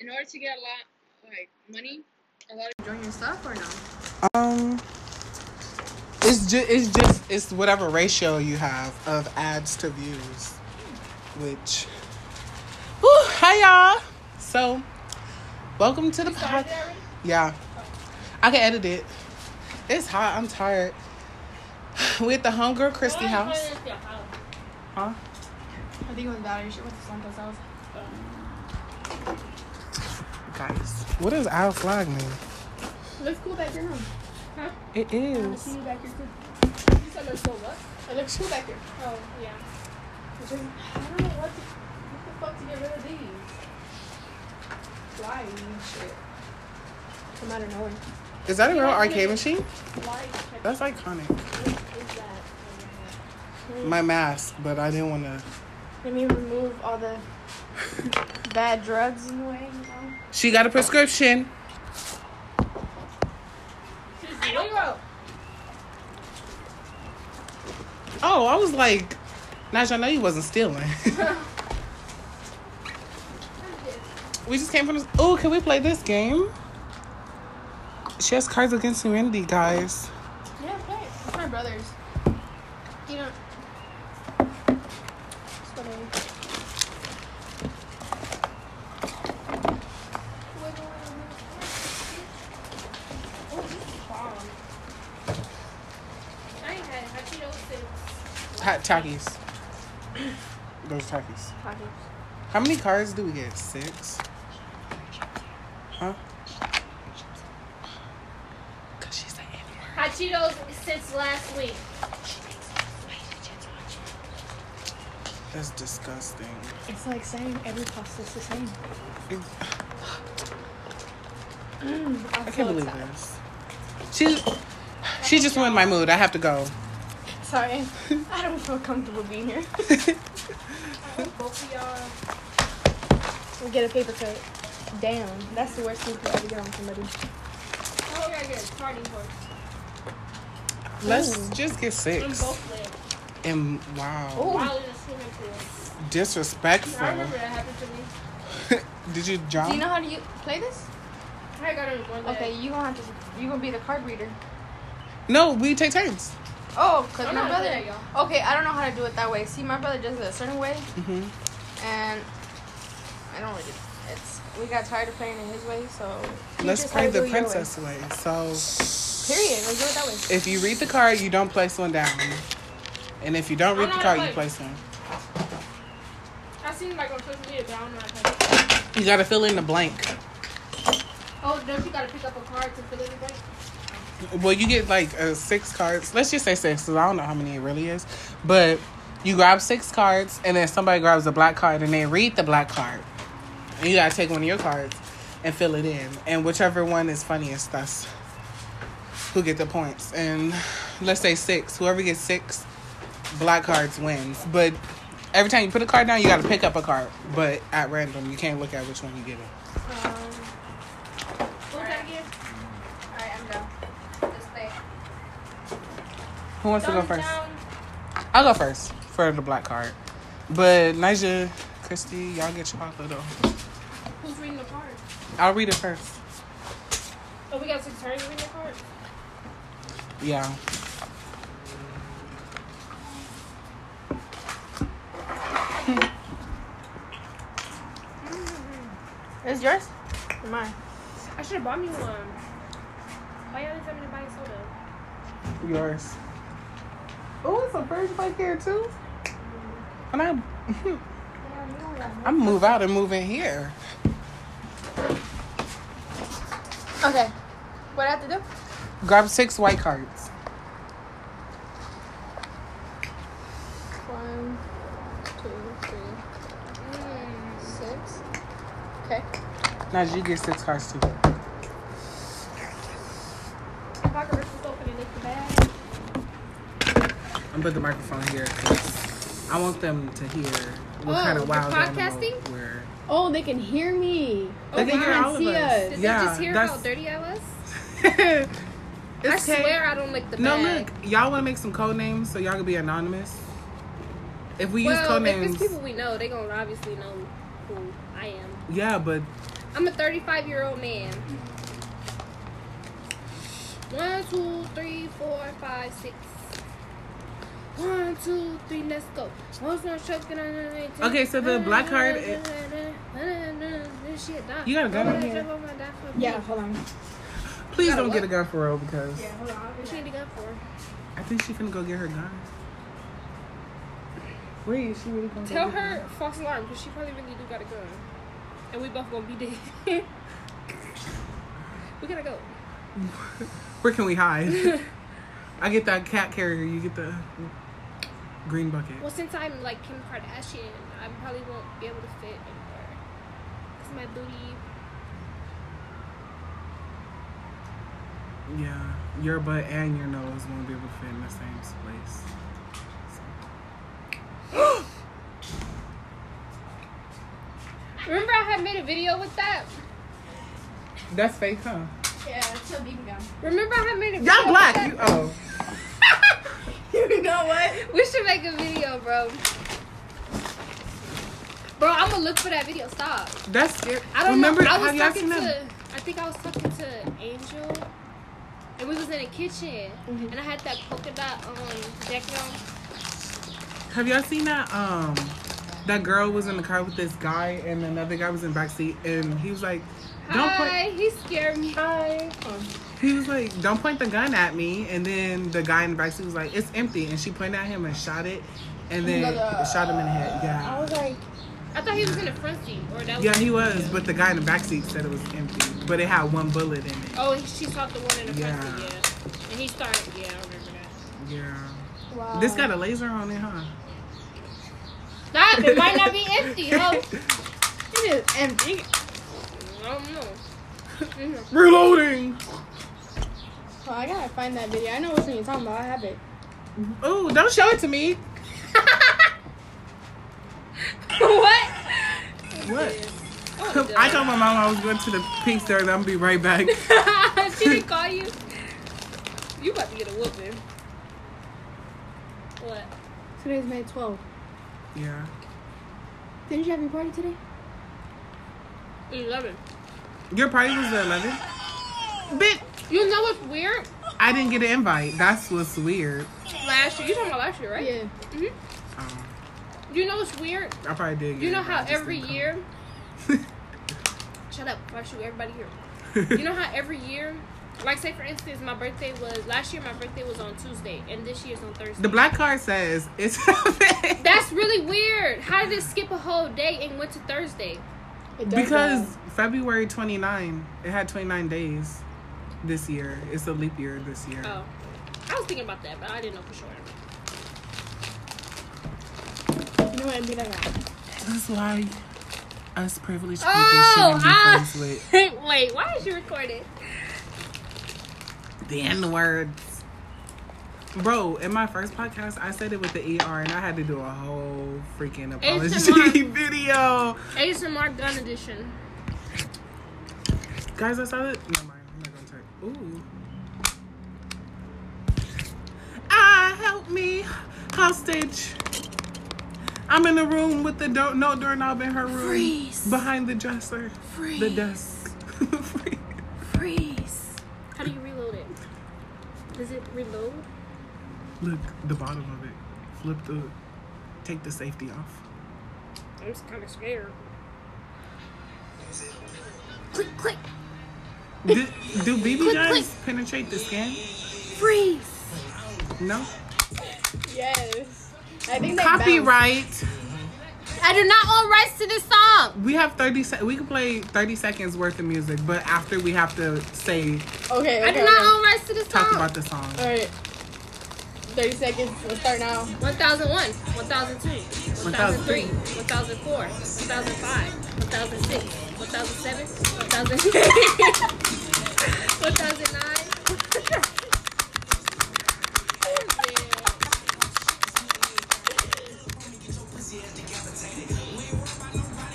in order to get a lot like money, a lot of enjoying your stuff or no? Um, it's just it's just it's whatever ratio you have of ads to views, which. Whew, hi y'all. So, welcome to the podcast. Yeah, I can edit it. It's hot. I'm tired. We at the Hunger Christie house. house. Huh? I think it was shit with the Santos house. Guys, what does our flag mean? Looks cool back here, huh? It I is. you back here. You said looks cool what? It looks cool back here. Oh, yeah. Which is, I don't know what, to, what the fuck to get rid of these. Flying shit. Come out of nowhere. Is that a real arcade machine? That's iconic. What is that? My mask, but I didn't want to. Let me remove all the bad drugs in the way, you know? She got a prescription. Zero. Oh, I was like, Naja, I know you wasn't stealing. we just came from this. Oh, can we play this game? She has Cards Against Humanity, guys. Yeah, play it. It's my brother's. You know. It's whatever. Oh, this is bomb. I ain't had hot Cheetos since. Hot Takis. Those Takis. Hot How many cards do we get? Six? Huh? Because she's an N-word. Hot Cheetos since last week. That's disgusting. It's like saying every pasta's the same. It- Mm, I can't believe this. She, she just ruined my mood. I have to go. Sorry. I don't feel comfortable being here. Both of y'all. We get a paper cut. Damn, that's the worst thing to ever get on somebody. Oh, we gotta get starting horse. Let's Ooh. just get In six. both legs. And wow, While in a swimming pool. I disrespectful. remember that happened to me. Did you Do you know how to u- play this? I got it in one leg. Okay, you gonna have to. You gonna be the card reader. no, we take turns. Oh, cause I'm my not brother. there. Okay, I don't know how to do it that way. See, my brother does it a certain way, hmm and I don't really. It's we got tired of playing it his way, so. Let's just play the do it your way. princess way. So, Period. Let's do it that way. if you read the card, you don't place one down. And if you don't read the not card, you place one. I seen like on social media, but I don't know how to. You gotta fill in the blank. Oh, don't you gotta pick up a card to fill in the blank? Well, you get like uh, six cards. Let's just say six, because I don't know how many it really is. But you grab six cards, and then somebody grabs a black card, and they read the black card. And you gotta take one of your cards and fill it in. And whichever one is funniest, that's who get the points. And let's say six. Whoever gets six black cards wins. But every time you put a card down, you gotta pick up a card. But at random, you can't look at which one you get it. Um, what was that again? Alright, I'm done. Just play. Who wants to go first? I'll go first for the black card. But Nija, Christy, y'all get your little. Who's reading the card? I'll read it first. Oh, we got six turns to read the card. Yeah. Is yours? Or mine? I should have bought me one. Why y'all didn't tell me to buy a soda? Yours. Oh, it's a bird back here too. And I, I'm move out and move in here. Okay. What I have to do? Grab six white cards. One, two, three, six. Okay. Now you get six cards too. Pocket Rich was open and licked the bag. I'm put the microphone here 'cause I want them to hear what Oh, kind of you're wild podcasting? animal we're. Oh, they can hear me. Oh, they can hear wow. all of see us. us. Did Yeah, they just hear that's- how dirty I was? I okay. swear I don't lick the No, bag. look, y'all want to make some code names so y'all can be anonymous. If we use well, code if it's people we know, they gonna obviously know who I am. yeah, but I'm a 35 year old man. One, two, three, four, five, six. One, two, three, let's go. One, two, three, Okay, so the black card- You got a gun in here? Yeah, hold on. Please don't get a gun for real because Yeah, hold on. What you need to go for? I think she finna go get her gun. Where is she really gonna go Tell get her false alarm because she probably really do got a gun. And we both gonna be dead. we gotta go. Where can we hide? I get that cat carrier. You get the green bucket. Well, since I'm like Kim Kardashian, I probably won't be able to fit anywhere. Cause my booty. Yeah, your butt and your nose won't be able to fit in the same place. Remember, I had made a video with that. That's fake, huh? Yeah, it's a BB gun. Remember, I had made a video. Y'all with black. that? You, oh, you know what? We should make a video, bro. Bro, I'm gonna look for that video. Stop. that's scary. I don't Remember, know. I have was y'all talking seen to. them? I think I was talking to Angel, and we was in the kitchen, Mm-hmm. and I had that polka dot um jacket on. Have y'all seen that? Um, that girl was in the car with this guy, and another guy was in the backseat, and he was like, "Don't point." Hi, he scared me. Hi. He was like, "Don't point the gun at me." And then the guy in the backseat was like, "It's empty," and she pointed at him and shot it, and then The- uh, shot him in the head. Yeah. I was like, I thought he was in the front seat, or that was. yeah, he was, but the guy in the backseat said it was empty, but it had one bullet in it. Oh, she shot the one in the front Yeah. seat, yeah. And he started. Yeah, I remember that. Yeah, wow. this got a laser on it, huh? Stop! It might not be empty. Oh, It is empty. I don't know. Mhm. Oh, Reloading. Oh, I gotta find that video. I know which one you're talking about. I have it. Oh, don't show it to me. what? What? Oh, I told my mom I was going to the pink store and I'm gonna be right back. she didn't call you. You about to get a whooping. What? Today's May 12th. Yeah. Didn't you have your party today? Eleven. Your party was the 11th? Bit. You know what's weird? I didn't get an invite. That's what's weird. Last year, you talking about last year, right? Yeah. Mm-hmm. Oh, You know what's weird? I probably did. Get You know how every year. Shut up! Before I shoot everybody here. You know how every year, like say for instance, my birthday was last year. My birthday was on Tuesday, and this year's on Thursday. the black card says it's. That's really weird. How did it skip a whole day and went to Thursday? It because that. February 29, it had 29 days this year. It's a leap year this year. Oh, I was thinking about that, but I didn't know for sure. You know what? It'd be like that. That's why us privileged people Oh, shouldn't be ah. friends with Wait, why is you recording? the N words. Bro, in my first podcast, I said it with the ER and I had to do a whole freaking apology ASMR. video. ASMR gun edition. Guys, I saw it. Never mind. I'm not gonna type. Ooh. Ah, help me. Hostage. I'm in the room with the do- no doorknob in her room. Freeze. Behind the dresser. Freeze. The desk. Freeze. Freeze. How do you reload it? Does it reload? Look, the bottom of it. Flip the. Take the safety off. I'm just kind of scared. Click, click, Do, do BB Click, guns penetrate the skin? freeze. No. Yes. I think they Copyright. I do not own rights to this song. We have 30 se- we can play 30 seconds worth of music, but after we have to say. Okay, okay. I do not okay. own rights to this talk song. Talk about the song. All right. 30 seconds. Let's start now. 1001, 1002, 1003, 1004, 1005, 1006, 1007, 1008, 1009.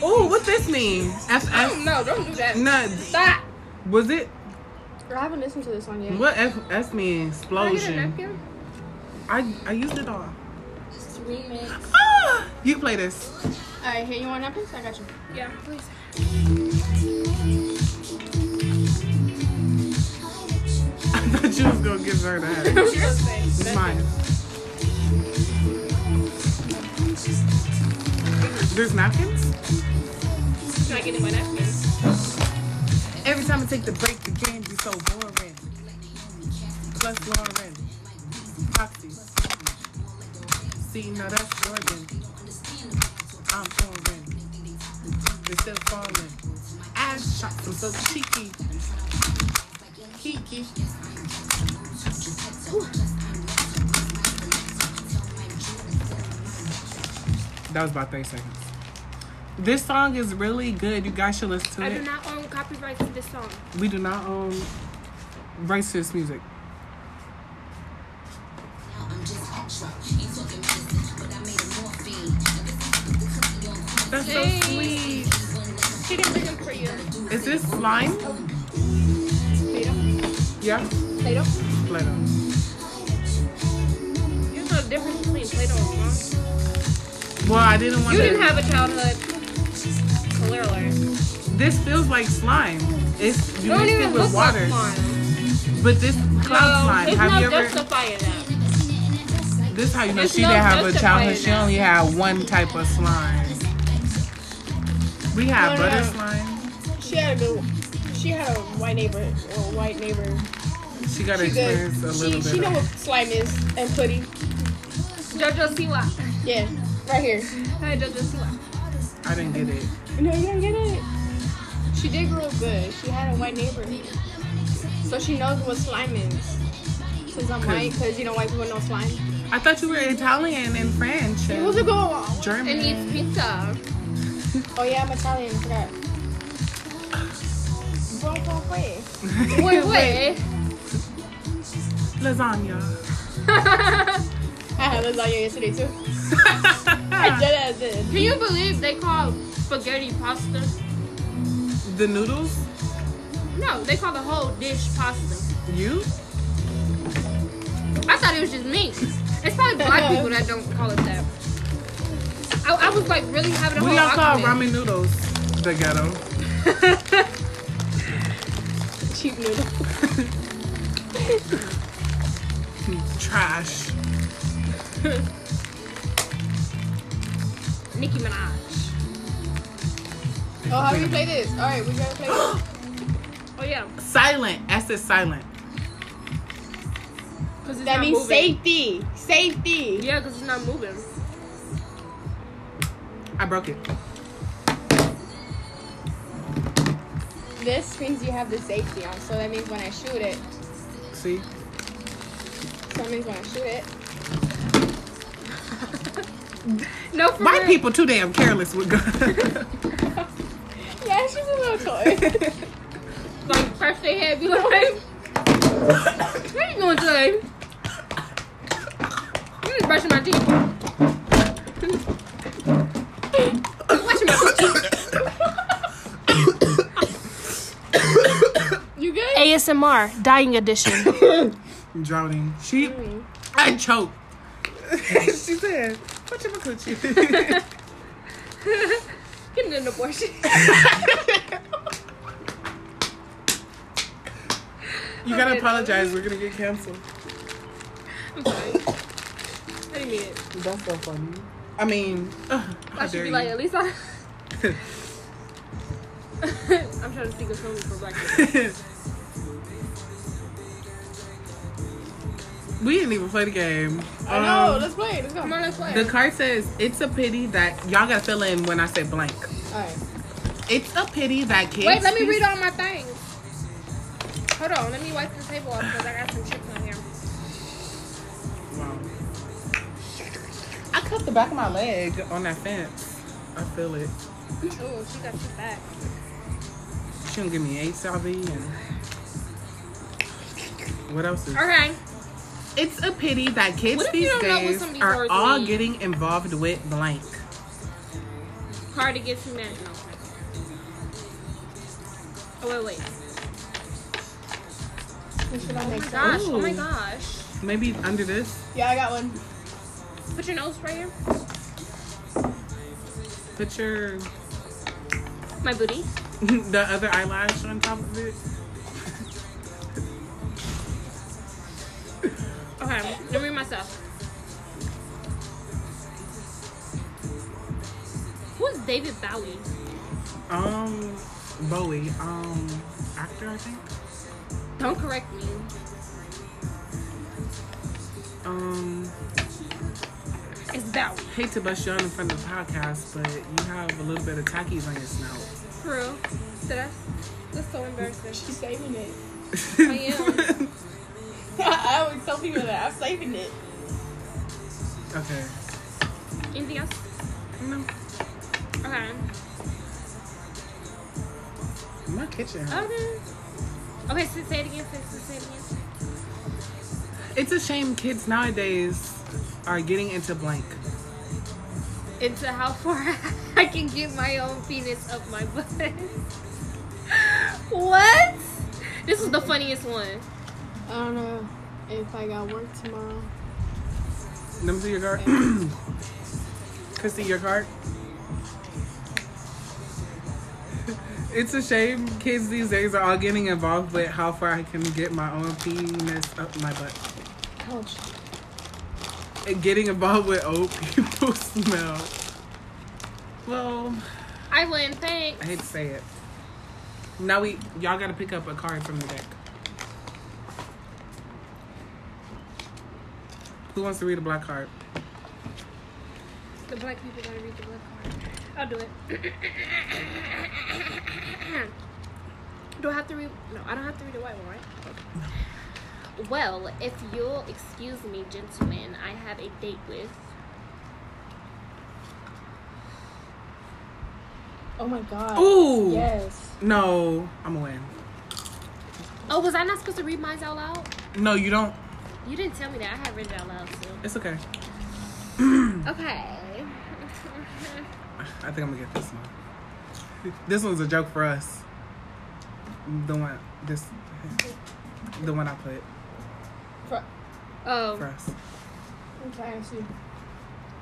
Oh, what this mean? I FF? don't know, don't do that. No, Stop. was it? I haven't listened to this song yet. What FS mean? Can I Explosion. I I used it all. Remix. Ah, you play this. All right, here you want napkins? I got you. Yeah, please. deserve that. It's mine. There's napkins? Can I get in my napkins? Every time I take the break, the game be so boring. Plus Lauren. Foxy. See, now that's Jordan. I'm pouring. They're still falling. Ass shots, I'm so cheeky. Kiki. That was about 30 seconds. This song is really good. You guys should listen to I it. I do not own copyrights to this song. We do not own rights to this music. That's so sweet. She didn't bring them for you. Is this slime? Yeah. Play-Doh. Play-Doh. You know the difference between Play-Doh and slime? Well, I didn't want You to. didn't have a childhood. Clearly. This feels like slime. It's you Don't mix even it with look water, like slime. but this cloud No, slime. Have you ever? justifying that. This is how you know It's she didn't have a childhood. She only had one type of slime. We had No, butter no. slime. She had a good. She had a white neighbor or white neighbor. She got to She good. experience a She little she bit. know what slime is and pudding. Jojo Siwa. Yeah, right here. Hi, Jojo Siwa. I didn't get it. No, you don't get it. She did grow up good. She had a white neighbor, so she knows what slime is. Cause I'm white. Cause you know white people know slime. I thought you were Italian and French It was a and good. German. And eats pizza. Oh yeah, I'm Italian. I forgot. Bron con fue. Wait, wait. lasagna. I had lasagna yesterday too. I did it. I did. Can you believe they call spaghetti pasta? the noodles? No, they call the whole dish pasta. You? I thought it was just me. It's probably black people that don't call it that. I, I was like really having a We whole don't call argument. ramen noodles the ghetto. Cheap noodle. Trash. Nicki Minaj. Oh, how do you play this? All right, we gotta play this. Oh yeah, Silent. S is silent. because it's That not means moving. safety. Safety. Yeah, because it's not moving. I broke it. This means you have the safety on, so that means when I shoot it, See? so that means when I shoot it. No, for White real. people too damn careless with guns. Yeah, she's a little toy. like first they had be like, "What are you doing today?" I'm just brushing my teeth. Washing my teeth. you good? ASMR Dying Edition. Drowning. She. I choked. she said, "What your coochie?" Getting an abortion. You gotta Okay. apologize. We're gonna get canceled. I'm sorry. I didn't mean it. That's so funny. I mean, ugh, how I should dare be you? like, at least I. I'm trying to think of something for breakfast. We didn't even play the game. I know. Um, Let's play. Let's go. Come on, let's play. the card says it's a pity that y'all gotta fill in when I say blank. All right. It's a pity that kids. Wait, let me read all my things. Hold on, let me wipe the table off because I got some chips on here. Wow. I cut the back of my leg on that fence. I feel it. Oh, she got two back. She gonna give me HIV and what else is? Okay. It's a pity that kids What these don't know what days some of these are all mean? getting involved with blank. Hard to get some men. No. Oh, wait, wait. This should all make Oh my sense. gosh. Oh my gosh. Maybe under this. Yeah, I got one. Put your nose right here. Put your My booty. the other eyelash on top of it. Okay, let me read myself. Who's David Bowie? Um, Bowie. Um, actor, I think. Don't correct me. Um, It's Bowie. hate to bust you on in front of the podcast, but you have a little bit of Takis on your snout. For real. Did I? That's so embarrassing. She's saving it. I am. I always tell people that I'm saving it. okay. Anything else? No. Okay. My kitchen. hurts. Okay. Okay, so say it again. Say, say it again. It's a shame kids nowadays are getting into blank. Into how far I can get my own penis up my butt. what? This is the funniest one. I don't know if I got work tomorrow. Let me see your card. Christy, your card. It's a shame kids these days are all getting involved with how far I can get my own penis up my butt. Ouch. And getting involved with old people smell. Well, I win. Thanks. I hate to say it. Now we y'all gotta pick up a card from the deck. Who wants to read a black card? The black people gotta read the black card. I'll do it. do I have to read? No, I don't have to read the white one, right? Well, if you'll excuse me, gentlemen, I have a date with. Oh my god. Ooh. Yes. No, I'm gonna win. Oh, was I not supposed to read mine out loud? No, you don't. You didn't tell me that. I had read it out loud too. It's okay. Okay. I think I'm gonna get this one. This one's a joke for us. The one, this, the one I put For, Oh. for us. I'm trying to see.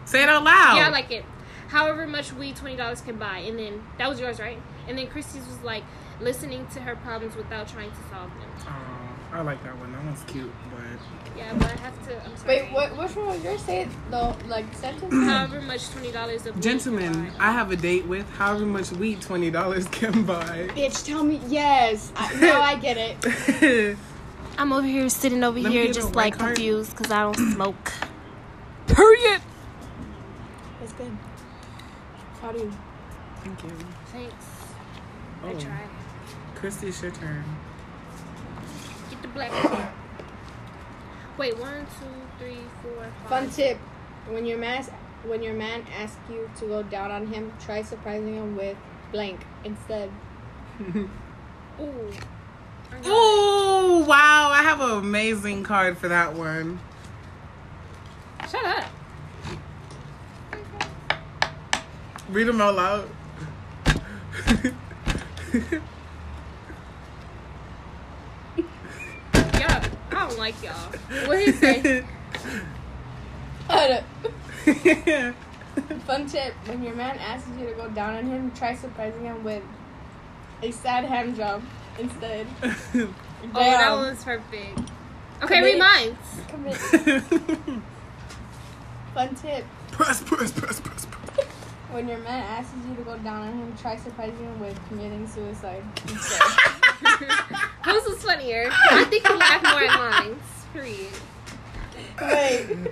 Say it out loud. Yeah, I like it. However much we twenty dollars can buy, and then that was yours, right? And then Christy's was like listening to her problems without trying to solve them. Aw, I like that one. That one's cute, but Yeah, but I have to. I'm sorry. Wait, what? Which one was yours? Say it though, like sentence. However much twenty dollars of weed gentlemen, buy. I have a date with however much weed twenty dollars can buy. Bitch, tell me yes. I, now I get it. I'm over here sitting over Let here just like card. confused because I don't smoke. Period. That's good. How do you? Thank you. Thanks. I Oh, try. Christy, it's your turn. Get the black card. Wait, one, two, three, four, five. Fun tip: When your man when your man asks you to go down on him, try surprising him with blank instead. Ooh. Oh wow! I have an amazing card for that one. Shut up. Read them out loud. Yeah, I don't like y'all. What he say? Fun tip: When your man asks you to go down on him, try surprising him with a sad hand job instead. Oh, that Damn. one's perfect. Okay, read mine. Commit. Fun tip: press, press, press, press, press. When your man asks you to go down on him, try surprising him with committing suicide instead. Whose was funnier? I think you laugh more at mine. Period. Wait,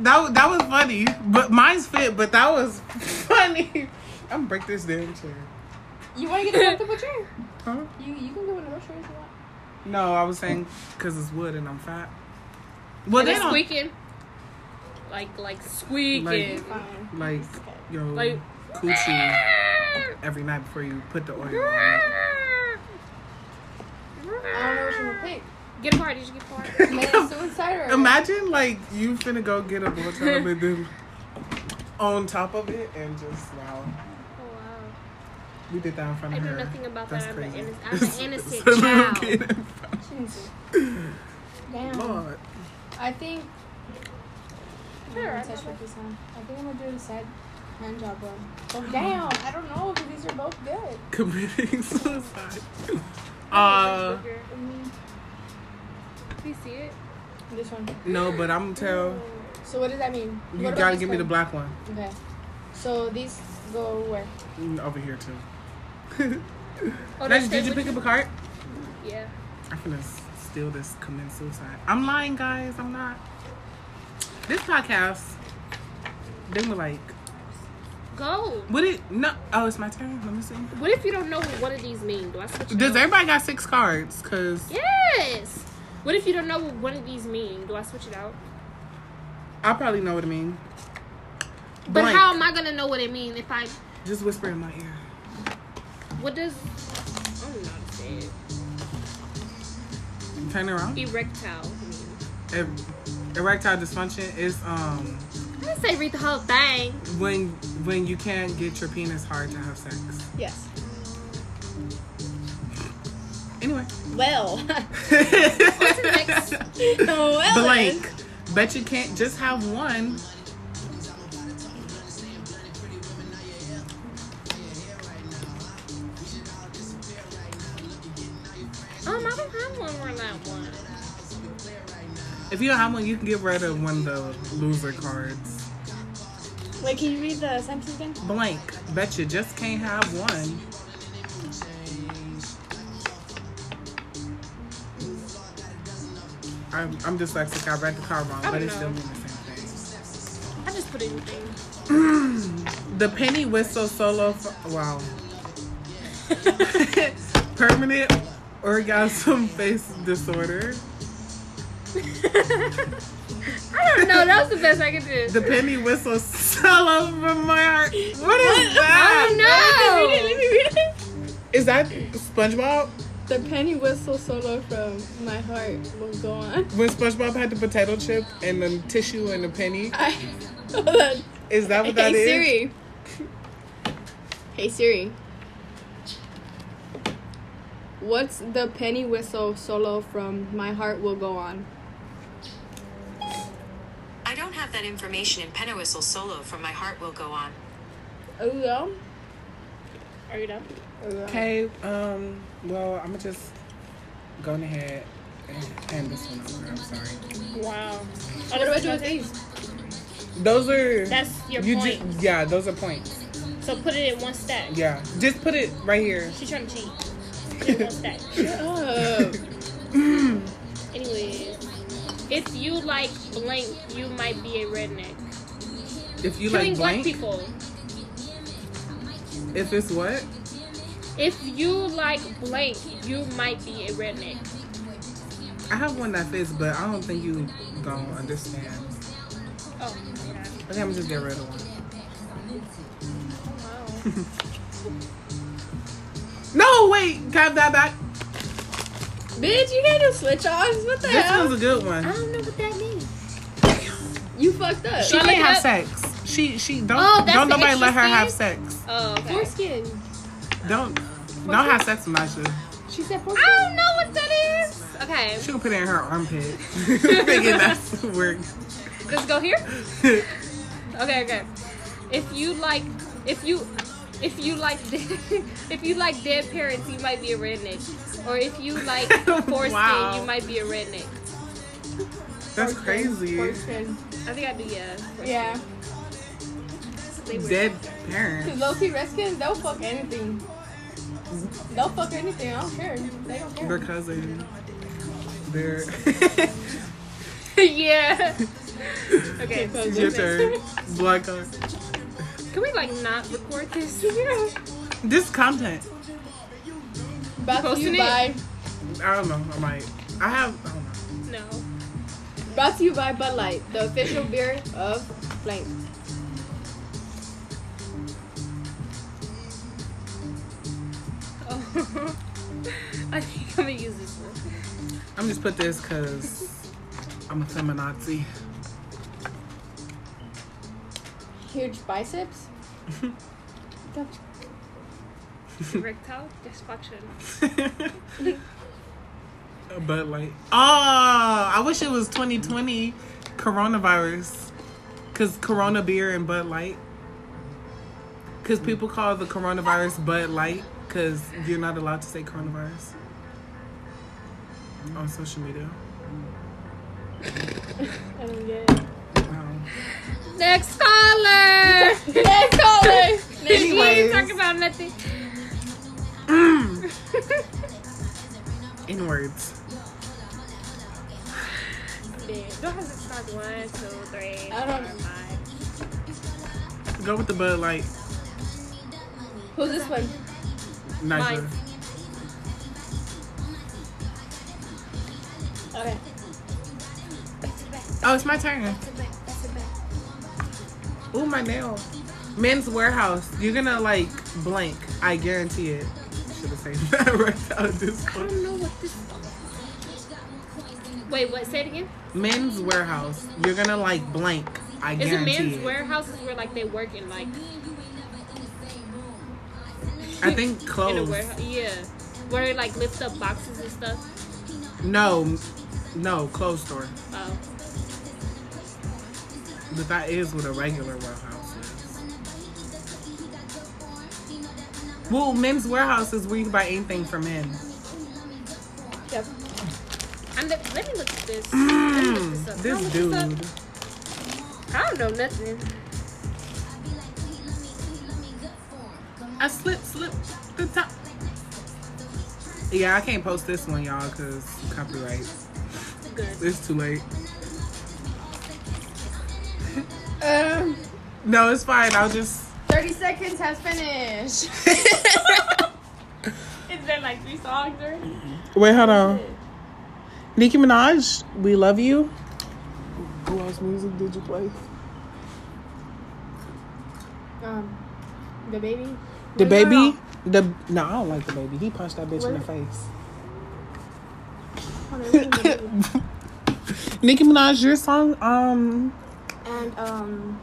That that was funny, but mine's fit. But that was funny. I'm gonna break this damn chair. you want to get a comfortable chair? Huh? You you can go in the chair if you want. No, I was saying because it's wood and I'm fat. Well, and they it's don't squeaking. Like, like squeaking. Like- Fine. like yo Like- coochie every night before you put the oil on. It. I don't know which one to pick. Get a part. Did you get a part? Commit suicide or Imagine like you finna go get a blowjob and then on top of it and just wow. Oh, wow. We did that in front I of know nothing about That's that. I'm an crazy. innocent- I'm an innocent It's a little child. kid in front- She needs to- Damn. Lord. I think. Sure, I'm touch with this one. I think I'm gonna do the side hand job one. Oh damn! I don't know because these are both good. Committing suicide. Uh, Do you see it? This one. No, but I'm gonna tell So what does that mean? you What gotta give me the black one Okay. So these go where? Mm, over here too. Oh, did you pick up a card? Yeah. I'm gonna steal this, commit suicide. I'm lying, guys. I'm not. This podcast, they were like, Go. what it? No. Oh, it's my turn. Let me see. What if you don't know what one of these mean? Do I switch? it Does out? everybody got six cards? Cause Yes. What if you don't know what one of these mean? Do I switch it out? I probably know what it mean. But Blank. how am I gonna know what it mean if I? Just whisper in my ear. What does? I'm not know how to say it. Turn around. Erectile. mean? Er- erectile dysfunction is um I didn't say read the whole thing. when when you can't get your penis hard to have sex. Yes. Anyway. Well. Next. well Blank. Bet you can't just have one. Um, I don't have one more that one. If you don't have one, you can get rid of one of the loser cards. Wait, can you read the sentence again? Blank. Bet you just can't have one. I'm, I'm dyslexic. I read the card wrong, but still know. means the same thing. I just put anything. The penny whistle solo. F- wow. Permanent orgasm face disorder. I don't know. That was the best I could do. The penny whistle solo from my heart. What is I that? I don't know. Let me read it. Let me read it. Is that SpongeBob? The penny whistle solo from My Heart will go on. When SpongeBob had the potato chip and the tissue and the penny. I, hold on. Is that what that hey is? Siri. Hey Siri. What's the penny whistle solo from My Heart Will Go On? I don't have that information in Penowhistle solo from My Heart Will Go On. Oh yeah. Are you done? Oh. Okay, um, well, I'm gonna just go ahead and hand this one over. I'm sorry. Wow. What do I do with these? Those are. That's your you point. ju- yeah, those are points. So put it in one stack. Yeah, just put it right here. She's trying to cheat. Put it in one stack. Oh. Anyways, if you like blank, you might be a redneck. If you Killing like black blank, people. if it's what? If you like blank, you might be a redneck. I have one that fits, but I don't think you gonna understand. Oh, yeah. Okay, I'm just get rid of one. Oh, no, wait, have that back. Bitch, you can't do switch offs. What the This hell? one's a good one. I don't know what that means. You fucked up. She I look can't have up? sex. She she don't Oh, don't nobody let her have sex. Oh, okay. Foreskin. Don't don't have sex with Nisha. She said I don't know what that is. Okay, She gonna put it in her armpit. Thinking that's work. let's go here. Okay, okay. If you like, if you, if you like, if you like dead parents, you might be a redneck. Or if you like foreskin, Wow. you might be a redneck. That's crazy. Foreskin. I think I do. Yeah. Yeah. They were- Dead Cause parents. low key Redskins, they'll fuck anything. They'll fuck anything. I don't care. They don't care. Their cousin. Their yeah. Okay. It's your turn. Black card. Can we like not record this? This content. Brought to you it? by I don't know. I might. I have. I don't know. No. brought to you by Bud Light, the official beer of blank. Oh. I think I'm gonna use this one. I'm just put this because I'm a feminazi. Huge biceps. The- Erectile dysfunction. but like, oh, I wish it was 2020 coronavirus, cause Corona beer and Bud Light. Cause people call the coronavirus Bud Light, cause you're not allowed to say coronavirus on social media. I don't get it. Um, Next caller. Next caller. She Anyways. ain't talking about nothing. in words. Do I have to start one, two, three, I don't- four, five? Go with the Bud Light. Who's this one? Nicer. Mine. Okay. Oh, it's my turn. Ooh, my nail. Men's Wearhouse. You're gonna like blank. I guarantee it. Should have said that right out of this I don't know what this. Wait, what? Say it again. Men's Wearhouse. You're gonna like blank. I guarantee. Is it men's it. warehouses where like they work in like I think clothes. in a warehouse? Yeah, where they like lift up boxes and stuff. No, no, clothes store. Oh, But that is what a regular warehouse is. Well, men's warehouse is where you can buy anything for men. Yep. I'm the, let me look at this. Look mm, this up. Can I This dude. up? I don't know nothing. I slip, slip the top. Yeah, I can't post this one, y'all, because copyright. Good. It's too late. Um, No, it's fine. I'll just. 30 seconds has finished. it's been like three songs already? Wait, hold on. Nicki Minaj, we love you. Who else music did you play? Um, the baby. The No, no, baby. The no, I don't like the baby. He punched that bitch in the face. Hold on, wait a minute. Nicki Minaj, your song, um, and um,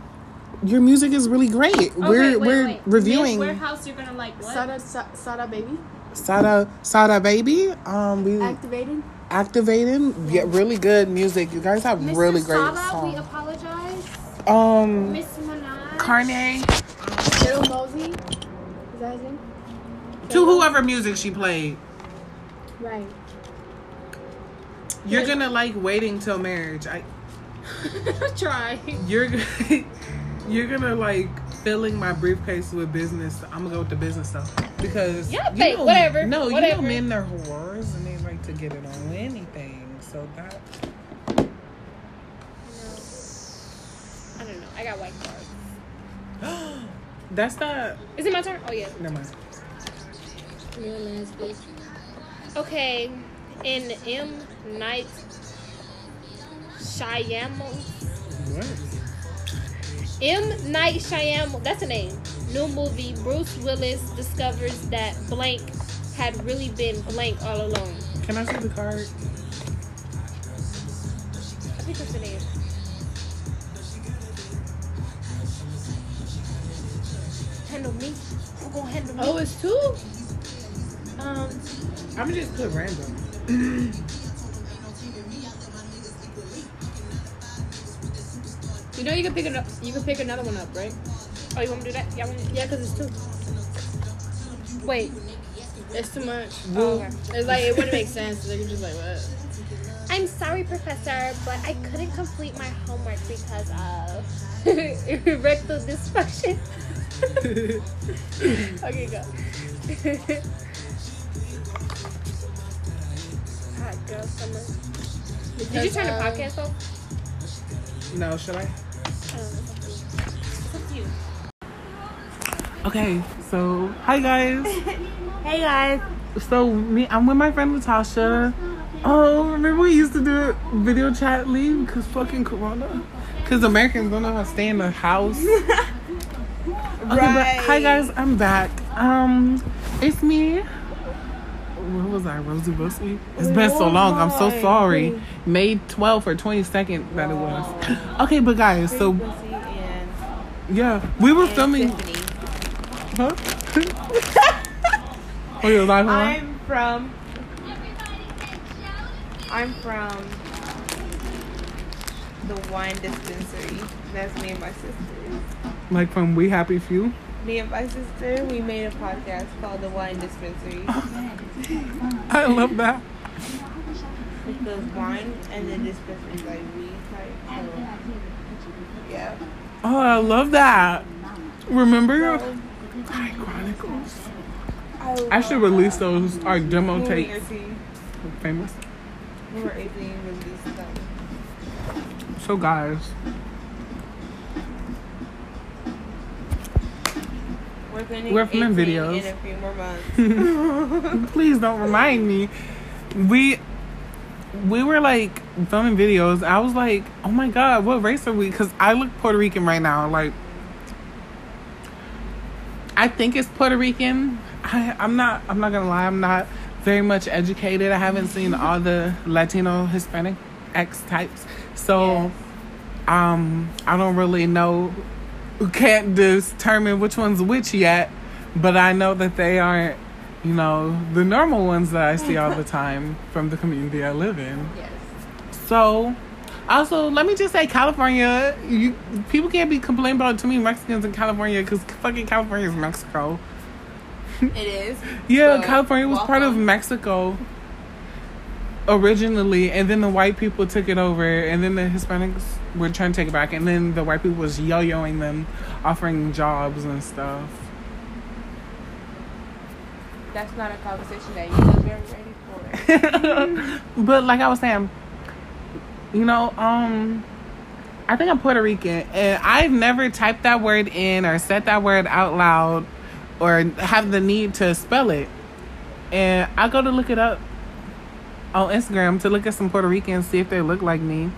your music is really great. we're wait, we're wait. reviewing Men's Wearhouse. You're gonna like what? Sada Sa- Sada baby Sada Sada Baby. Um, we activated. activating. Yeah, really good music. You guys have Mr. really great Sada, we apologize. Um, Miss Minaj. Carne. Little Mosey. Is that his name? To whoever music she played. Right. You're gonna like waiting till marriage. I Try. you're you're gonna like filling my briefcase with business. I'm gonna go with the business stuff because Yeah, you babe, know- whatever, No, you whatever. know men they're whores and they like to get it on anything. So that I don't know. I got white cards. that's not. Is it my turn? Oh yeah. Never mind. Okay. In M Night Shyamalan. What? M Night Shyamalan. That's a name. New movie. Bruce Willis discovers that blank had really been blank all along. Can I see the card? I think that's the name. Handle me. Who gonna handle me? Oh, it's two. Um, I'm gonna just put random. you know you can pick it up. You can pick another one up, right? Oh, you want me to do that? Yeah, I want Yeah, cause it's two. Wait. It's too much. Oh, okay. It's like it wouldn't make sense. Like you're just like what? I'm sorry, Professor, but I couldn't complete my homework because of erectile dysfunction. okay, go. Hot girl summer. Did you turn the um, podcast off? No, should I? Okay, so hi guys. Hey guys. So me, I'm with my friend Natasha. Oh, remember we used to do video chat leave because fucking Corona. Because Americans don't know how to stay in the house. Okay, but hi guys, I'm back. Um, it's me. What was I, Rosie Bussy? It's oh been so long. I'm so sorry. May 12th or 22nd that it was. Okay, but guys, so yeah, we were filming. Huh? oh, you're live? I'm from. I'm from the wine dispensary. That's me and my sister. Like from We Happy Few. Me and my sister, we made a podcast called The Wine Dispensary. I love that. Africa's wine, and then this person's like weed type. So, yeah. Oh, I love that. Remember? So, Chronicles. I, I should release those our demo we tapes. Famous. we were 18, released them. So guys, We're planning We're filming videos. in a few more months. please don't remind me. We we were like filming videos. I was like, oh my god, what race are we? Because I look Puerto Rican right now. Like, I think it's Puerto Rican. I, I'm not. I'm not gonna lie. I'm not very much educated. I haven't seen all the Latino, Hispanic X types, so um, I don't really know. Can't determine which one's which yet, but I know that they aren't. You know, the normal ones that I see all the time from the community I live in. Yes. So, also, let me just say, California, you people can't be complaining about too many Mexicans in California because fucking California is Mexico. It is. Yeah, But California was part of. Mexico originally, and then the white people took it over, and then the Hispanics were trying to take it back, and then the white people was yo-yoing them, offering jobs and stuff. That's not a conversation that you're very ready for. but like I was saying, you know, um, I think I'm Puerto Rican, and I've never typed that word in or said that word out loud, or have the need to spell it. And I go to look it up on Instagram to look at some Puerto Ricans, see if they look like me.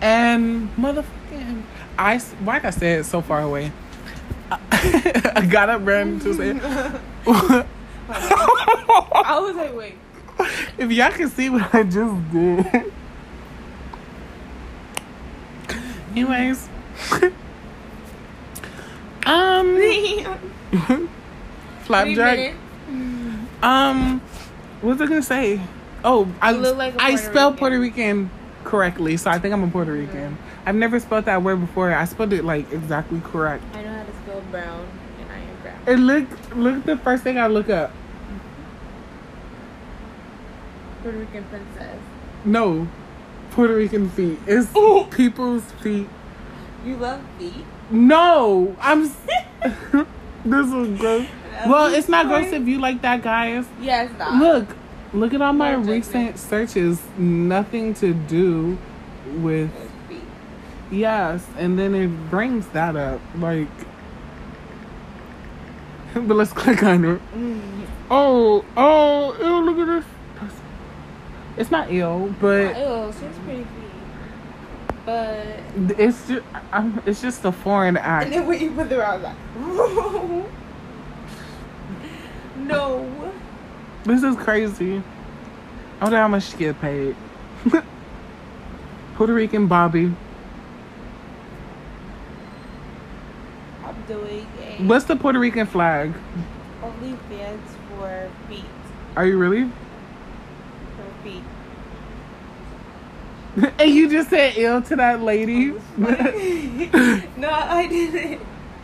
And motherfucking, I like I said, so far away. I got up, ran to say. I was like, wait. if y'all can see what I just did. Anyways. um Flapjack. Um what was I gonna say? Oh, I You look like a I spelled Rican. Puerto Rican correctly, so I think I'm a Puerto Rican. I've never spelled that word before. I spelled it like exactly correct. I know how to spell brown, and I am brown. And look look the first thing I look up. Puerto Rican princess. No. Puerto Rican feet. It's people's feet. You love feet? No, I'm. this is gross. Well, it's not gross if you like that, guys. Yes, not. Look, look at all my recent searches. Nothing to do with yes, and then it brings that up. Like, but let's click on it. Mm. Oh, oh, ew! Look at this. It's not ill, but Ew, she's pretty. But it's just, I'm, it's just a foreign act. and then when you put out, I was like, no. This is crazy. I wonder how much she get paid. Puerto Rican Bobby. I'm doing a What's the Puerto Rican flag? OnlyFans for feet. Are you really? For feet. and you just said ill to that lady. no, I didn't.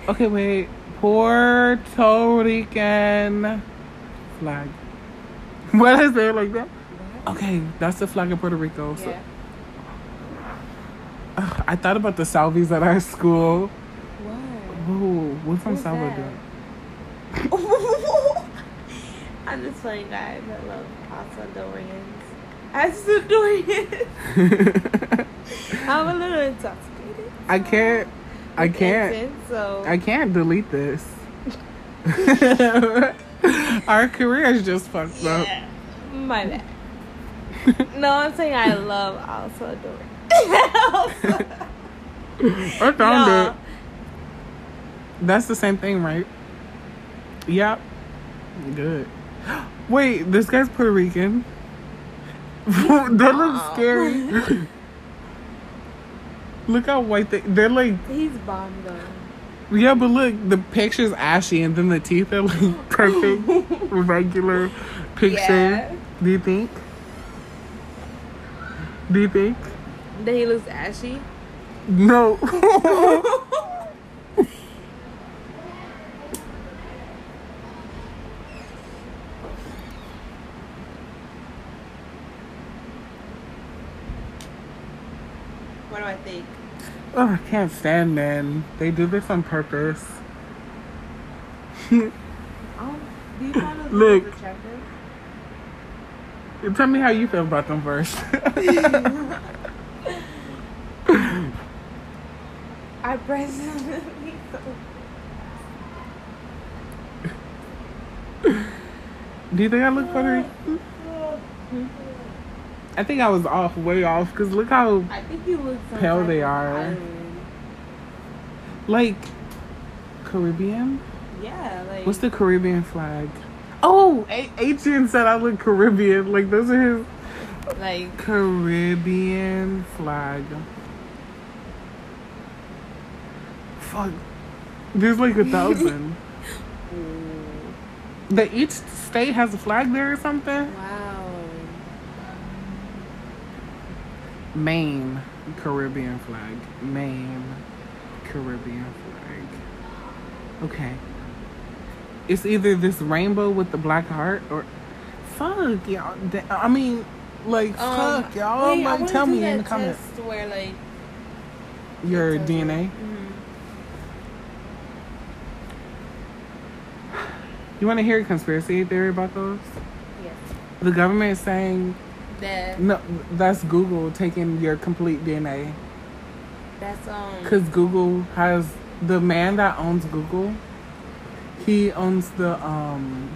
okay, wait. Puerto Rican flag. What is it like that? Okay, that's the flag of Puerto Rico. So, Yeah. Ugh, I thought about the Salvies at our school. What? Whoa, what's Who's Salvador? I'm just playing guys. I love Salvadorians. Salvadorians. I'm a little intoxicated. I can't. I can't. so I can't delete this. Our career is just fucked up. yeah. My bad. no, I'm saying I love also Salvador. I found No. it. That's the same thing, right? Yep. Good. Wait, this guy's Puerto Rican. that looks scary. look how white they they're like He's bomb though. Yeah, but look, the picture's ashy and then the teeth are like perfect regular picture. Yeah. Do you think? Do you think? That he looks ashy. No. What do I think? Oh, I can't stand men. They do this on purpose. Um, do you Look. Tell me how you feel about them first. I personally do you think I look funny? Rican? I think I was off, way off, because look how, I think you look Pale they are. island. like, Caribbean? Yeah, like What's the Caribbean flag? Oh, A- Adrian said I look Caribbean. Like, those are his like Caribbean flag. Fuck. There's like a thousand. that each state has a flag there or something? wow. Maine, Caribbean flag. main, Caribbean flag. Okay. It's either this rainbow with the black heart or. Fuck, y'all. I mean, like, Um, fuck, y'all. wait, like, tell me in the comments. Where like Your. DNA. mhm. You want to hear a conspiracy theory about those? Yes. The government is saying That no. That's Google taking your complete DNA that's um. because Google has the man that owns Google. He owns the um.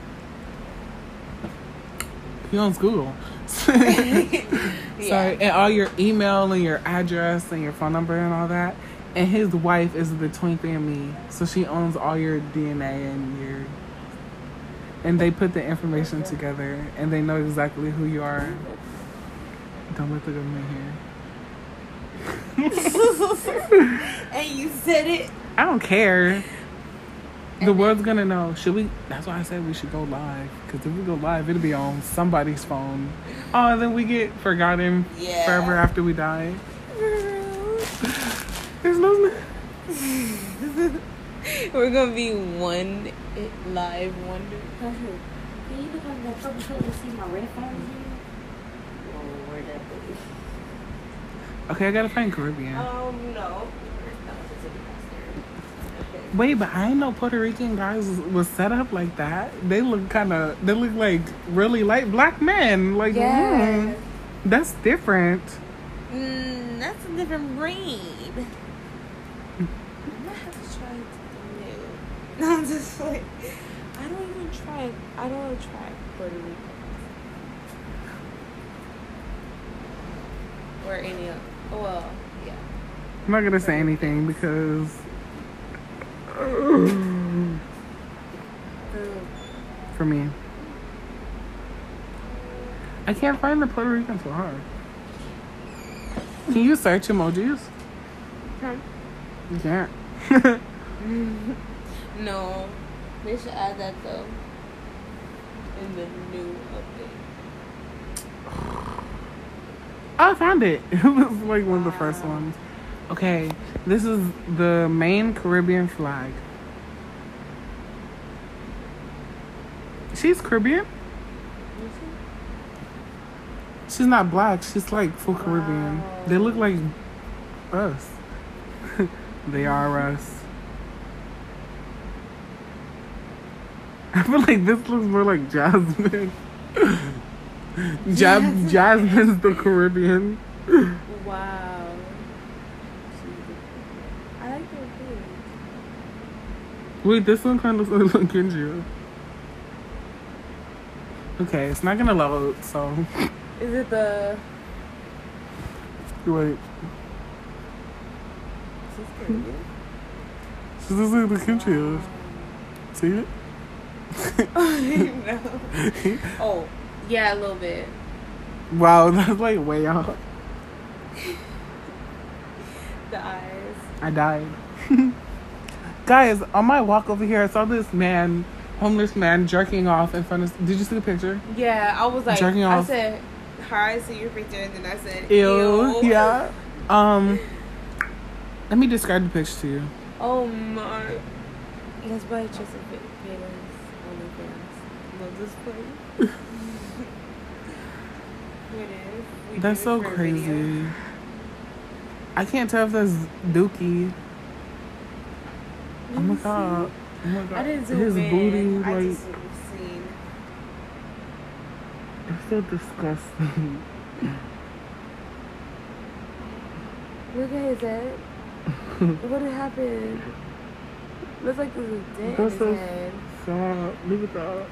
He owns Google. Sorry, and all your email and your address and your phone number and all that. And his wife is the twin family, so she owns all your DNA and your. And they put the information together, and they know exactly who you are. Don't let the government hear. and you said it. I don't care. The world's gonna know. Should we? That's why I said we should go live. Because if we go live, it'll be on somebody's phone. Oh, and then we get forgotten Yeah. forever after we die. There's no. We're gonna be one live wonder. Can you look on the front page and see my red fire here? Oh, where that is. Okay, I gotta find Caribbean. Um, no. Wait, but I ain't know Puerto Rican guys was, was set up like that. They look kind of. They look like really like black men. Like, Yeah. mm, that's different. Mm, that's a different breed. I might have to try something new. No, I'm just like, I don't even try. I don't want to try Puerto Rican. Or any other. Well, yeah. I'm not gonna say anything because. For me. I can't find the Puerto Rican so hard. Can you search emojis? Huh? You can't. No, they should add that though. In the new update. Oh, I found it. It was like one of the first ones. Okay, this is the main Caribbean flag. She's Caribbean? She's not black. She's like full Caribbean. They look like us. they are us. I feel like this looks more like Jasmine. Jab- Jasmine's the Caribbean. Wow. I like your pig. Wait, this one kind of looks like Kendra. Okay, it's not gonna load, so Is it the? wait. Is this Caribbean? This is like the Kendra. See it? Oh no. Oh, yeah, a little bit. Wow, that's like way out. The eyes. I died. Guys, on my walk over here, I saw this man, homeless man, jerking off in front of. Did you see the picture? Yeah, I was like, Jerking off. I said, "Hi, I see your picture," and then I said, Ew. "Ew." Yeah. Um. Let me describe the picture to you. Oh my. Let's buy just a bit. OnlyFans. No, just play. Here it is. We That's so crazy. I can't tell if that's Dookie. Oh my god. Oh my god. I didn't zoom His in. booty, I like, just seen. it's so disgusting. Look at his head. what happened? Looks like there's a dent in his so head. sad. Look at that.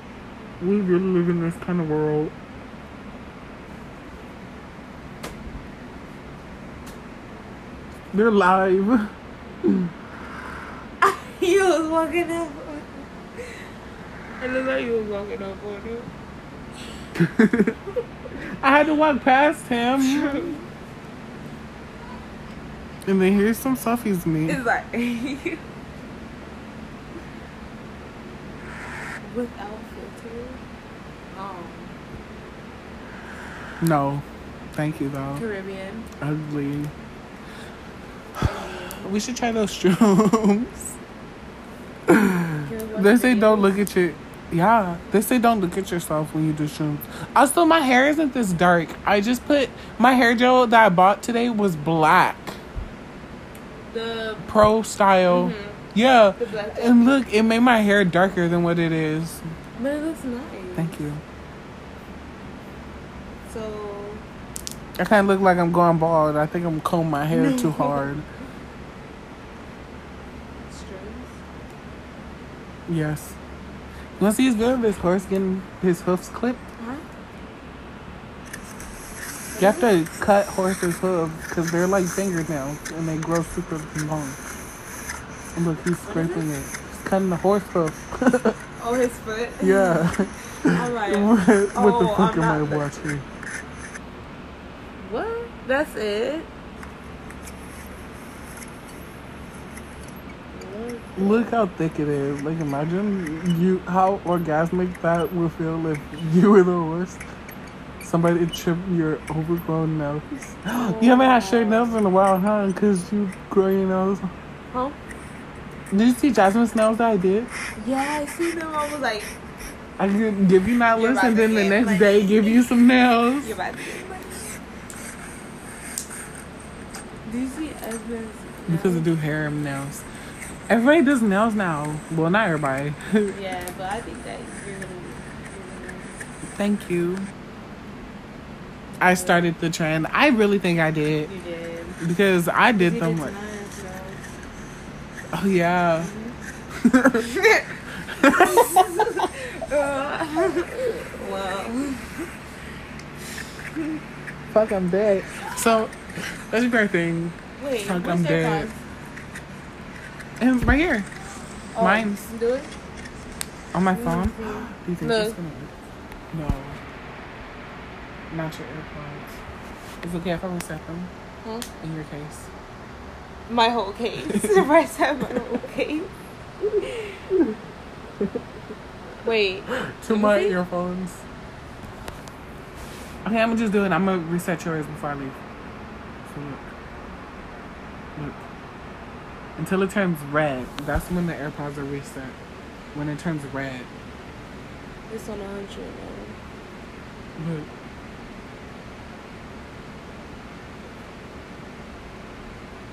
We really live in this kind of world. They're live. he was walking up. I looked like you was walking up on him. I had to walk past him. and then here's some selfies me. It's like without filter. Um, No. Thank you though. Caribbean. Ugly. We should try those shrooms. They say don't look at your yeah. They say don't look at yourself when you do shrooms. Also, my hair isn't this dark. I just put my hair gel that I bought today was black, The pro style. Mhm. Yeah, and look, it made my hair darker than what it is. But it looks nice. Thank you. So I kind of look like I'm going bald. I think I'm combing my hair too hard. Yes. You want to see his video of his horse getting his hoofs clipped? Huh? You have to cut horses' hooves because they're like fingernails and they grow super long. And look, he's scraping it. He's cutting the horse hoof. Oh, his foot. yeah. All right. what the Oh, fuck I'm I watching? What? That's it. Look how thick it is. Like imagine you how orgasmic that would feel if you were the horse. Somebody tripped your overgrown nails. you haven't had straight nails in a while, huh? Because you grow your nails. Huh? Did you see Jasmine's nails that I did? Yeah, I see them. I was like, I could give you nails You're and then the next money. day give you some nails. you're about to get money. Do you see Esmond's? Because I do hair and nails. Everybody does nails now. Well, not everybody. Yeah, but I think that you're. You're gonna Thank you. I started the trend. I really think I did you did. because I did them. did Like, oh yeah. Mm-hmm. well, Fuck, I'm dead. So that's a great thing. wait. Fuck, I'm dead. And it's um, right here Oh, Mine's. Do it. on my phone. Mm-hmm. Do you think Look. it's gonna work? No. Not your AirPods. Is it okay if I reset them Huh? in your case? My whole case. side, my whole case. Wait. To my earphones. Okay, I'm gonna just do it. I'm gonna reset yours before I leave. So look. Look. Until it turns red. That's when the AirPods are reset. When it turns red. It's on a hundred now. Look.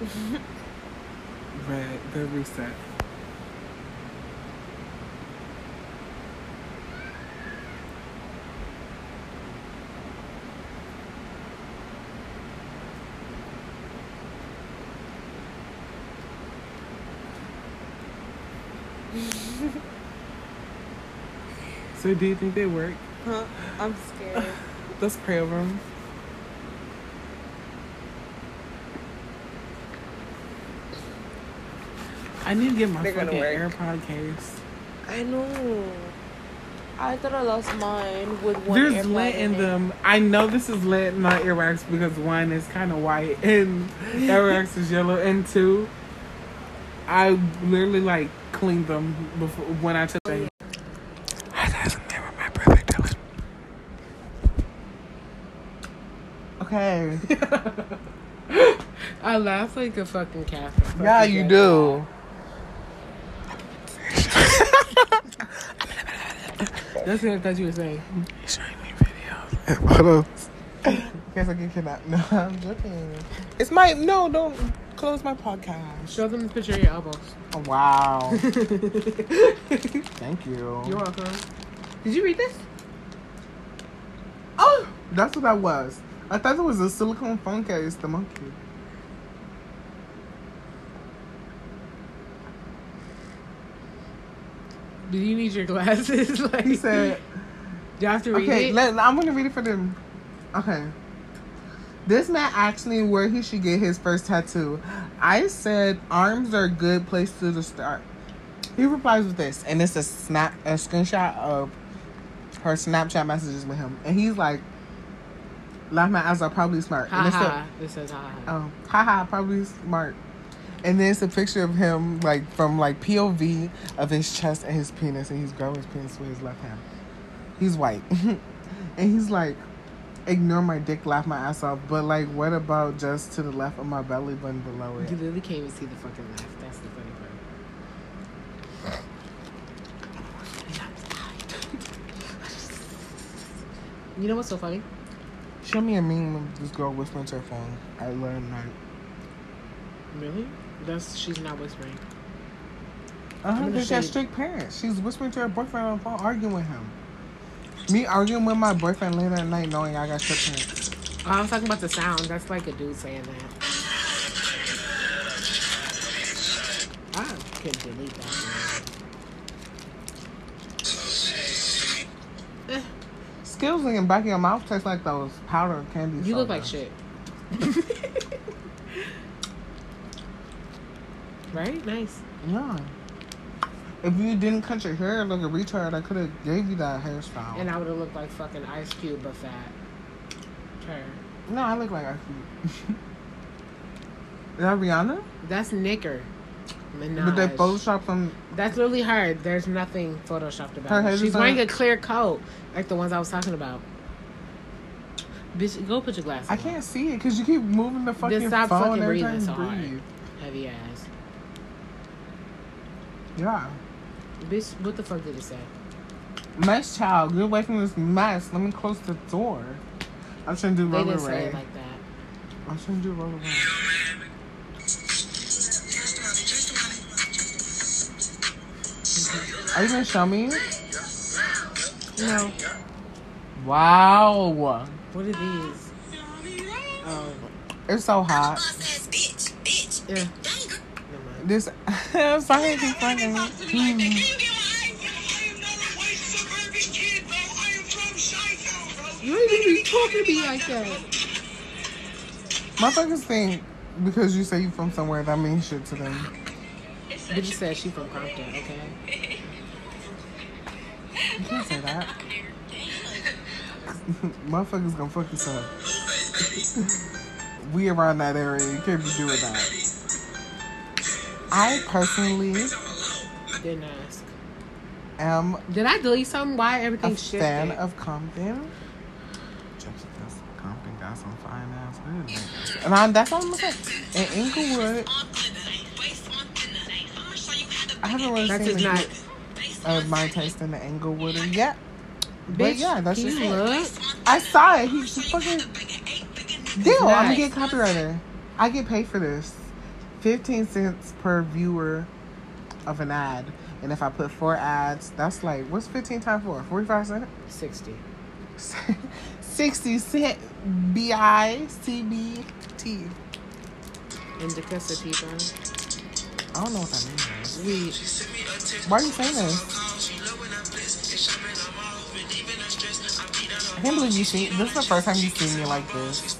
red. They're reset. So do you think they work? Huh? I'm scared. Let's pray over them. I need to get my They're fucking. AirPod case. I know. I thought I lost mine with one There's AirPod lint in it. them. I know this is lint, not earwax, because one is kind of white and earwax is yellow, and two, I literally like cleaned them before when I took them. Hi guys, I'm here with my brother Dylan. Okay. I laugh like a fucking cat. Yeah, you do. That's what I thought you were saying. Showing me videos. Photos. Guess I get kidnapped. No, I'm joking. It's my no. Don't close my podcast. Show them the picture of your elbows. Oh, wow. Thank you. You're welcome. Did you read this? Oh, that's what that was. I thought it was a silicone phone case. The monkey. Do you need your glasses? like, He said. Do you have to read Okay, it? let, I'm gonna read it for them. Okay. This man asked me where he should get his first tattoo. I said arms are a good place to start. He replies with this, and it's a snap, a screenshot of her Snapchat messages with him, and he's like, "Laugh my eyes off, probably smart." ha and it's a- ha. It says ha ha. Oh, haha, probably smart. And then it's a picture of him, like from like POV of his chest and his penis, and he's grabbing his penis with his left hand. He's white, and he's like, "Ignore my dick, laugh my ass off." But like, what about just to the left of my belly button below it? You literally can't even see the fucking laugh. That's the funny part. You know what's so funny? Show me a meme of this girl whispering to her phone at at night. Really? That's she's not whispering. Uh huh. Because she has strict parents. She's whispering to her boyfriend on the phone, arguing with him. Me arguing with my boyfriend later at night, knowing I got strict parents. Oh, I was talking about the sound. That's like a dude saying that. I could delete that. Skills in the back of your mouth taste like those powder candy. You look like shit. right? Nice. Yeah. If you didn't cut your hair like a retard, I could have gave you that hairstyle. And I would have looked like fucking Ice Cube, but fat. Her. no, I look like I Is that Rihanna? That's Nicki. Minaj. But they Photoshop some. That's literally her. There's nothing photoshopped about Her her. She's wearing a clear coat, like the ones I was talking about. Bitch, go put your glasses I on. can't see it because you keep moving the fucking stop phone fucking every breathing so hard. breathe. Heavy ass. Yeah. Bitch, what the fuck did it say? Mess child, get away from this mess. Let me close the door. Trying to do They roller didn't say ray. it like that. I shouldn't do roller ray. Are you gonna show me? No. Wow. What are these? Oh, It's so hot. yeah. This I'm sorry to funny. You ain't even be talking to me like that. Motherfuckers think because you say you from somewhere that means shit to them. Bitch said she from Compton, okay? You can't say that. Motherfuckers gonna fuck us up. we around that area, you can't be doing that. I personally Didn't ask. am Did I delete something? Why a everything's shifted? fan of Compton. Compton got some fine ass hood. And I'm, that's all I'm gonna say. In Inglewood, I haven't really That's seen just the not. of my taste in the Inglewood yet. But yeah, that's just it. look? I saw it. He just fucking. Deal. I'm not. gonna get copywriter. I get paid for this. Fifteen cents per viewer of an ad, and if I put four ads, that's like what's fifteen times four? Forty-five cents. 60. Sixty cent. B I C B T. Indica sativa. I don't know what that means. Weed. Why are you saying this? I can't believe you see. This is the first time you see me like this.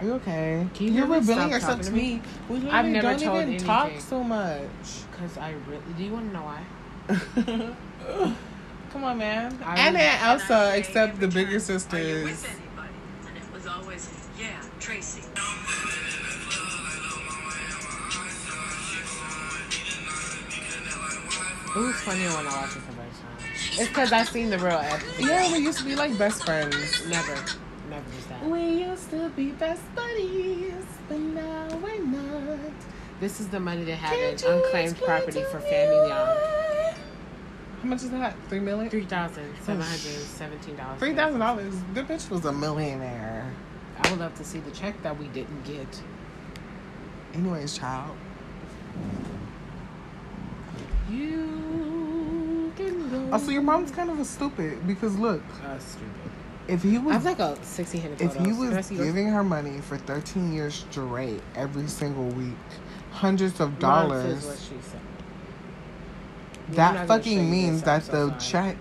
Are you okay? Can you You're really revealing stop yourself talking to to me? me. We I've literally never don't told even talk so much. Because I really. Do you want to know why? Come on, man. I and really- Aunt Elsa, except the bigger sisters. And it was always, yeah, Tracy. It was funnier when I watched it for the first time. It's because I've seen the real episode. Yeah, we used to be like best friends. Never. Never just that. We used to be best buddies, but now we're not. This is the money they have in unclaimed property for Family Young. How much is that? Three million? Three thousand seven hundred seventeen dollars. Three thousand dollars. The bitch was a millionaire. I would love to see the check that we didn't get. Anyways, child. You can go. Also, your mom's kind of a stupid because look, Uh, stupid. if he was, I was have like a sixteen hundred. if he was giving her money for 13 years straight every single week, hundreds of dollars, what she said. That not gonna show fucking means that so the sorry. check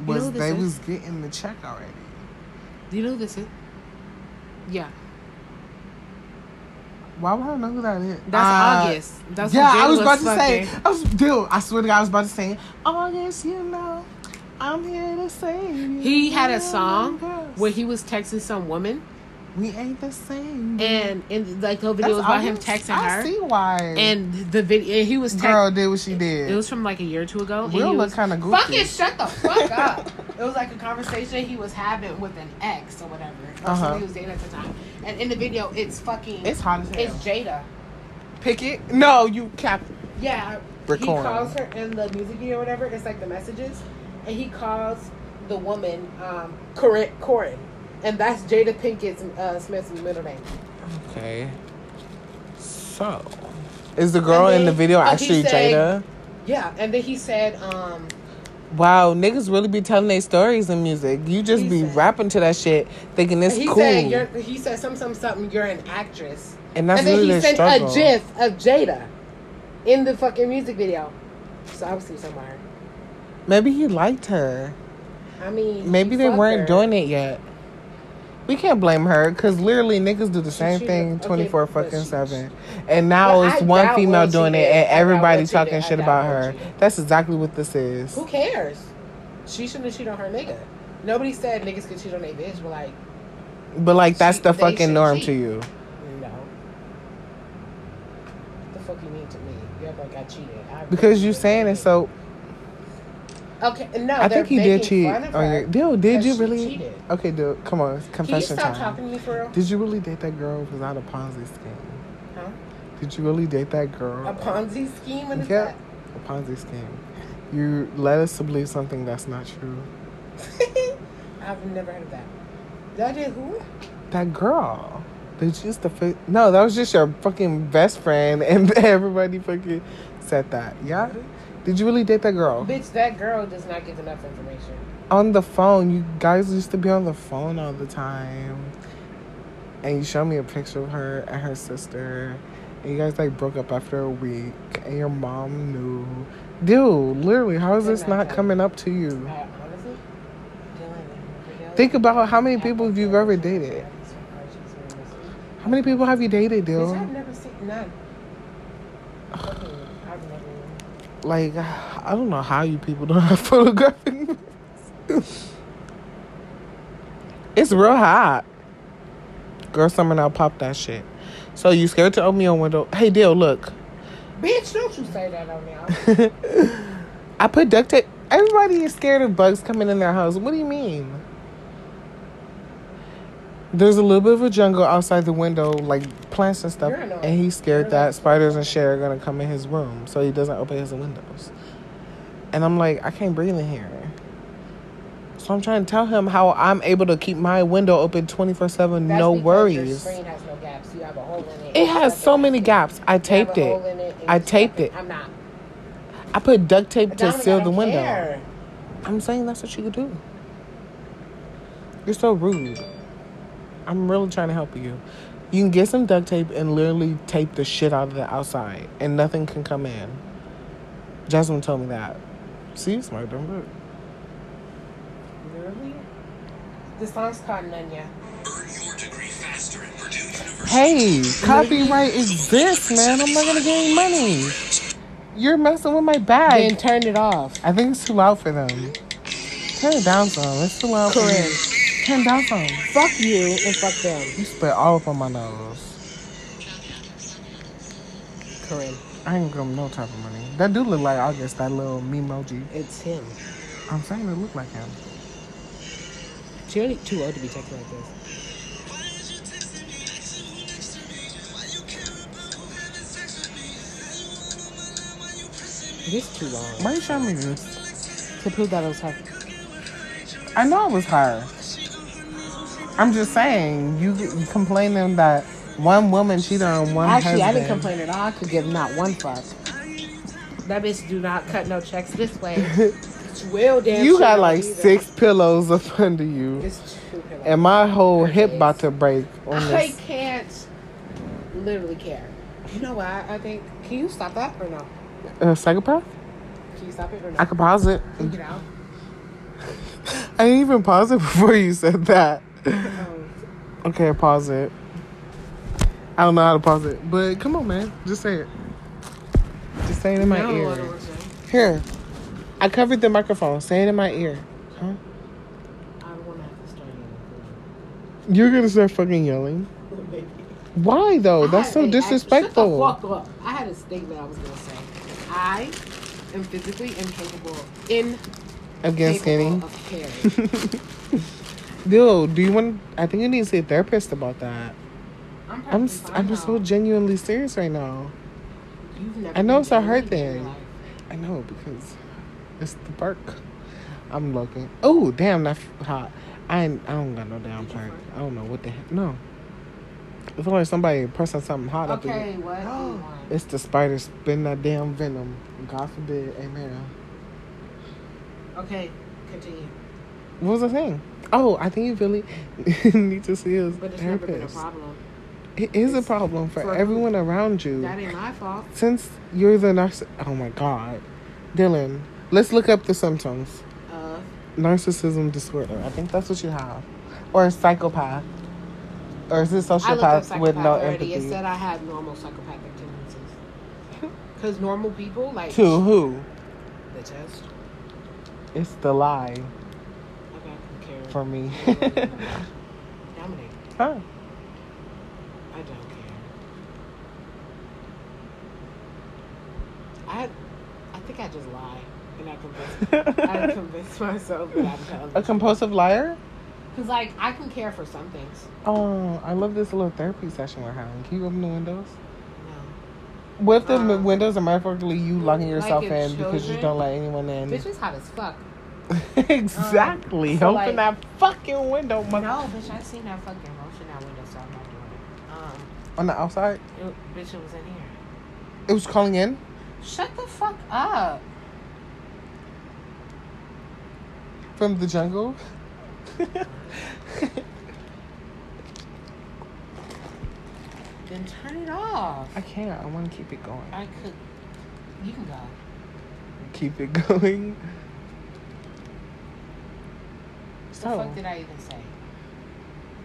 You know was they is? was getting the check already. Do you know who this is? Yeah, Why would I know who that is? that's Uh, August. That's yeah, I was about to say. I was, dude, I swear to God, I was about to say. August, you know, I'm here to save you. He had a Oh, song where he was texting some woman, we ain't the same. and in like the That's video was about him texting I her, I see why. and the video and he was texting. girl did what she did. It was from like a year or two ago. he look kind of goofy. Fucking shut the fuck up. It was like a conversation he was having with an ex or whatever. Or Uh-huh. he was dating at the time. And in the video, it's fucking. It's hot as hell. It's Jada. Pick it. No, you cap. Yeah. Recording. He calls her in the music video or whatever. It's like the messages. And he calls the woman um, Koren. Koren. And that's Jada Pinkett uh, Smith's middle name. Okay. So, is the girl And in the video actually said- Jada? Yeah. And then he said, um, Wow, niggas really be telling their stories in music. You just He be said- rapping to that shit, thinking it's he cool, said, you're, he said something, something, something, you're an actress. and that's and then really he sent struggle. a gif of Jada in the fucking music video. So obviously somewhere. Maybe he liked her. I mean, Maybe they weren't her. doing it yet. We can't blame her because literally niggas do the same she- thing twenty four but fucking she- seven, and now it's I one female doing it, and everybody talking shit about her. That's exactly what this is. Who cares? She shouldn't cheat on her nigga. Nobody said niggas could cheat on their bitch, but like, But like that's She- the fucking norm cheat. to you. no. What the fuck you mean to me? You act like I cheated. I Because you really saying it so. Okay, no. I think he did cheat fun of on your. Dude, did you really? Okay, dude, come on, Can you confession stop time. talking to me for real? Did you really date that girl without a Ponzi scheme? Huh? Did you really date that girl? A Ponzi scheme? What is Yeah, a Ponzi scheme. You led us to believe something that's not true. I've never heard of that. That did who? That girl. That's just the fi- no. That was just your fucking best friend, and everybody fucking said that. Yeah. Did you really date that girl? Bitch, that girl does not give enough information. On the phone. You guys used to be on the phone all the time, and you showed me a picture of her and her sister, and you guys like broke up after a week, and your mom knew. Dude, literally, how is this not coming up to you? Uh, Dylan, Think about how many people you've ever dated. How many people have you dated, dude? I've never seen none. Fucking, I've never. Like, I don't know how you people don't have photographic. it's real hot. Girl, summer now, pop that shit. So you scared to open your window? Hey, deal, look. Bitch, don't you say that on now. I put duct tape. Everybody is scared of bugs coming in their house. What do you mean? There's a little bit of a jungle outside the window, like plants and stuff, and he's scared You're that spiders and shit are gonna come in his room, so he doesn't open his windows. And I'm like, I can't breathe in here. So I'm trying to tell him how I'm able to keep my window open 24 seven, no worries. has no gaps. You have a hole in it. It has so many gaps. I taped it. it I taped it. I'm not. I put duct tape to seal the don't window. I'm saying that's what you could do. You're so rude. I'm really trying to help you. You can get some duct tape and literally tape the shit out of the outside, and nothing can come in. Jasmine told me that. See, you smart dumb bitch. Really? The song's called Nunya. Hey, copyright exists, man. I'm not gonna get any money. You're messing with my bag. Then turn it off. I think it's too loud for them. Turn it down some. It's too loud for Corinne. me. Turn it down some. Fuck you and fuck them. You spit all up on my nose. Corinne. I ain't gonna no type of money. That do look like August, that little memoji. It's him. I'm saying it look like him. She only too old to be texting like this. It is too long. Why are you showing me this? to prove that it was her. I know it was her. I'm just saying, you, you complaining that one woman cheated on one Actually, I didn't complain at all. I could give not one fuck. That bitch do not cut no checks this way. It's real damn You got like either. six pillows up under you, It's two pillows. and my whole hip Yes. about to break on I this. can't literally care. You know what? I think. Can you stop that or no? Uh, psychopath? Can you stop it or no? I could pause it. Take it out. I didn't even pause it before you said that. Okay, pause it. I don't know how to pause it, but come on, man, just say it. Just say it in my no, ear. say. Here, I covered the microphone. Say it in my ear. Huh? I don't want to have to start yelling. You're gonna start fucking yelling. Why though? I That's so I- disrespectful. The fuck up. I had a statement I was gonna say. I am physically incapable in Against skinny. of caring. Dude, do you want? I think you need to see a therapist about that. I'm, I'm perfectly s- fine I'm now. so genuinely serious right now. You've never I know it's a hurt genuine in your thing. I know because it's the perk. I'm looking. Oh damn, that's hot. I I don't got no damn perk. I don't know what the heck. No. It's like somebody pressing something hot up in Okay, what? It's the spider spin that damn venom. God forbid. Amen. Okay, continue. What was the thing? Oh, I think you really need to see a But it's never been a therapist. problem. It is a problem for, for who? everyone around you. That ain't my fault. Since you're the narciss. Oh my God, Dylan. Let's look up the symptoms. Uh, Narcissism disorder. I think that's what you have, or a psychopath, or is it I looked up sociopath with no already. It empathy? said I had normal psychopathic tendencies. Because normal people, like. To who? The test. It's the lie Okay, I can care. For me. Dominic, huh? I don't care. I, I think I just lie. And I convince, I convince myself that I'm A compulsive liar? Because, like, I can care for some things. Oh, I love this little therapy session we're having. Can you open the windows? No. What if the Um, windows are metaphorically you locking yourself if in because you don't let anyone in? Bitch is hot as fuck. exactly. Um, so, Open like- that fucking window, motherfucker. No, bitch, I seen that fucking roach in that window, so I'm not doing it. Um, On the outside, it, bitch, it was in here. it was calling in. Shut the fuck up. From the jungle? Then turn it off. I can't. I want to keep it going. I could. You can go. Keep it going. The fuck did I even say?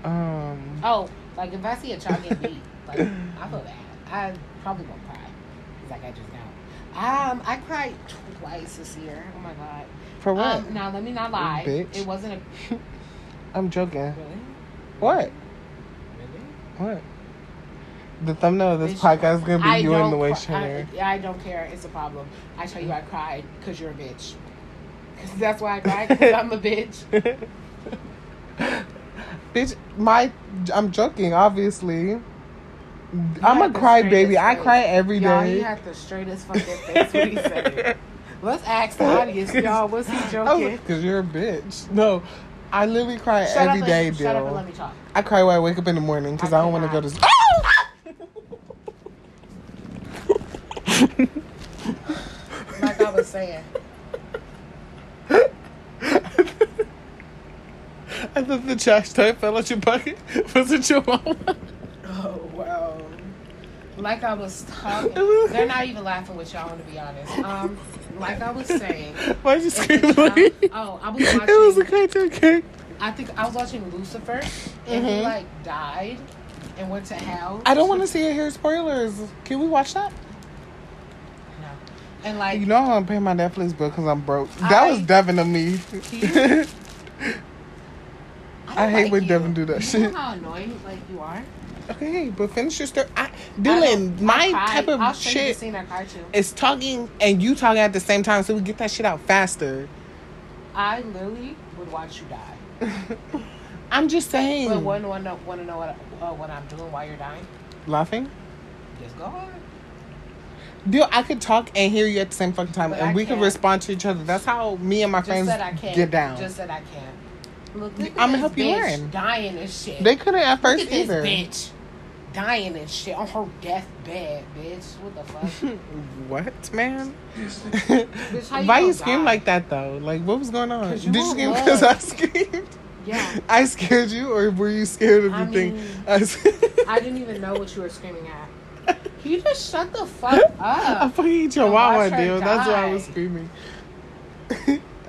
um, Oh, like if I see a child get beat, like I feel bad. I probably won't cry. like I just know. Um, I cried twice this year. Oh my god. for what? Um, now let me not lie. Bitch. It wasn't a I'm joking. really, What? really. What? The thumbnail of this Bitch, podcast is gonna be I you in the cry- waist trainer. I, I don't care. It's a problem. I tell you, I cried because you're a bitch. 'Cause that's why I cried. Because I'm a bitch. Bitch, my I'm joking. Obviously, I'm had a the cry baby. straightest I cry every Y'all, he day. had the straightest fucking face when he said it. Let's ask the audience, y'all. Was he joking? Because you're a bitch. No, I literally cry Shut every day, and, Shut up and let me talk. I cry when I wake up in the morning because I I, don't want to go to. cannot. Ah! Like I was saying. I thought the trash type fell out your bucket. Was it your mama? Oh wow. Like I was talking. They're not even laughing with y'all. To be honest. Um, like I was saying. Why'd you scream like? oh, I was watching. It was a cartoon cake. I think I was watching Lucifer, and he Mhm. like died and went to hell. I don't want to see it here. Spoilers. Can we watch that? No. And like You know I'm paying my Netflix bill because I'm broke. That I- was Devin to me. You- I hate like when you. Devin do that you shit. Know how annoying like you are. okay, but finish your story. I, I Dylan, don't- my I type of I'll show you the shit scene I cried to. is talking and you talking at the same time, so we get that shit out faster. I literally would watch you die. I'm just saying. But wouldn't want to want to know what uh, what I'm doing while you're dying. Laughing? Just go on. Dude, I could talk and hear you at the same fucking time, But and I we could can't. respond to each other. That's how me and my Just friends I can't. get down. Just that I can't. Look, look at I'ma this help you learn. Dying and shit. they couldn't at look first at this either. bitch. Dying and shit on her deathbed, bitch. What the fuck? What, man? Bitch, Why you scream like that though? Like, what was going on? you Did you scream because I screamed? yeah. I scared you, or were you scared of I the thing? mean, I, I didn't even know what you were screaming at. Can you just shut the fuck up. I fucking eat your wawa, dude. That's why I was screaming.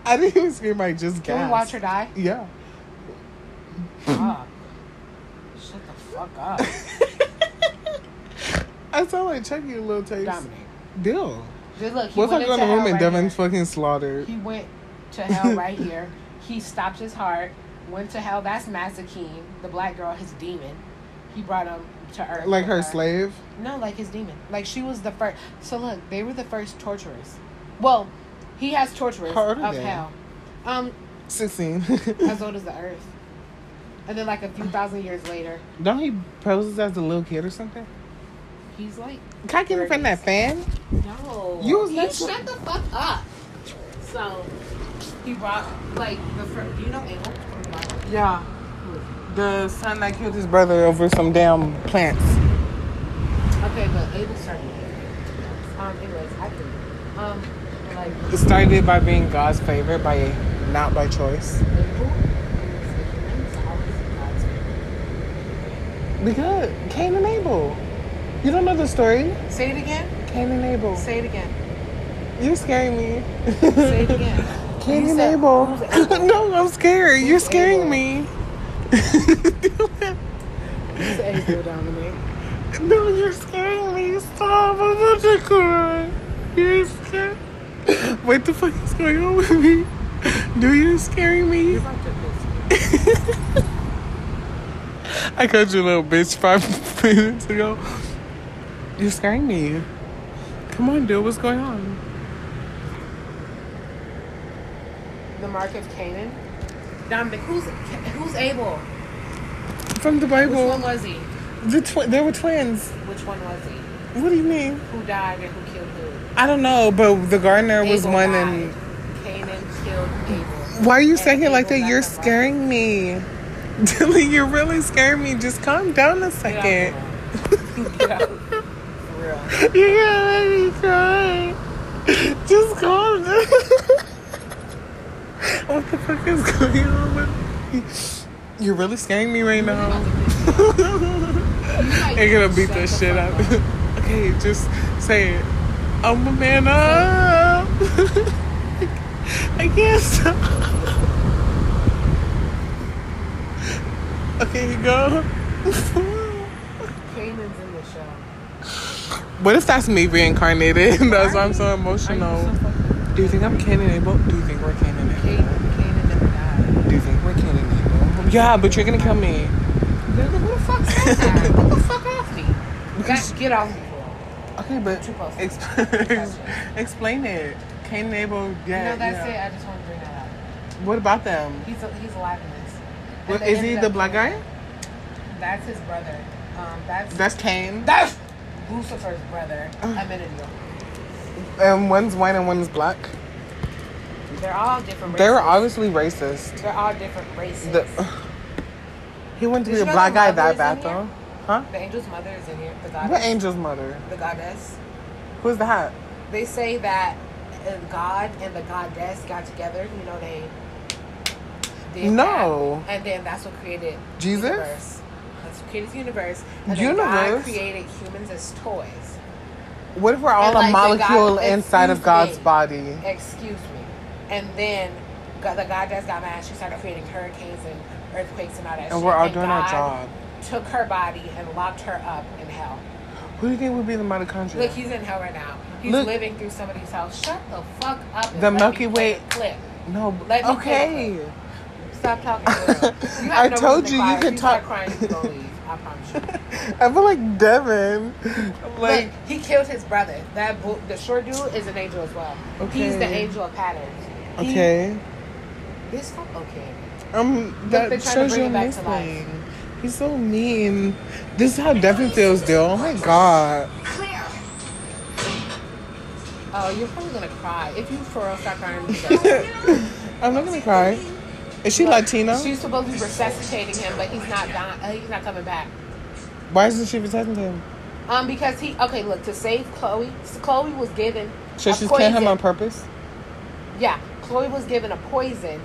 I didn't even scream. I just Can we gasped. watch her die? Yeah. Fuck. Shut the fuck up. I sound like Chucky a little taste. Dominic. Deal. Just look, he What if I went go in into the room hell and right Devin's here. fucking slaughtered? He went to hell right here. He stopped his heart, went to hell. That's Mazikeen, the black girl, his demon. He brought him to earth. Like with her slave? No, like his demon. Like she was the first. So look, they were the first torturers. Well, he has torturers How of they? hell. Um, 16. as old as the earth. And then like a few thousand years later, Don't he poses as a little kid or something? he's like, Can I get in front of that fan? no, You was you next- shut the fuck up. So he brought like the first. Do you know Abel from the Bible? Yeah. The son that killed his brother over some damn plants. Okay, but Abel started it. Um, anyways, I think. Um, like It started by being God's favorite, by not by choice. Abel is the humans always God's favorite. Because Cain and Abel. You don't know the story? Say it again. Cain and Abel. Say it again. You're scaring me. Say it again. Cain You and said, Abel. Abel?" no, I'm scared. You're scaring Abel? me. Who's Abel, Dominic? no, you're scaring me. Stop. I'm about to cry. You're scared. What the fuck is going on with me? Do you scaring me? You're about to piss me. I called you a little bitch five minutes ago. You're scaring me. Come on, dude. What's going on? The mark of Canaan. Dominic, who's who's Abel? From the Bible. Which one was he? The twi- they were twins. Which one was he? What do you mean? Who died and who? I don't know, but the gardener was Abel one died. and. Killed Abel. Why are you And saying it like that? You're scaring me. Dylan, you're really scaring me. Just calm down a second. out. Get out. For real. You're gonna make me cry. Just calm down. what the fuck is going on with me? You're really scaring me right now. You're gonna beat the shit up. okay, just say it. I'm a man up. I can't stop. Okay, you go. Canaan's in the show. What if that's me reincarnated? That's why I'm so emotional. so Do you think I'm Cain and Abel? Do you think we're Cain and Abel? Canaan, Canaan never died. Do you think we're Cain and Abel? Yeah, but you're gonna kill me. Who the fuck said that? Get the fuck off me. Get off me. Okay, but Too close. ex- explain it. Cain and Abel, yeah. no, that's yeah. it. I just want to bring that up. What about them? He's he's alive in this. Is he the black guy? That's his brother. Um, that's That's Cain. that's Lucifer's brother. Amenadiel. And one's white and one's black. They're all different. Races. They were obviously racist. They're all different races. The, he wouldn't Did be a black guy that bad though. Huh? The angel's mother is in here. The goddess. What angel's mother? The goddess. Who's that? They say that God and the goddess got together. You know they. did No. that, and then that's what created Jesus? The universe. That's what created the universe. And then God created humans as toys. What if we're all And, a like, molecule God- inside of God's me. body? Excuse me. And then God, the goddess got mad. She started creating hurricanes and earthquakes and all that. And shit. we're all doing our job. Took her body and locked her up in hell. Who do you think would be the mitochondria? Look, he's in hell right now. He's Look. living through somebody's house. Shut the fuck up. The Milky Way- Clip. no, Let me okay. Stop talking. I no told reason to you you could you talk- crying. You leave. I promise you. I feel like Devin. Like, Look, he killed his brother. That bo- the short dude is an angel as well. Okay. He's the angel of patterns. He- okay. This stop okay. Um, that to shows bring you back to life. He's so mean. This is how Devin feels, dude. Oh my god. Oh, you're probably gonna cry if you for real start crying. I'm not gonna cry. Is she Latino? She's supposed to be resuscitating him, but he's not dying. Uh, he's not coming back. Why isn't she resuscitating him? Um, because he okay. Look, to save Chloe, so Chloe was given. So a she's killing him on purpose? Yeah, Chloe was given a poison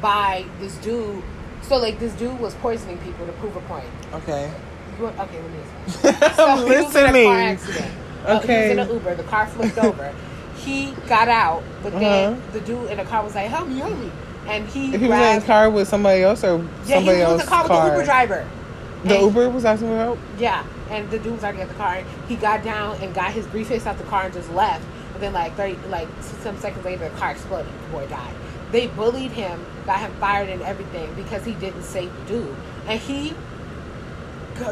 by this dude. So like this dude was poisoning people to prove a point. Okay. You want- Okay, let me listen. So I'm he was in a car accident. Uh, Okay. he was in an Uber. The car flipped over. He got out, but then Uh-huh. the dude in the car was like, "Help me, help me!" And he, He was in a car with somebody else or yeah, somebody he was in the car with the Uber driver. The And- Uber was asking for help? Yeah, and the dude was already at the car. He got down and got his briefcase out of the car and just left. And then like thirty, like some seconds later, the car exploded. The boy died. They bullied him, got him fired and everything because he didn't save the dude. And he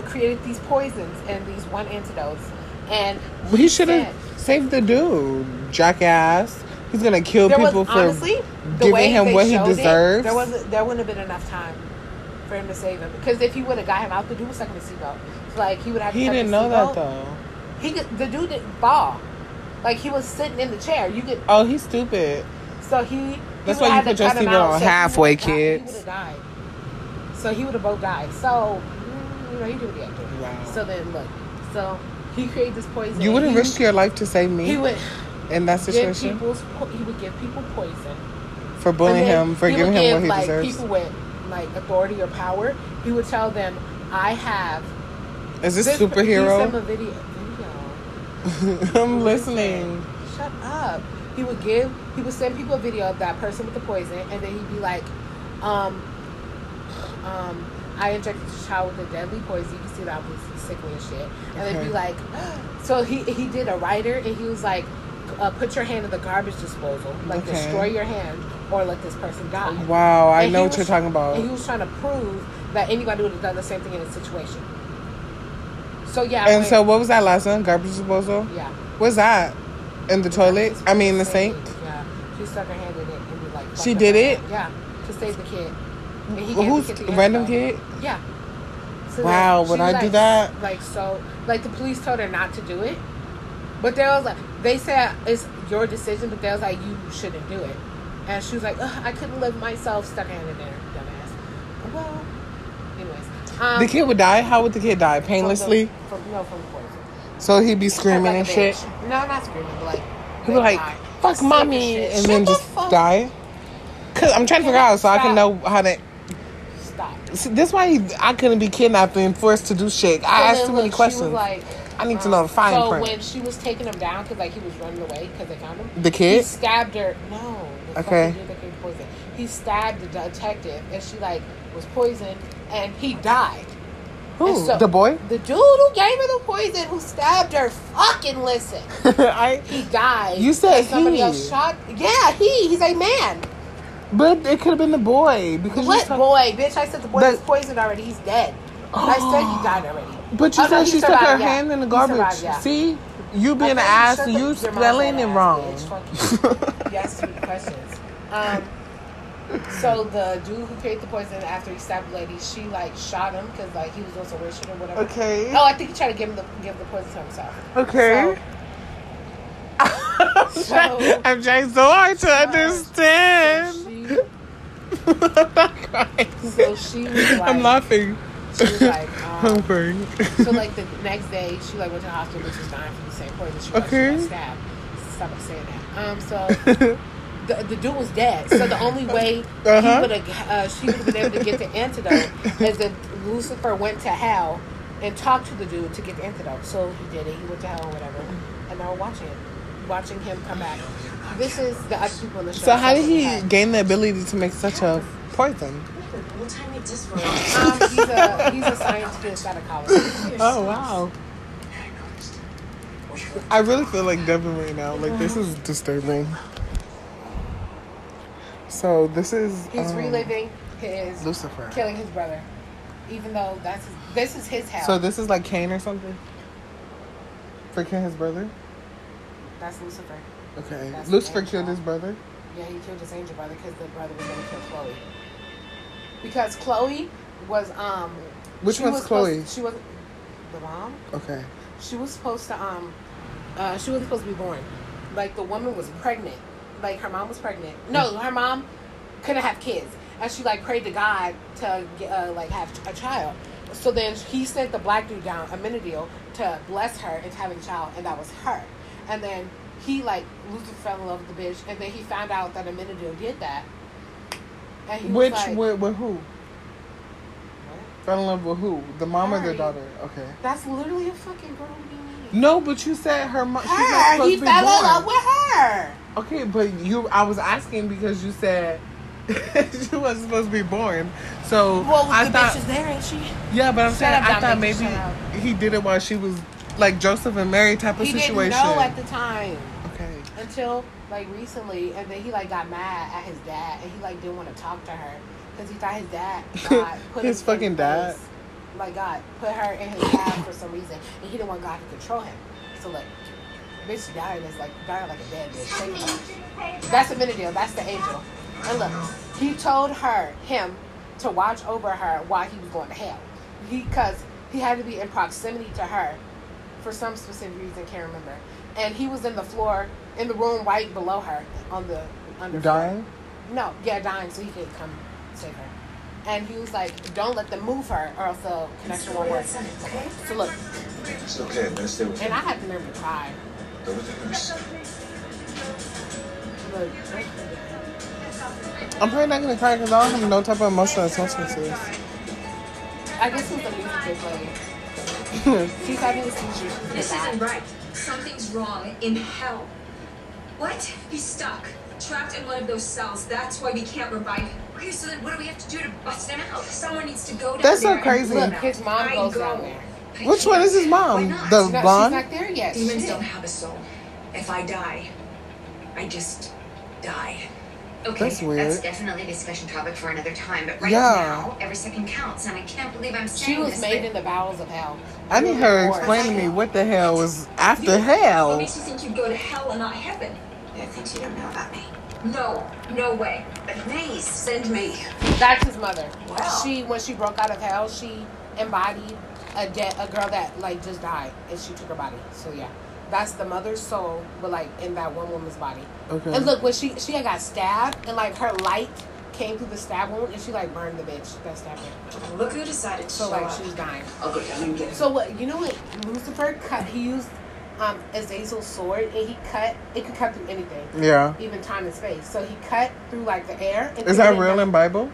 created these poisons and these one antidotes. And He should have saved the dude. Jackass. He's gonna kill there was people for honestly giving him what he showed it, deserves. there wasn't there wouldn't have been enough time for him to save him because if he would have got him out, the dude was stuck in the seatbelt. So, like he would have. he didn't know that though. He could, the dude didn't fall. Like he was sitting in the chair. You could Oh, he's stupid. so he. That's why you put your seatbelt on halfway, kids. He would have died. So he would have both died. So you know he did what he had to. do. Wow. So then look. So he created this poison. You wouldn't risk your life to save me He would in that situation po- He would give people poison. for bullying him, for giving him what give, he like, deserves. People with like authority or power. He would tell them, "I have." Is this him superhero? video. Video. I'm listening. Shut up. He would give, he would send people a video of that person with the poison, and then he'd be like, um, um, I injected this child with a deadly poison. You can see that I was sickly and shit. And they'd Okay. be like, so he he did a writer, and he was like, uh, put your hand in the garbage disposal, like Okay. destroy your hand, or let this person die. Wow, I And know what was you're talking about. And he was trying to prove that anybody would have done the same thing in a situation. So yeah, And so, what was that last one? Garbage disposal? yeah. What's that? In the toilet? I mean, the sink? Yeah, she stuck her hand in it and was like. She did it? hand. Yeah, to save the kid. And he Well, Who's the kid random kid? Yeah. So Wow, would I was do that? Like so, like the police told her not to do it, but they was like they said it's your decision, but they was like you shouldn't do it, and she was like, Ugh, I couldn't live myself, stuck in there, dumbass. Well, anyways, um, The kid would die? How would the kid die? from the- Painlessly? From, no, from the poison. So he'd be screaming Like and shit? No, not screaming, but like He'd like, die. fuck mommy, and then the just fuck- die? Cause I'm trying to figure out so I can know how to. Stop. See, this why I couldn't be kidnapped and forced to do shit. I So asked too many look, she questions. like, I need to um, know the fine so print. when she was taking him down because like he was running away because they found him, The kid. he stabbed her. No, the Okay. fucking dude that. He stabbed the detective, and she like was poisoned, and he died. Who? so- the boy? The dude who gave her the poison, who stabbed her, fucking listen. I. He died. You said somebody he. else shot. Yeah, he. He's a man. But it could have been the boy because What said- boy, bitch? I said the boy But- was poisoned already. He's dead. I said he died already. But you Oh, said he she stuck her yeah. hand in the garbage. survived, yeah. See, you being an ass, shut and the- you spelling it wrong. bitch. You. You asked questions. Um, so the dude who created the poison after he stabbed the lady, she like shot him because like he was doing some weird shit or whatever. okay. Oh, I think he tried to give him the give the poison to himself. Okay. So- I'm trying so hard to So understand. she, I'm not crying. so she was like, I'm laughing. She was like, um, I'm. So like the next day, she like went to the hospital, which was dying from the same poison. She, Okay. okay. she got stabbed. Stop saying that. Um, so the, the dude was dead. So the only way Uh-huh. he would have, uh, she would have been able to get the antidote is if Lucifer went to hell and talked to the dude to get the antidote. So he did it. He went to hell or whatever, and now we're watching it, watching him come back. This is the other people in the show. so how did he Okay. gain the ability to make such a poison? What time is this for? Um, he's a he's a scientist at a college. Oh wow. I really feel like Devin right now. Like this is disturbing. So this is He's um, reliving his Lucifer. killing his brother, even though that's his, this is his house. So this is like Cain or something. For killing his brother. that's Lucifer. Okay. That's Lucifer killed his brother. Yeah, he killed his angel brother because the brother was gonna kill Chloe. Because Chloe was um. Which one's was Chloe? supposed- She was the mom. Okay. She was supposed to um. Uh, she wasn't supposed to be born. like the woman was pregnant. Like her mom was pregnant. No, her mom couldn't have kids, and she like prayed to God to get, uh, like have a child. So then he sent the black dude down, Amenadiel, to bless her into having a child, and that was her. And then he like Lucifer fell in love with the bitch, and then he found out that Amenadiel did that. And he was Which like, with, with who? Fell in love with who? The mom or the daughter? Okay. That's literally a fucking girl No, but you said her mom. She's not her. supposed He to be fell in love with her. Okay, but you. I was asking because you said she wasn't supposed to be born. So Well, I the thought. bitch is there, ain't she? Yeah, but I'm Shut saying up, I thought maybe he did it while she was like Joseph and Mary type of He situation. didn't know at the time okay. until like recently, and then he like got mad at his dad, and he like didn't want to talk to her because he thought his dad God put His fucking dad? place. Like God put her in his path for some reason, and he didn't want God to control him. So look, bitch dying is like dying like a dead bitch. That's Amenadiel. That's the angel. And look, he told her him to watch over her while he was going to hell. Because he had to be in proximity to her for some specific reason, can't remember. And he was in the floor in the room right below her on the under Dying? No, yeah, dying, so he could come save her. And he was like, "Don't let them move her, or else the connection won't work." So look, It's okay, I'm gonna stay with you. and I had to nerve to cry. Go with the nurse. I'm probably not gonna cry because I don't have no type of emotional attachment to this. I guess it was the music they played. She's having a seizure. This isn't right. Something's wrong in hell. What? He's stuck. Trapped in one of those cells. That's why we can't revive him. Okay, so then what do we have to do to bust him out? Someone needs to go down there. That's so crazy. Look, his mom I goes go. down there. Which one is his mom? Why not? The No, she's blonde? not there yet. Demons don't have a soul. If I die, I just die. Okay, That's weird. That's definitely a discussion topic for another time. But right Yeah. now, every second counts, and I can't believe I'm saying She was this. made in the bowels of hell. I need her to explain to me what the hell was after What hell. makes you think you'd go to hell and not heaven? There are things you don't know about me. No, no way. But Maze, Send me. That's his mother. Wow. She when she broke out of hell, she embodied a dead a girl that like just died, and she took her body. So yeah, that's the mother's soul, but like in that one woman's body. Okay. And look, when she she had got stabbed, and like her light came through the stab wound, and she like burned the bitch that stabbed her. Look who decided to So show like up. she's dying. I'll go down get him. So what? You know what? Lucifer cut. He used um Azazel's sword, and he cut. It could cut through anything, Yeah. even time and space. So he cut through like the air. And Is that real in Bible?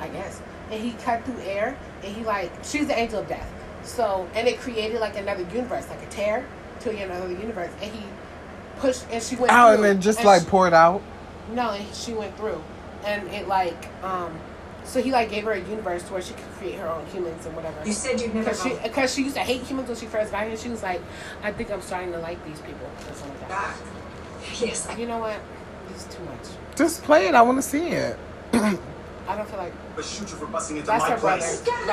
I guess. And he cut through air, and he like she's the angel of death. So and it created like another universe, like a tear to another universe, and he pushed, and she went. Oh, through, and then just like she- poured out. no, and she went through, and it like um, so he like gave her a universe to where she could create her own humans and whatever. You said you'd never Because she, because she used to hate humans when she first got here. She was like, I think I'm starting to like these people or something like that. Yes, You know what? This is too much. Just play it. I want to see it. I don't feel like But shoot you for busting into that's my her brother. That's the girl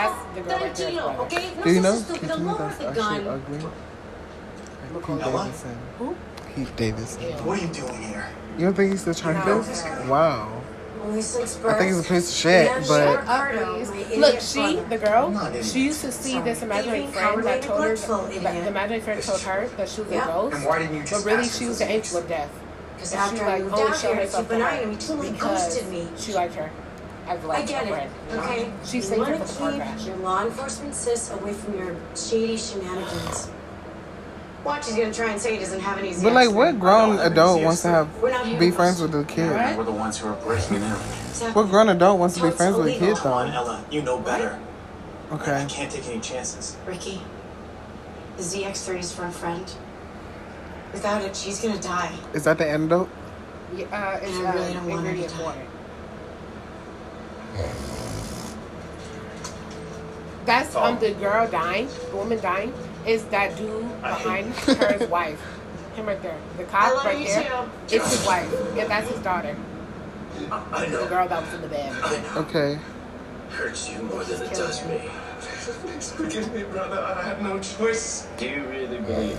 right there. brother. okay? Do you know? so Can stupid. you tell me that's with the actually gun. ugly? Like Pete Davidson. Who? Pete Davidson. Ew. What are you doing here? You don't think he's still trying No. this? Wow. Well, he's like I think he's a piece of shit, Yeah, but sure. Cardo, Please. my idiot Look, she, the girl, I'm not an she used to see this imaginary friend that told her, that the imaginary friend told her that she was a ghost, And why didn't you but really she was the angel of death. Because after she I like moved only out showed here, herself you to benign her and because ghosted me. she liked her as I like get it, friend. okay? She you saved wanna from the car keep crash. your law enforcement sis away from your shady shenanigans. Watch, he's gonna try and say he doesn't have any. but like, what grown adult wants to have We're not be friends with a kid? What? We're the ones who are breaking in. Exactly. What grown adult wants to be friends with a kid Come on, though? Ella. You know better. Okay. I Okay. can't take any chances. Ricky, the ZX30 is for a friend. Without it, she's gonna die. Is that the antidote? Yeah, uh, it's I really uh, don't want her to ingredient die. water. That's um the girl dying, the woman dying, is that dude behind her wife. Him right there. The cop right you there. too. It's his wife. And that's his daughter. I, I The girl that was in the bed. I know. Okay. Hurts you more than it does her. me. Please forgive me, brother. I had no choice. Do you really believe?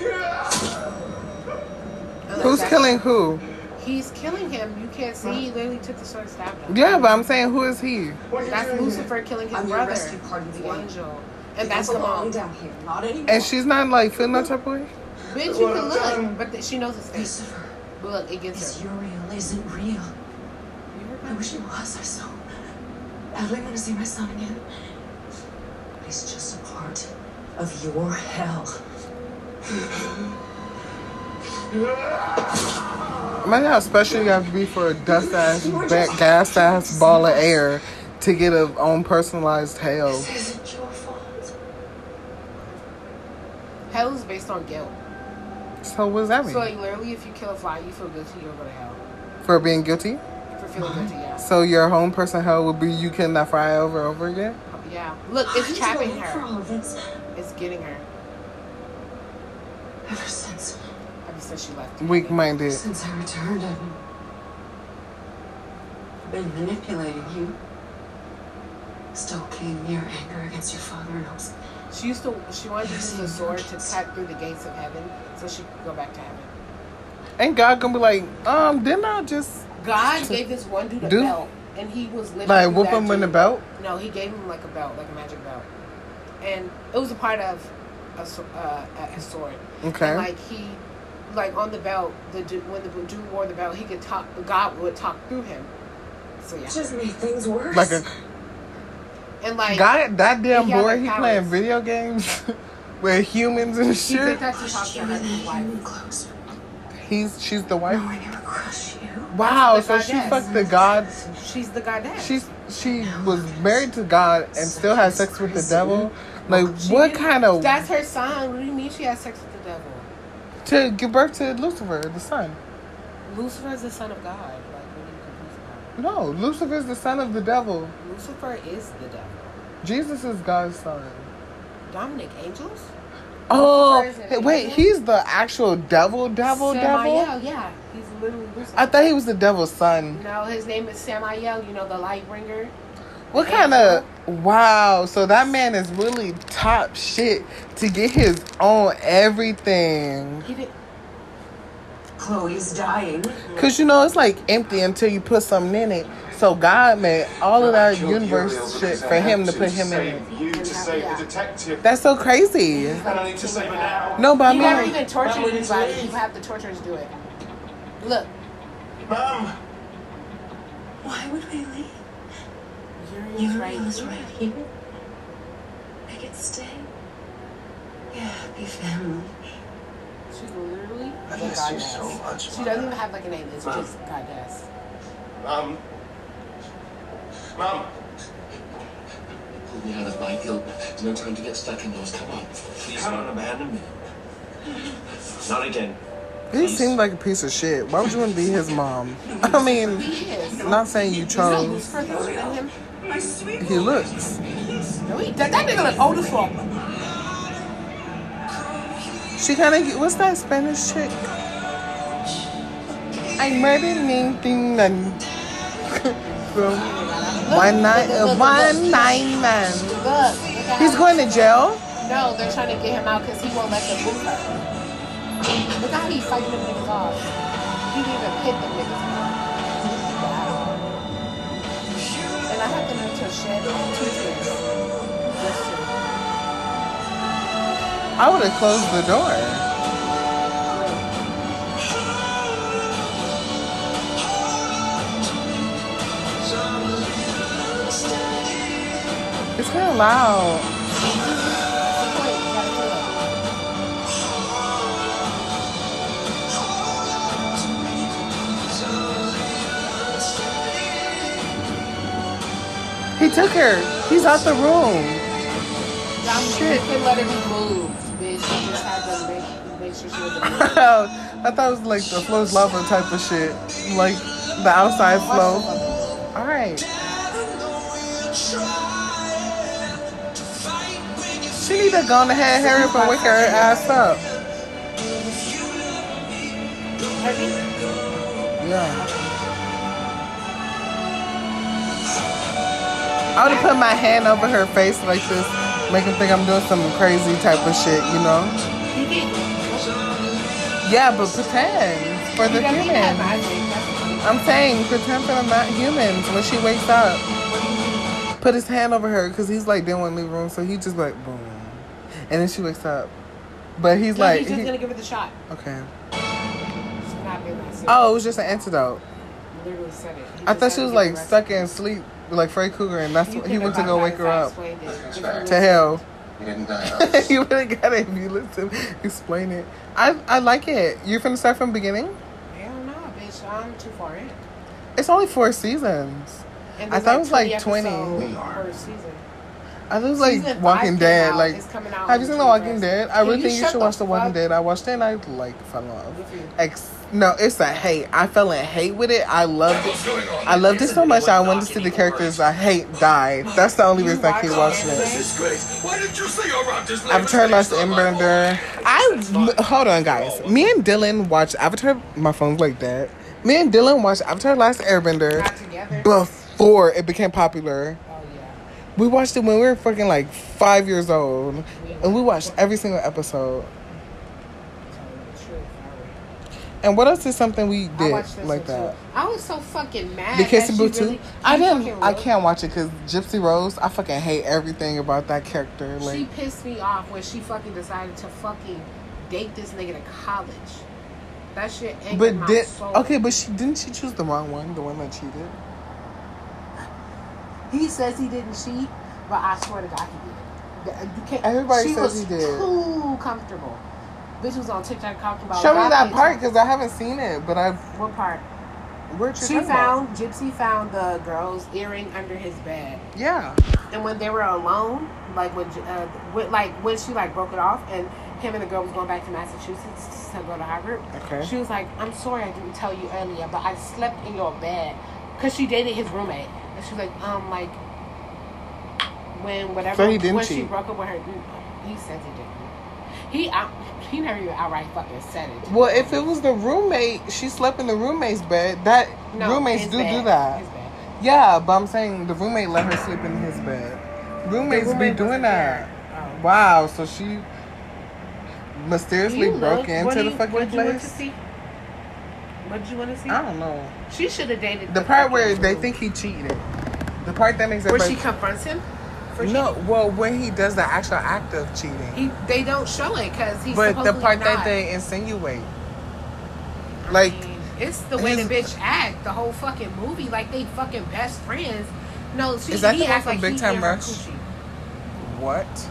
And Who's that's- killing who? He's killing him. You can't see. He literally took the sword and stabbed him. Yeah, but I'm saying who is he? What are you That's doing here? Lucifer killing his I'm your brother. rescue party the one. angel. And that's You the mom. down here, not anymore. And she's not like feeling that type of way. Bitch, you can look, but th- she knows it's face. Lucifer, But look, it gets is her. Uriel isn't real. I wish it was. I so badly want to see my son again. But he's just a part of your hell. Imagine how special you have to be for a dust ass, back, gas ass ball of air to get a own personalized hell. This isn't your fault. Hell is based on guilt. So what does that mean? So like literally, if you kill a fly, you feel guilty, you'll go to hell. for being guilty? For feeling guilty, yeah. So your home person hell would be you killing that fry over and over again? Yeah. Look, it's did trapping you wait For her. all of this, It's getting her. ever since Ever since she left. Weak minded. since I returned, I've been manipulating you, Still stoking your anger against your father and hopes She used to. She wanted to use the sword to cut through the gates of heaven, so she could go back to heaven. Ain't God gonna be like, um, didn't I just God gave this one dude a Do- belt, and he was living. like through whoop that him in the belt? No, he gave him like a belt, like a magic belt, and it was a part of a, uh, a sword. Okay. And like he, like on the belt, the dude, when the dude wore the belt, he could talk. God would talk through him. So yeah, just made things worse. Like a and like God, that damn he boy, he powers. playing video games with humans and he shit. could actually talk to you her and his wife. He's she's the wife. Knowing it would crush you. Wow, the so she goddess. fucked the God. She's the goddess. She's she was married to God and still had sex with the devil. Like what kind of That's her son. What do you mean she has sex with the devil? To give birth to Lucifer, the son? Lucifer is the son of God. Like, what are you confused about? No, Lucifer is the son of the devil. Lucifer is the devil. Jesus is God's son. Dominic Angels? Oh, hey, wait, angel? he's the actual devil, devil, devil. Samael, yeah. He's literally Lucifer. I thought he was the devil's son. No, his name is Samael, you know, the light bringer. What kind of wow? So that man is really top shit to get his own everything. He did Chloe's dying. Cause you know it's like empty until you put something in it. So God made all of that universe shit for him to put him in it. You to save the detective. That's so crazy. And I need to save her now. No, but I He never mean, even tortured Mom, we need to anybody. leave. You have the torturers do it. Look, Mom. Why would we leave? Uriel's right Uriel is here. right here. I could stay. Yeah, happy family. She's literally I miss you so much, She doesn't even have like a name. It's Mom. just goddess. Mum. Mom. Pull me out of my guilt. There's no time to get stuck in those. Come on. Please Come don't on. abandon me. Not again. he seemed like a piece of shit. Why would you want to be his mom? I mean, He is. I'm not saying you You chose. Looks? He looks. No, he, that, that nigga look old as fuck. She kind of what's that Spanish chick? I murdered anything and from one night, uh, one night man. Look, look at He's going to jail. No, they're trying to get him out because he won't let them move her. Look how he's fighting them niggas off. He didn't even hit them niggas. I would have closed the door. It's kind of loud. He took her. He's out the room. Dominic, you couldn't let her be moved, bitch. You just had to make, make sure she was I thought it was like the flows lava type of shit, like the outside flow. All right. She need to go ahead, hurry up, and wake her ass up. Yeah. I would have put my hand over her face like this, make him think I'm doing some crazy type of shit, you know? Yeah, but pretend for the He humans. I'm saying pretend for the not humans when she wakes up. what do you mean? put his hand over her because he's like didn't want to leave the room, so he just like boom, and then she wakes up. But he's No, like, he's just he- gonna give her the shot. okay. She's not being that serious. Oh, it was just an antidote. literally said it. He I thought she was like stuck in sleep, like Freddy Krueger, and that's what he went to go wake her up explained it. If you to hell. You didn't die. you would have got it if you listen. Explain it. I I like it. You're finna start from the beginning. Hell no, bitch. I'm too far in. It's only four seasons. And I there's thought it was like 20 20. episodes We are. per season. I was like Season Walking Dead. out. Like, It's coming out have you seen The Walking Dead? I really think you should the watch The Walking Dead. I watched it and I like fell in love. Good. Ex- no, it's a hate. I fell in hate with it. I loved it. I loved it so much. I wanted to see the characters I hate die. That's the only reason I keep watching it. This is great. Why didn't you say around this Avatar Last Airbender. I hold on, guys. Me and Dylan watched Avatar. My phone's like that. Me and Dylan watched Avatar Last Airbender before it became popular. Oh yeah. We watched it when we were fucking like five years old, and we watched every single episode. And what else is something we did like that? too. I was so fucking mad. The she too. really- I didn't. I can't watch it because Gypsy Rose. I fucking hate everything about that character. She pissed me off when she fucking decided to fucking date this nigga to college. That shit angered but my did okay? But she didn't. She choose the wrong one. The one that cheated. He says he didn't cheat, but I swear to God he did. Uh, you can't. Everybody says was he did. Too comfortable. Bitch was on TikTok talking about. Show me that part because I haven't seen it. But I've. What part? Where'd She talking about? found Gypsy found the girl's earring under his bed, Yeah. and when they were alone, like when uh, when, like when she like broke it off, and him and the girl was going back to Massachusetts to go to Harvard. Okay. She was like, "I'm sorry I didn't tell you earlier, but I slept in your bed because she dated his roommate." And she was like, "Um, like when whatever So he didn't when she broke up with her, he says he didn't. He out, he never even outright fucking said it. Well, if it was the roommate, she slept in the roommate's bed. That No, roommates do bed, do that. Yeah, but I'm saying the roommate let her sleep in his bed. Roommates roommate be doing that. Oh. Wow, so she mysteriously broke look- into what the you- fucking what'd you want to place. see? What did you want to see? I don't know. She should have dated The part fucking where they think he cheated. The part that makes it where everybody. she confronts him. For no, well, when he does the actual act of cheating. cheating. he they don't show it because he's but the part not. that they insinuate. I Like, mean, it's the way the bitch act. The whole fucking movie, like they fucking best friends. No, she, Is that he the one act from like Big he Time Rush? coochie. what?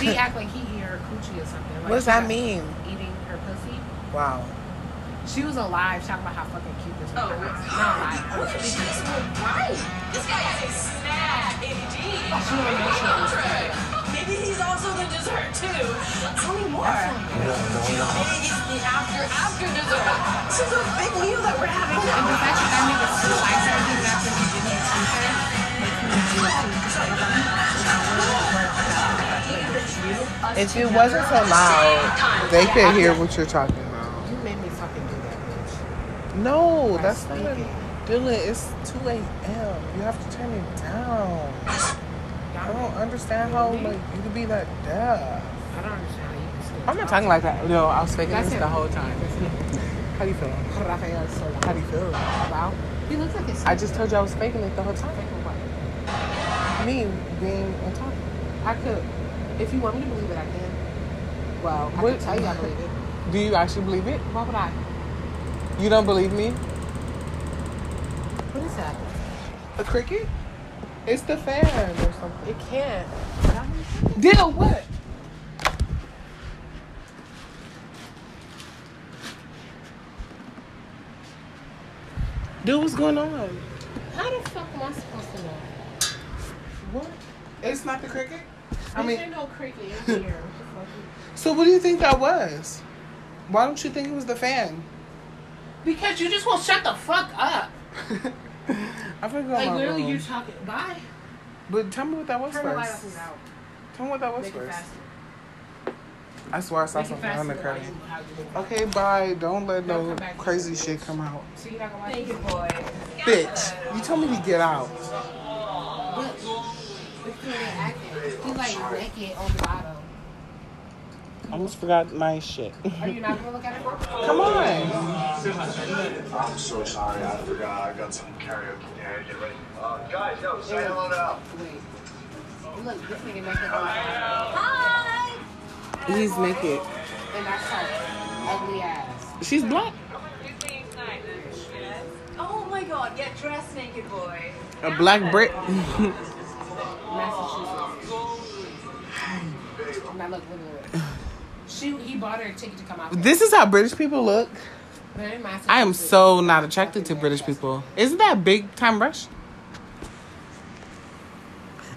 She act like he eat her coochie or something. Like What does that mean? Eating her pussy. Wow. She was alive talking about how fucking cute this was. Oh, so bright? This guy is a snack, indeed. Maybe he's also the dessert too. Tell me more. Maybe he's the after after dessert. This is a big meal that we're having choose her. If it wasn't so loud, they could hear what you're talking about. You made me fucking do that, bitch. No, By that's not. speaking. Dylan, it's 2 a.m. You have to turn it down. I don't understand how like you could be that deaf. I don't understand how you can still I'm not talking like that. No, I was faking this the whole time. How do you feel? Rafael Sola. How do you feel? Wow. He looks like his I just told you I was faking it the whole time. Faking what? Me being on top. I could, if you want me to believe it, I can. Well, I What- can tell you I believe it. Do you actually believe it? Why would I? You don't believe me? What is that? A cricket? It's the fan or something. It can't. Deal what? Dude, what's going on? How the fuck am I supposed to know? What? It's not the cricket? I mean, ain't no cricket in here. What the fuck? so what do you think that was? Why don't you think it was the fan? Because you just won't shut the fuck up. I forgot Like my literally, you talking. Bye. But tell me what that was Turn the light first. off and out. Tell me what that was Make it first. I swear I saw Make something on the faster. curtain. while you- while you- Okay, bye. Don't let Don't no crazy shit come out. So you're not gonna watch Thank you, boy. Bitch, you told me to get out. What? Look at him acting. He's like naked on the bottom. I almost forgot my shit. Are you not gonna look at it? Come on. I'm so sorry. I forgot. I got some karaoke. Yeah, get ready. Uh, Guys, yo, say hello to Wait. Look, this nigga naked on He's naked. And that's her ugly ass. She's black. Oh my god, get dressed, naked boy. A black Brit. Massachusetts. Now look, look, look. She, he bought her a ticket to come out. this is how British people look. They're. I am so not attracted to British people. Isn't that big time rush?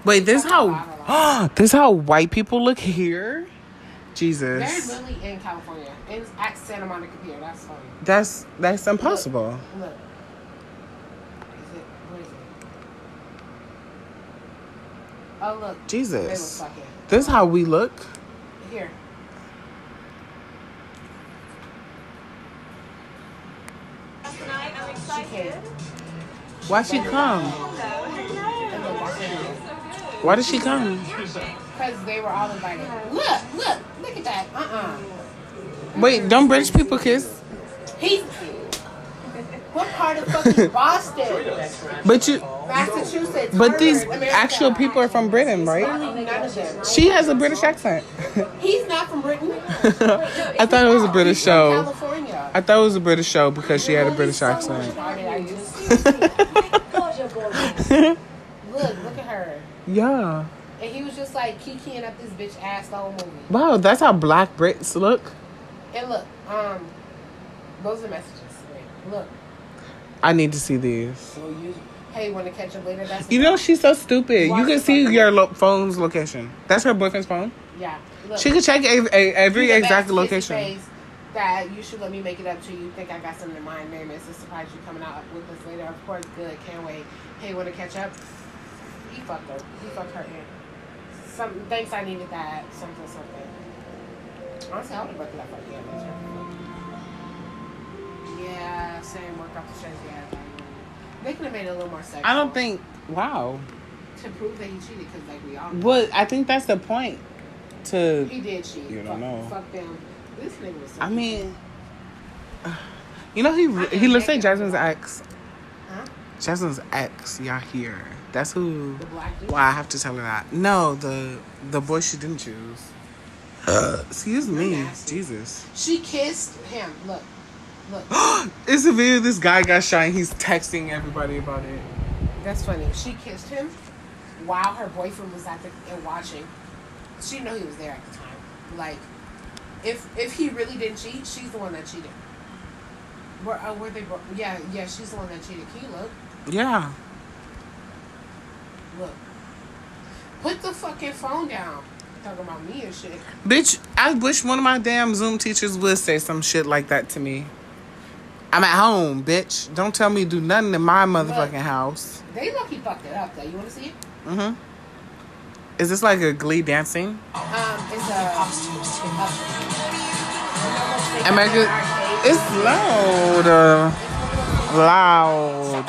Wait, this how this how white people look here? They're Jesus. really in California. In, at Santa Monica Pier. That's funny. That's that's impossible. Look. Is it, what is it? Oh, look. Jesus. This is how we look. Here. Tonight, I'm She excited. came. Why she come? And look, that's it. Why did she come? Because they were all invited. Look, look, look at that. Uh-uh. Wait, don't British people kiss? He's... What part of fucking Boston? But you Massachusetts. but these America. actual people are from Britain, right? Literally none of them. She has a British accent. He's not from Britain. I thought it was a British He's from show. I thought it was a British show because she had a British accent. God, you're gorgeous. Look, look at her. Yeah. And he was just like kikiing up this bitch ass the whole movie. Wow, that's how black Brits look. And look, um, those are messages. Look. I need to see these. Hey, want to catch up later? That's You know she's so stupid. You can see your lo- phone's location. That's her boyfriend's phone. Yeah. Look. She could check a- a- every exact location. face That you should let me make it up to you. Think I got something in mind? Maybe it's a surprise you coming out with us later. Of course, good. Can't wait. Hey, want to catch up? He fucked her. He fucked her in. Some thanks. I needed that. Something, something. Honestly, I would have broken that fucking yeah. Yeah, same work off the shows. Yeah. They could have made it a little more sexual. I don't think. Wow. to prove that he cheated because like we all. know. Well, I think that's the point. To He did cheat. You don't fuck, know. Fuck them. This nigga was. So I mean, you know he he looks like Jasmine's ex. Huh? Jasmine's ex, y'all here. That's who. The black. Why I have to tell her that? No, the the boy she didn't choose. Uh. excuse me, Jesus. She kissed him. Look, look. it's a video. This guy got shot. and He's texting everybody about it. That's funny. She kissed him while her boyfriend was at the and watching. She didn't know he was there at the time. Like, if if he really didn't cheat, she's the one that cheated. Were uh, were they? bro- Yeah, yeah. She's the one that cheated. Can you look? Yeah. Look. Put the fucking phone down. Talking about me and shit. Bitch, I wish one of my damn Zoom teachers would say some shit like that to me. I'm at home, bitch. Don't tell me to do nothing in my motherfucking house. They lucky fucked it up though. You want to see it? Mm-hmm. Is this like a glee dancing? Um, it's a. America, it's loud. Uh, loud.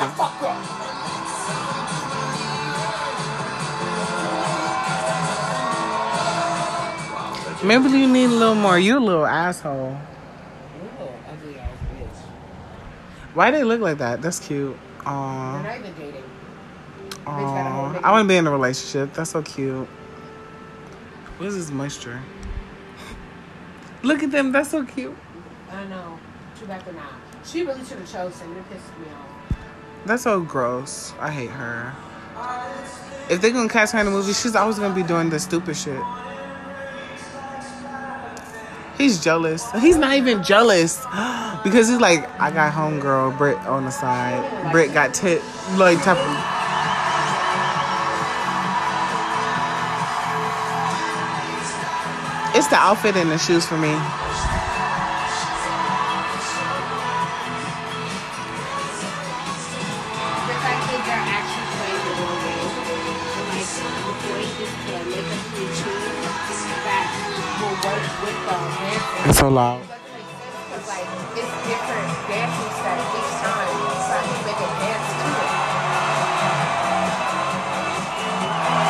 Maybe you need a little more. You a little asshole. ugly ass bitch. Why they look like that? That's cute. Aww. Not even dating. Aww. I want to be in a relationship. That's so cute. What is this moisture? Look at them. That's so cute. I know. Too bad they're not. She really should have chose him. It pissed me off. That's so gross. I hate her. If they're gonna cast her in a movie, she's always gonna be doing the stupid shit. He's jealous. He's not even jealous because he's like, I got homegirl Brit on the side. Brit got tit like tough. It's the outfit and the shoes for me. The fact that they're actually playing the role game. And like, the point is to make us routine that will work with the dancing. It's so loud. Because like, it's different dancing steps each time. So you make a dance to it.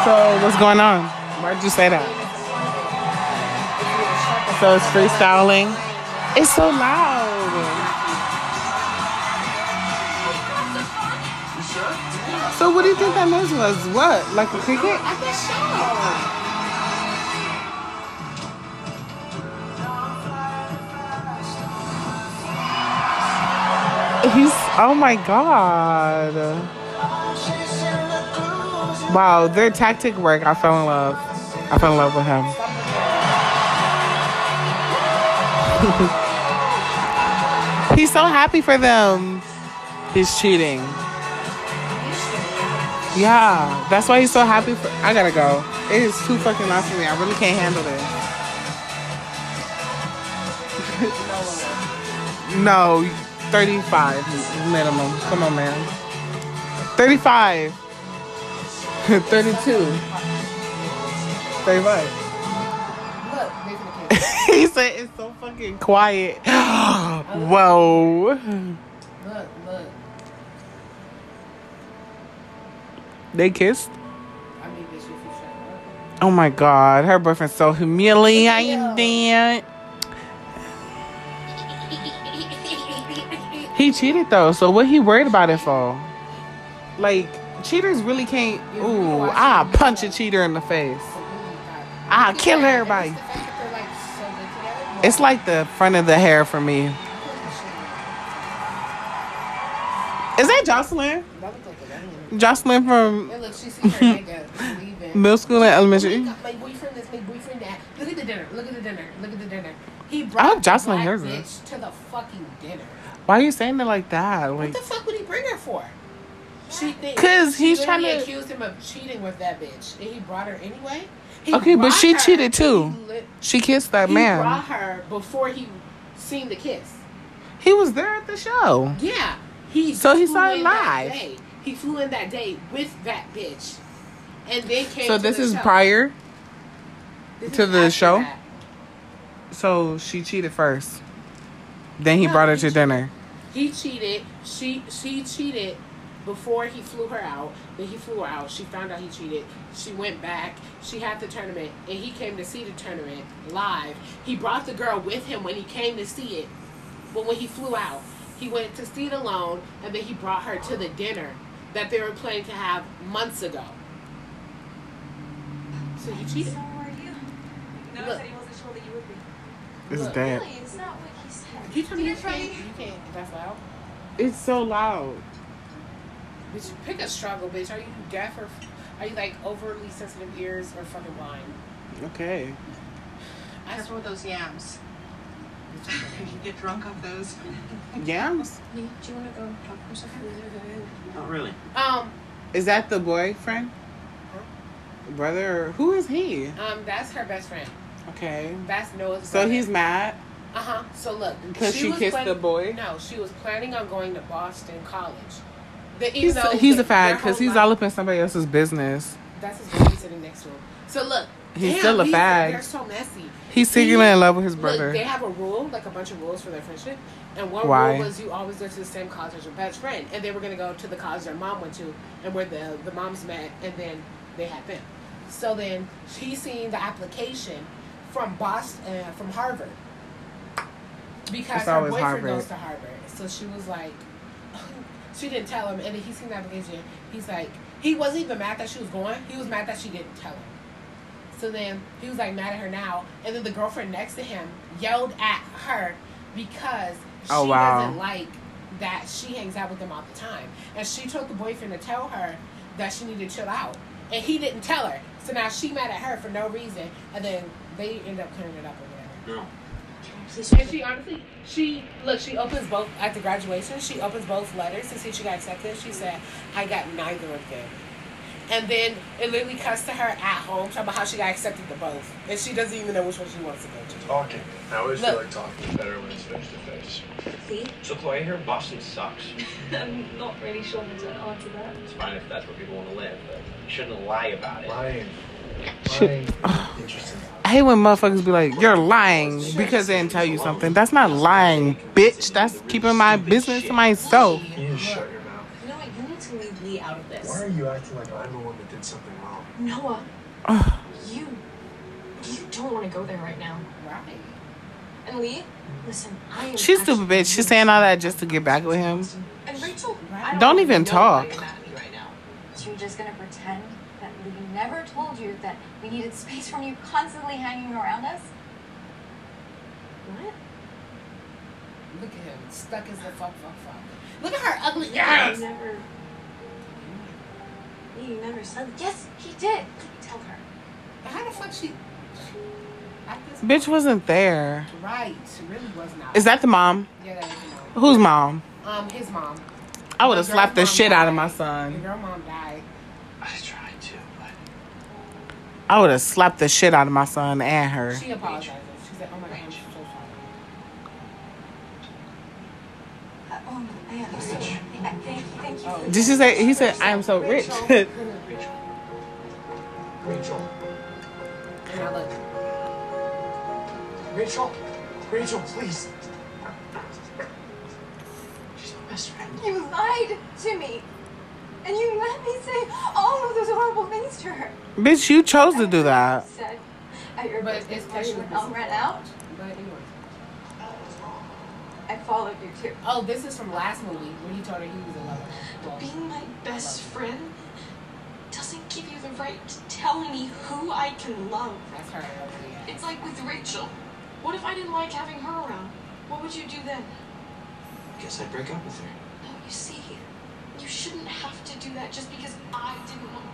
So what's going on? Why'd you say that? So it's freestyling. It's so loud. So what do you think that noise was? What? Like a cricket? At the show. He's oh my god. Wow, their tactic work. I fell in love. I fell in love with him. He's so happy for them. He's cheating. Yeah, that's why he's so happy for. I gotta go. It is too fucking loud for me. I really can't handle this. no, 35 minimum. Come on, man. 35. 32. 35. he said it's so fucking quiet. Whoa. Look, look. They kissed? I mean, bitch, if you shut up. Oh my god, her boyfriend's so humiliating. He cheated though, so what he worried about it for? Like, cheaters really can't. Ooh, I punch a cheater in the face. I'll kill everybody. The fact that they're like so good together. It's like the front of the hair for me. Is that Jocelyn? That look like a lame. Jocelyn from look, she see her nigga middle school and elementary? My boyfriend this, my boyfriend that. Look at the dinner. Look at the dinner. Look at the dinner. He I brought hope the Jocelyn hears this. to the fucking dinner. Why are you saying it like that? Like, What the fuck would he bring her for? She think 'Cause she he's trying to- accused him of cheating with that bitch, and he brought her anyway. He Okay, but she cheated too. He, she kissed that he man. brought her before he seen the kiss. He was there at the show. Yeah, he. So he saw it live. He flew in that day with that bitch, and then came. So to this the is show. prior. This to is the show? that. So she cheated first. Then he No, brought her he to dinner. He cheated. She she cheated before he flew her out. Then he flew her out. She found out he cheated. She went back. She had the tournament, and he came to see the tournament live. He brought the girl with him when he came to see it. But when he flew out, he went to see it alone, and then he brought her to the dinner that they were planning to have months ago. So he cheated. So are you? No, Look. I said he wasn't sure that you would be. It's Look. dead. Really? It's not what he said. You tell me you Did it for can't. You can't. That's loud. It's so loud. Bitch, pick a struggle, bitch. Are you deaf or are you like overly sensitive ears or fucking blind? Okay. I Careful with those yams. you get drunk off those. Yams? Do you want to go talk for a second? Not really. Um, Is that the boyfriend? Brother? Who is he? um, that's her best friend. Okay. That's Noah's. So he's mad Uh huh. So look, because she, was kissed plan- the boy. No, she was planning on going to Boston College. The, He's, though he's the- a fag because he's life- all up in somebody else's business. That's his baby sitting next to him. So look, He's damn, still a these- fag. They're so messy. He's secretly in love with his Look, brother. they have a rule, like a bunch of rules for their friendship. And one Why? rule was you always go to the same college as your best friend. And they were going to go to the college their mom went to and where the, the moms met, and then they had them. So then she's seen the application from Boston, uh, from Harvard. Because her boyfriend Harvard. goes to Harvard. So she was like, she didn't tell him. And then he seen the application. He's like, he wasn't even mad that she was going. He was mad that she didn't tell him. So then he was like mad at her now, and then the girlfriend next to him yelled at her because oh, she Oh, wow. doesn't like that she hangs out with him all the time, and she told the boyfriend to tell her that she needed to chill out, and he didn't tell her. So now she mad at her for no reason, and then they end up clearing it up or whatever. No. And she honestly, she look, she opens both at the graduation. She opens both letters to see if she got accepted. She said, "I got neither of them." And then it literally cuts to her at home talking about how she got accepted to both, and she doesn't even know which one she wants to go to. Talking. I always Look. feel like talking is better when it's face to face. See? So Chloe, here Boston sucks. I'm not really sure how to answer that. It's fine if that's where people want to live, but you shouldn't lie about it. Lying. Shit. Lying. I hate when motherfuckers be like, "You're lying" because they didn't tell you something. That's not lying, bitch. That's keeping my business to myself. You need shut your mouth. You know what? You need to leave Lee out of this. Why are you acting like I'm the one that did something wrong? Noah, Ugh. you you don't want to go there right now. Right. And Lee, listen, I am. She's stupid, bitch. She's saying all that just to get back with him. And Rachel, I don't, Don't even talk. why you're mad at me right now. So you're just gonna pretend that Lee never told you that we needed space from you constantly hanging around us? What? Look at him, stuck as the fuck, fuck, fuck. Look at her ugly Yeah, ass. You never. You never said. Yes, he did. Tell her. How the fuck she? At this Bitch wasn't there. Right, she really was not. Is that the mom? Yeah, that is the mom. Whose mom? Um, his mom. I would have slapped the shit mom out of my son. Your mom died. I tried to, but I would have slapped the shit out of my son and her. She apologized. She said, "Oh my god, I'm so sorry." Uh, oh, I understand. I- Thank you. Thank you. for- Did she say? He said, "I am so rich." Rachel. And I look. Rachel. Rachel, please. She's my best friend. You lied to me, and you let me say all of those horrible things to her. Bitch, you chose to do that. Said at your But birthday it's party when special. Elle out. But anyway. I followed you too. Oh, this is from last movie when he told her he was a lover. Well, Being my best friend doesn't give you the right to tell me who I can love. that's her ugly. It's like with Rachel. What if I didn't like having her around? What would you do then? I Guess I'd break up with her. No, you see, you shouldn't have to do that just because I didn't want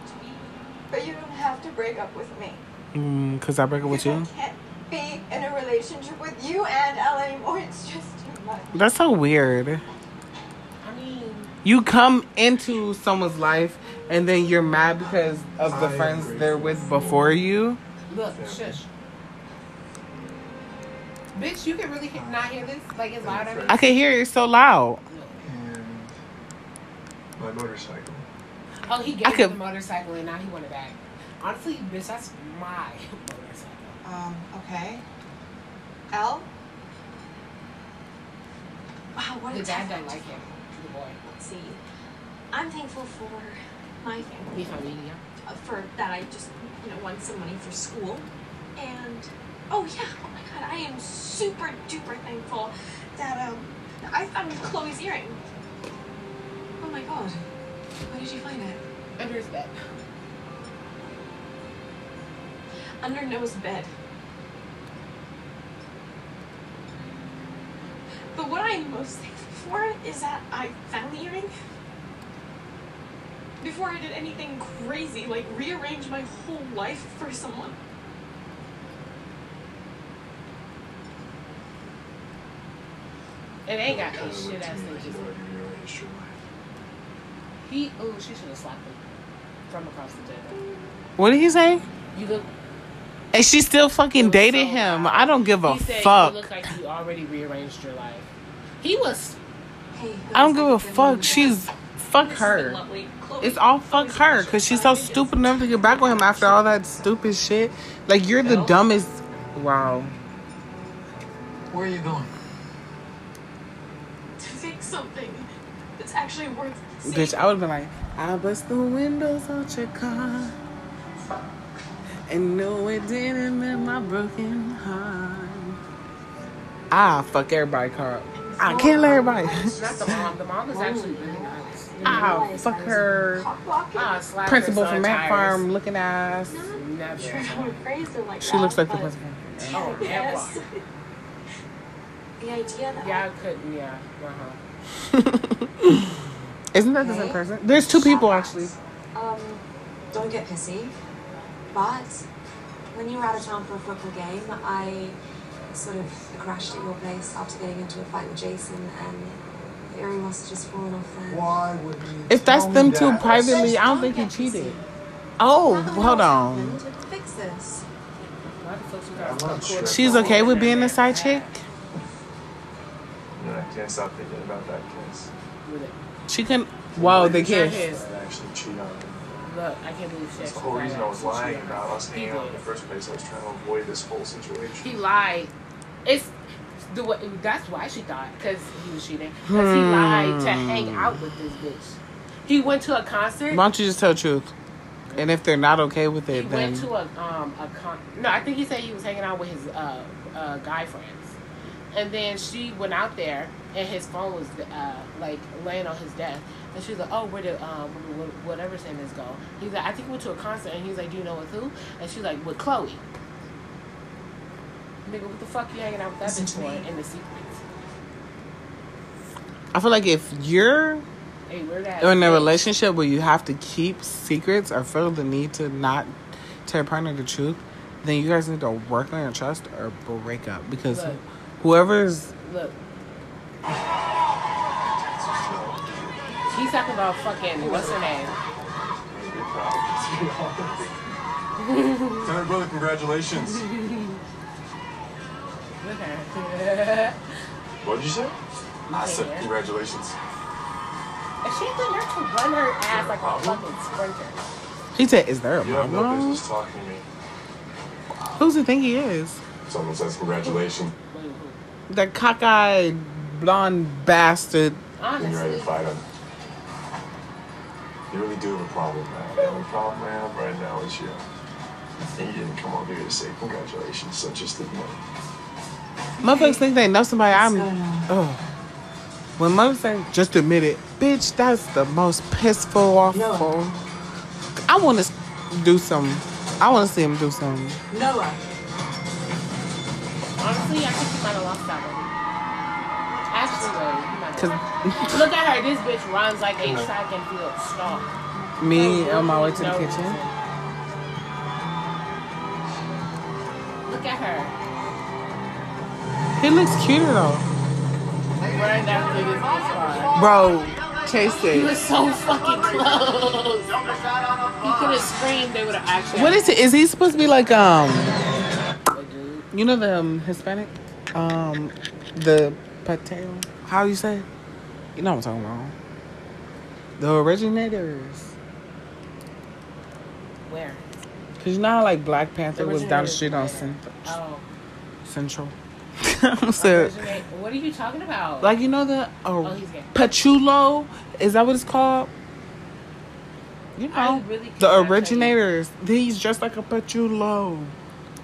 But you don't have to break up with me. Mm, Cause I break up with you. I can't be in a relationship with you and Elle anymore. It's just too much. That's so weird. I mean, You come into someone's life and then you're mad because of the I friends they're with before you. look, shush. Bitch, you can really he- not hear this? Like it's loud I can hear it so loud. And my motorcycle. Oh, he I gave her could- the motorcycle and now he want it back. Honestly, bitch, that's my motorcycle. Um, okay. Elle? Wow, what The a dad tough don't like him. The boy. Let's See, I'm thankful for my family. Mi familia. Uh, For that, I just, you know, won some money for school. And, oh yeah, oh my god, I am super duper thankful that, um, I found Chloe's earring. Oh my god. Where did you find it? Under his bed. Under Noah's bed. But what I'm most thankful for is that I found the earring before I did anything crazy, like rearrange my whole life for someone. It ain't got Kinda no shit looked to ass me things. you already rearranged your life. He, oh, she should have slapped him from across the table. What did he say? You look. And she still fucking dated so him. loud. I don't give a he said, fuck. You look like you already rearranged your life. He was. Hey, I don't give a fuck. She's fuck her. Chloe, It's all fuck her because she's so stupid enough to get back with him after all that stupid shit. Like you're the dumbest. Wow. Where are you going? to fix something that's actually worth seeing. Bitch, I would have been like, I bust the windows out your car. And no, it didn't mend my broken heart. Ah, fuck everybody car. I kill everybody. Not the mom. The mom is actually really nice. Ah, fuck her. Ah, Principal her from son Matt tires. Farm looking ass. Never. Sure, I would praise her like She looks like the but principal. Oh, Yes. The idea that Yeah, I couldn't. Yeah. Uh-huh. Isn't that the same person? There's two people actually. Um, don't get pissy. But when you were out of town for a football game, I sort of crashed at your place after getting into a fight with Jason, and the earring must have just fallen off there. Why would you If that's them me two that? privately, I don't think he cheated. Oh, hold on. Fix this. Why the fuck you I'm got not sure. She's okay with being a side chick. You know, I can't stop thinking about that kiss. She can. Whoa, the Not kiss. his. I'd actually cheat on him. Look, I can't believe she That's the whole reason I was lying She about us hanging out in the first place. I was trying to avoid this whole situation. He lied. It's the way, that's why she thought because he was cheating. Because he lied to hang out with this bitch. He went to a concert. Why don't you just tell the truth? And if they're not okay with He it, then went to a um a con. No, I think he said he was hanging out with his uh, uh guy friends, and then she went out there and his phone was uh like laying on his desk, And she's like, oh, where did um whatever his name is go? He's like, I think we went to a concert. And he's like, do you know with who? And she's like, with Chloe. Nigga, what the fuck you hanging out with that bitch for in the secrets? I feel like if you're Hey, where that? in a relationship where you have to keep secrets or feel the need to not tell your partner the truth, then you guys need to work on your trust or break up because Look. whoever's Look. He's talking about fucking what's her name? Tell her brother congratulations. Look at her. What did you say? I said congratulations. And she did her to run her ass like a fucking sprinter. he said, "Is there a You have no problem? business talking to me. Who's he think he is? Someone says congratulations. That cockeyed blonde bastard." Then you're ready to fight him. You really do have a problem, man. The only problem I have right now is you. And you didn't come over here to say congratulations, so just admit it. Motherfuckers think they know somebody. I'm. Oh. When mother say, just admit it, bitch. That's the most pissful, awful. I want to do some. I want to see him do some. Noah. Honestly, I think he might have lost that one. Actually, wait, he might Cause have. Look at her. This bitch runs like a track and field stalk. me on my way to the No kitchen. reason. Look at her. He looks cuter though, bro. Chase it. He was so fucking close. He could have screamed. They would have actually. What is it? Is he supposed to be like um? You know the um, Hispanic, um, the pateo. How you say? You know what I'm talking about. The originators. Where? Cause you know how like Black Panther was down the street on where? Cent- Oh. Central. I'm sorry. Originate- What are you talking about? Like you know the Oh, uh, he's. Pachulo? Is that what it's called? You know really the cannot tell you. originators. He's just like a Pachulo,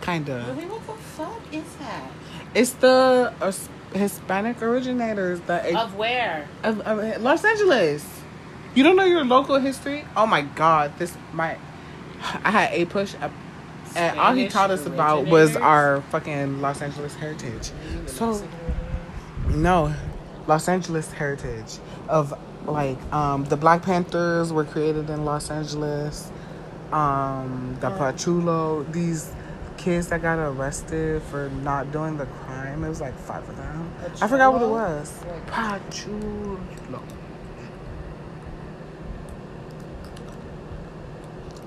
kinda. Really, what the fuck is that? It's the uh, Hispanic originators that Of where? of, of Los Angeles. You don't know your local history? Oh my God! This my I had a push up. And all he taught us about was our fucking Los Angeles heritage. So, no, Los Angeles heritage of like um, the Black Panthers were created in Los Angeles. Um, the Pachulo, these kids that got arrested for not doing the crime. It was like five of them. I forgot what it was. Pachulo.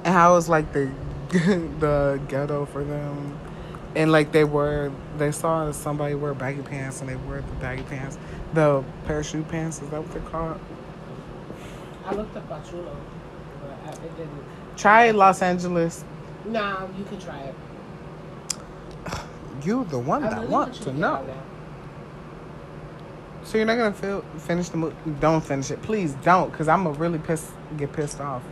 And how it was like the the ghetto for them. And like they were, they saw somebody wear baggy pants, and they wore the baggy pants, the parachute pants. Is that what they're called? I looked up Pachulo, but I, it didn't. Try Los Angeles. Nah, you can try it. You the one that really want want you to know. So you're not gonna feel, finish the movie? Don't finish it, please. Don't, cause I'm gonna really piss get pissed off.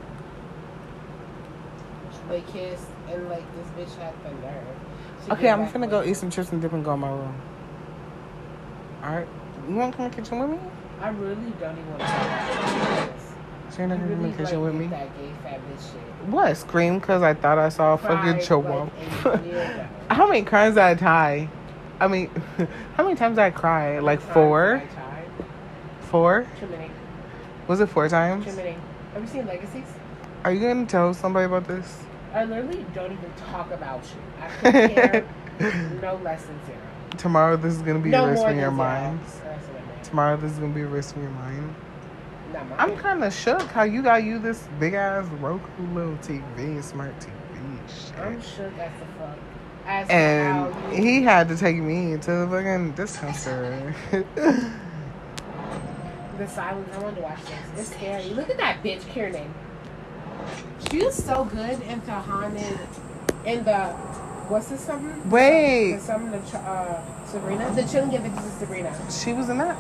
They kissed, and like this bitch had the nerve. Okay, I'm finna go eat some chips and dip and go in my room. All right, you wanna come in the kitchen with me? I really don't even want to talk about you're not You gonna in really with me? That gay shit. What? Scream because I thought I saw a fucking chihuahua. like, a year ago. how many crimes did I tie? I mean, how many times did I cry? Like four? Four? Too many. Was it four times? Too many. Have you seen Legacies? Are you gonna tell somebody about this? I literally don't even talk about you. I care no less than zero. Tomorrow this is gonna be no a risk more in your zero. mind. That's what I meant. Tomorrow this is gonna be a risk in your mind. I'm kind of shook how you got you this big ass Roku little TV, smart TV. Shit. I'm shook as the fuck. As And he had to take me to the fucking discount store. The silence. I wanted to watch this. It's scary. Look at that bitch, Kiernan. She was so good into Haunted in the what's this summer? Wait. the summer of uh, Sabrina. The Chilling Adventures of Sabrina. she was in that.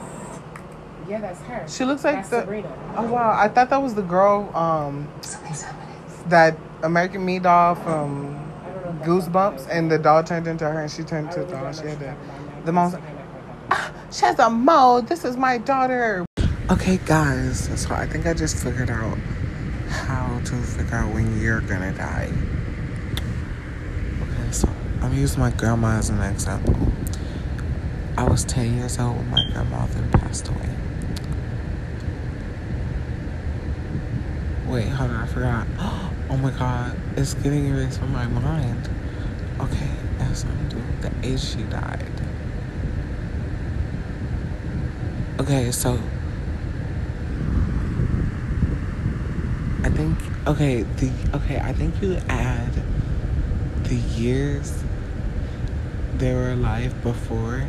Yeah, that's her. She looks like That's the. Sabrina. Oh wow! I thought that was the girl. Um, that American Me doll from Goosebumps, and the doll turned into her, and she turned into a doll. She had the the mom's. like, Ah, she has a mole. This is my daughter. Okay, guys, so I think I just figured out how to figure out when you're gonna die. Okay, so I'm gonna use my grandma as an example. I was 10 years old when my grandmother passed away. Wait, hold on, I forgot. Oh my god, it's getting erased from my mind. Okay, that's what I'm doing. The age she died. Okay, so I think okay, the okay, I think you add the years they were alive before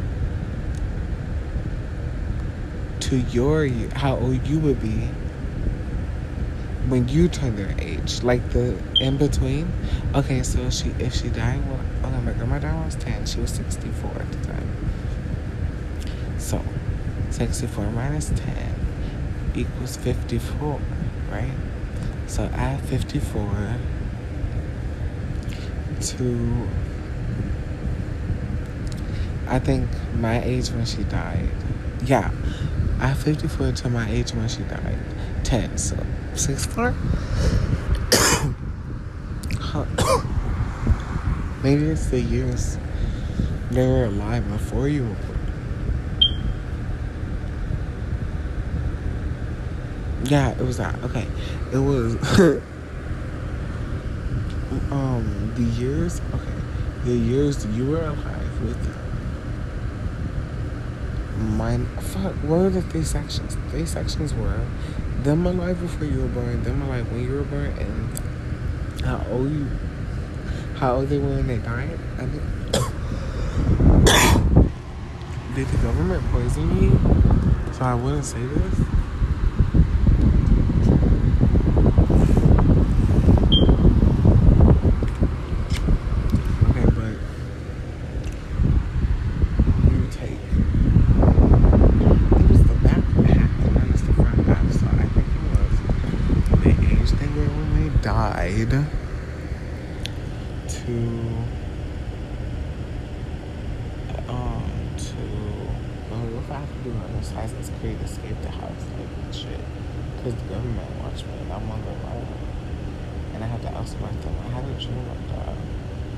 to your how old you would be when you turn their age, like the in between. Okay, so she if she died, well, okay, my grandma died when I was ten. She was sixty four at the time. So, sixty four minus ten equals fifty four, right? So add fifty four to I think my age when she died. Yeah. I 54 to my age when she died. 10. So 64? Maybe it's the years they were alive before you. Yeah, it was that. Okay. It was um the years okay. The years you were alive with. Mine fuck what were the three sections? Three sections were them alive before you were born, them alive when you were born, and how old you how old they were when they died. I think did the government poison you? So I wouldn't say this. Okay, but you take it was the back half minus the front half, so I think it was the age they were when they died to um to well if I have to do an Assassin's Creed escape the house like shit. Cause the government watched me and I'm on the road. And I had to oust myself. I had a dream like that.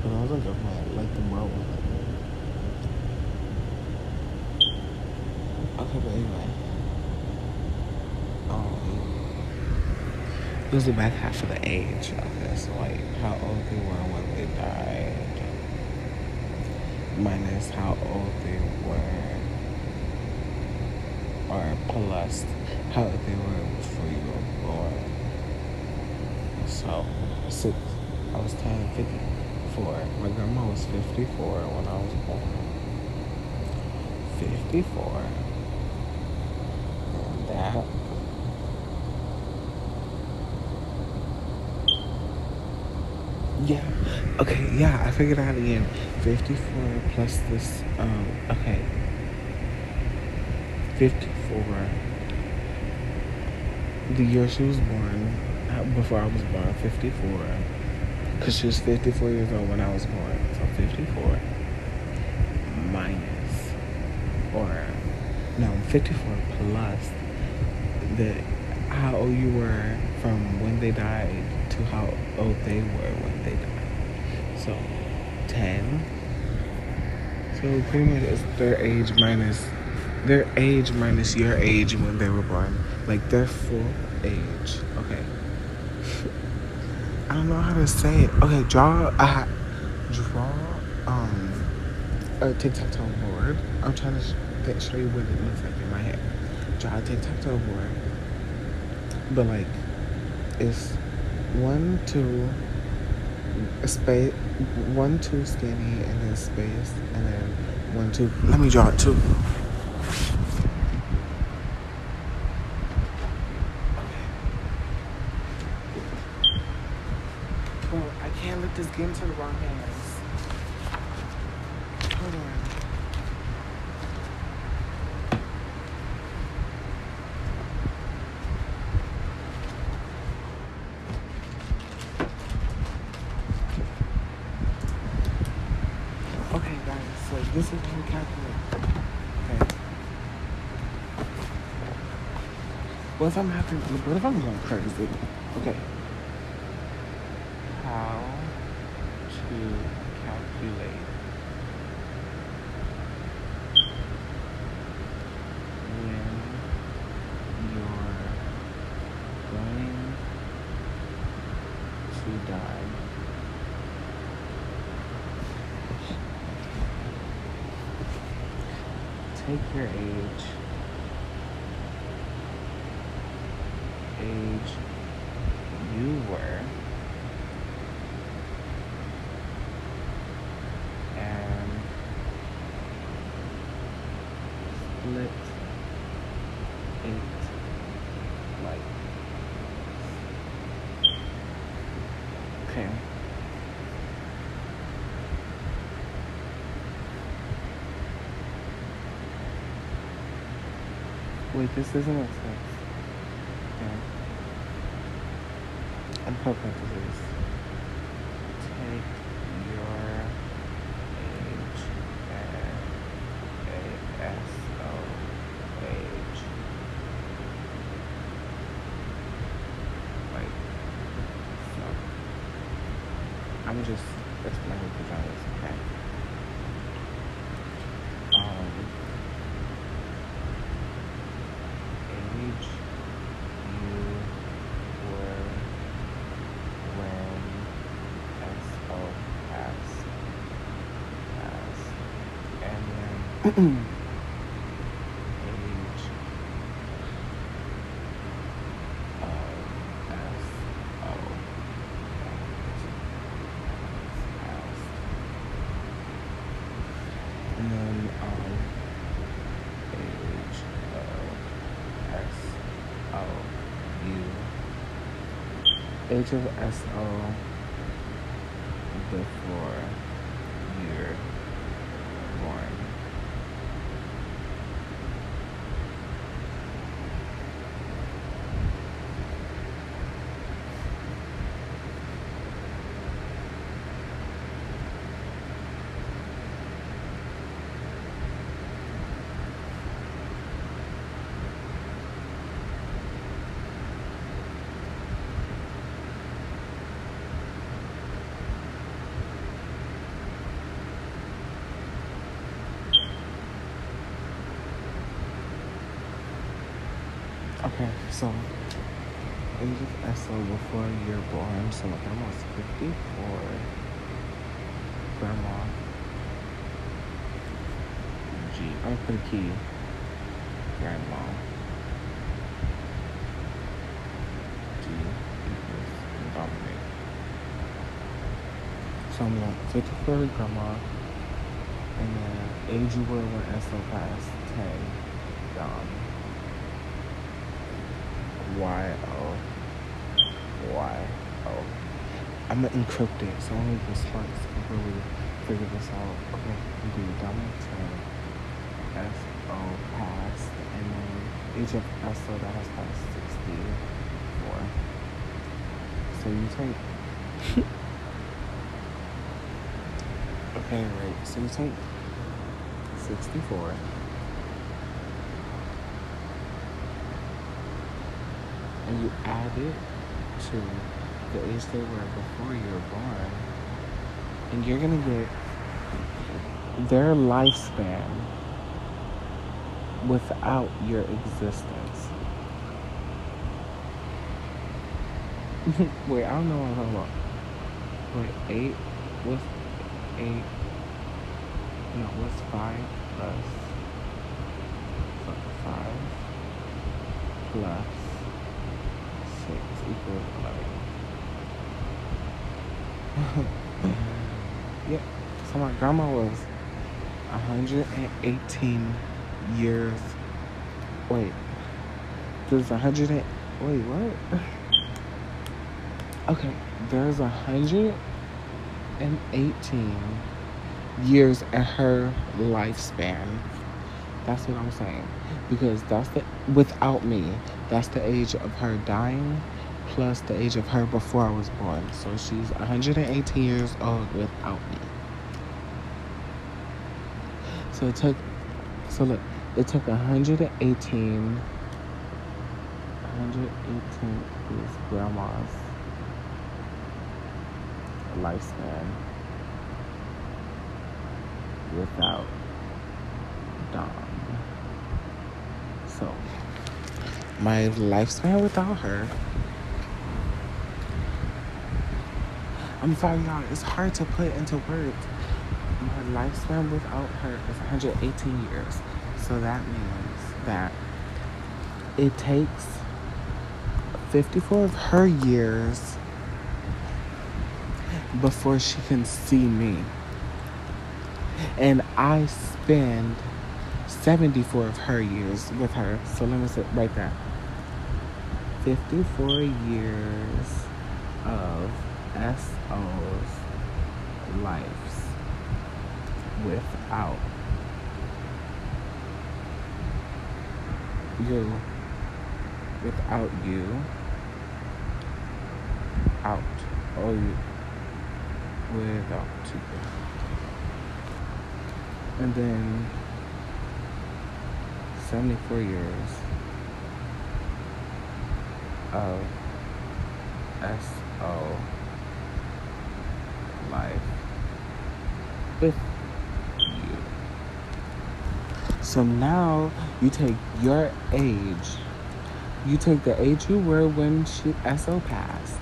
But I wasn't government, like the world was like. Okay, but anyway. Um, it was back half of the age. of this, like how old they were when they died. Minus how old they were. Or plus how old they were before you were born. So, six. I was turning 54. My grandma was 54 when I was born. 54. And that. Yeah. Okay, yeah, I figured out again. 54 plus this, um, okay. 54. The year she was born, uh, before I was born, 54. Because she was 54 years old when I was born. So 54 minus, or, no, 54 plus the how old you were from when they died to how old they were when they died. So 10. So pretty much it's their age minus their age minus your age when they were born. Like their full age. Okay. I don't know how to say it. Okay, draw a draw um a tic tac toe board. I'm trying to sh- show you what it looks like in my head. Draw a tic tac toe board, but like it's one two a space one two skinny and then space and then one two. Let me draw it too. Oh, I can't let this get into the wrong hands. Hold on. Okay, guys, so this is how we calculate. Okay. What if I'm having? What if I'm going crazy? Okay. How to calculate when you're going to die? Take your age. Age you were. And split it like okay. Wait, this doesn't make sense. Okay. I'm hoping to this. Take your age and a S O age. Like so. I'm just explaining to guys, okay? Um age you were when SO passed, passed, and then age of SO passed, and then um before you're born. Okay, so age of SO born. So my grandma's 54. Grandma. G. A key. Grandma. G equals. So I'm going 54 grandma. And then age you were when SO passed 10. Dom. Y O Y O. I'm gonna encrypt it, so only the smarts can really figure this out. Okay, do Dominic 10, S O passed, and then age of S O that has passed 64. So you take. okay, right. So you take 64. and you add it to the age they were before you were born, and you're gonna get their lifespan without your existence. Wait, I don't know what I'm. Wait, eight? What's eight? No, what's five plus five plus six equals eleven. yep. So my grandma was 118 years. Wait. There's 100 and, wait, what? Okay, there's 118 years in her lifespan. That's what I'm saying. Because that's the, without me, that's the age of her dying plus the age of her before I was born. So she's 118 years old without me. So it took, so look, it took 118, 118 is grandma's lifespan without Dom. So, my lifespan without her. I'm sorry, y'all. It's hard to put into words. Lifespan without her is 118 years. So that means that it takes 54 of her years before she can see me. And I spend 74 of her years with her. So let me right there. 54 years of SO's lives without you. Without you. Out. Oh, you. Without you. And then 74 years of SO life with you. So now you take your age, you take the age you were when she SO passed,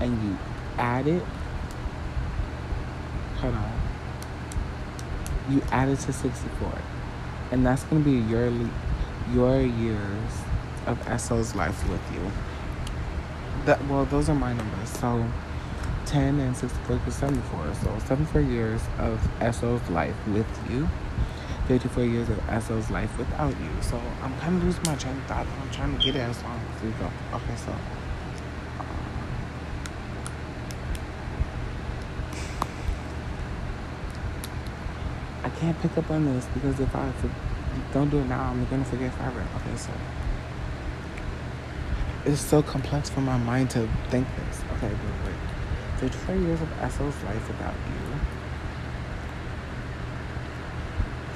and you add it. Hold on. You add it to 64. And that's going to be your, your years of SO's life with you. That Well, those are my numbers. So 10 and 64 is 74. So 74 years of SO's life with you. 54 years of SO's life without you. So I'm kind of losing my train of thought. I'm trying to get it as long as we go. Okay, so. Um, I can't pick up on this because if I don't do it now, I'm gonna forget forever. Okay, so it's so complex for my mind to think this. Okay, but wait. 54 years of SO's life without you.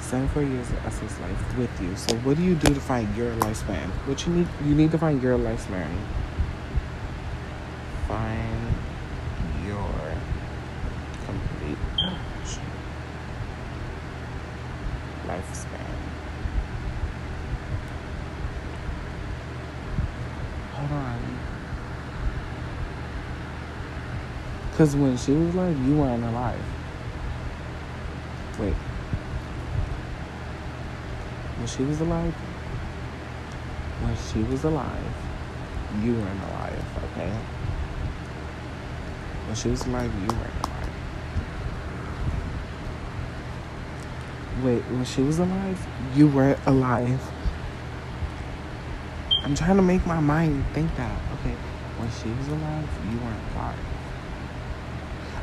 74 years of SO's life with you. So what do you do to find your lifespan? What you need you need to find your lifespan. Find your complete lifespan. Hold on. Because when she was like, you weren't alive. Wait. When she was alive? When she was alive, you weren't alive, okay? When she was alive, you weren't alive. Wait, when she was alive, you were alive. I'm trying to make my mind think that. Okay, when she was alive, you weren't alive.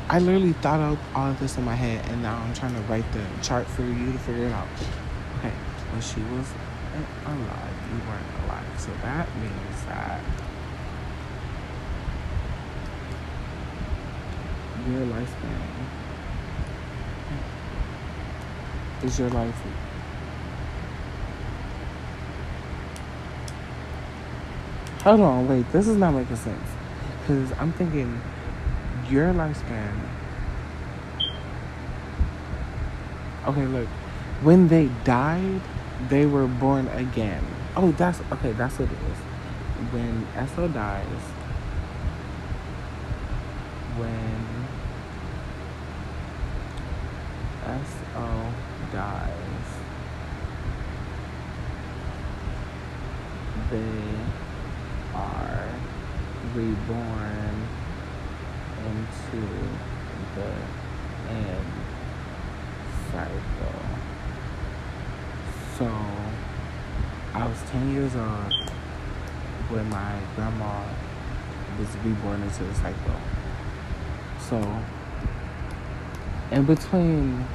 I literally thought out all of this in my head, and now I'm trying to write the chart for you to figure it out. Okay, when she was alive, you weren't alive. So that means that your lifespan is your life. Hold on, wait, this is not making sense. Because I'm thinking your lifespan. Okay, look. When they died, they were born again. Oh, that's okay, that's what it is. When SO dies, when SO dies, they are reborn into the end cycle. So I was 10 years old when my grandma was reborn into the cycle. So in between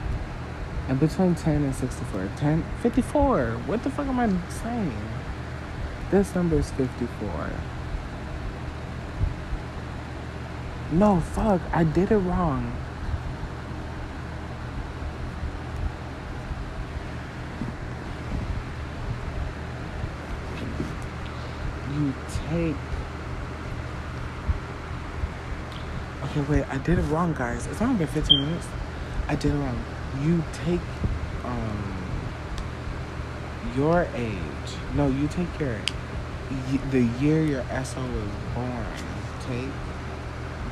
in between 10 and 64 10 54 what the fuck am i saying this number is 54 no fuck i did it wrong You take. Okay, wait. I did it wrong, guys. It's only been 15 minutes. I did it wrong. You take um your age. No, you take your the year your SO was born. Take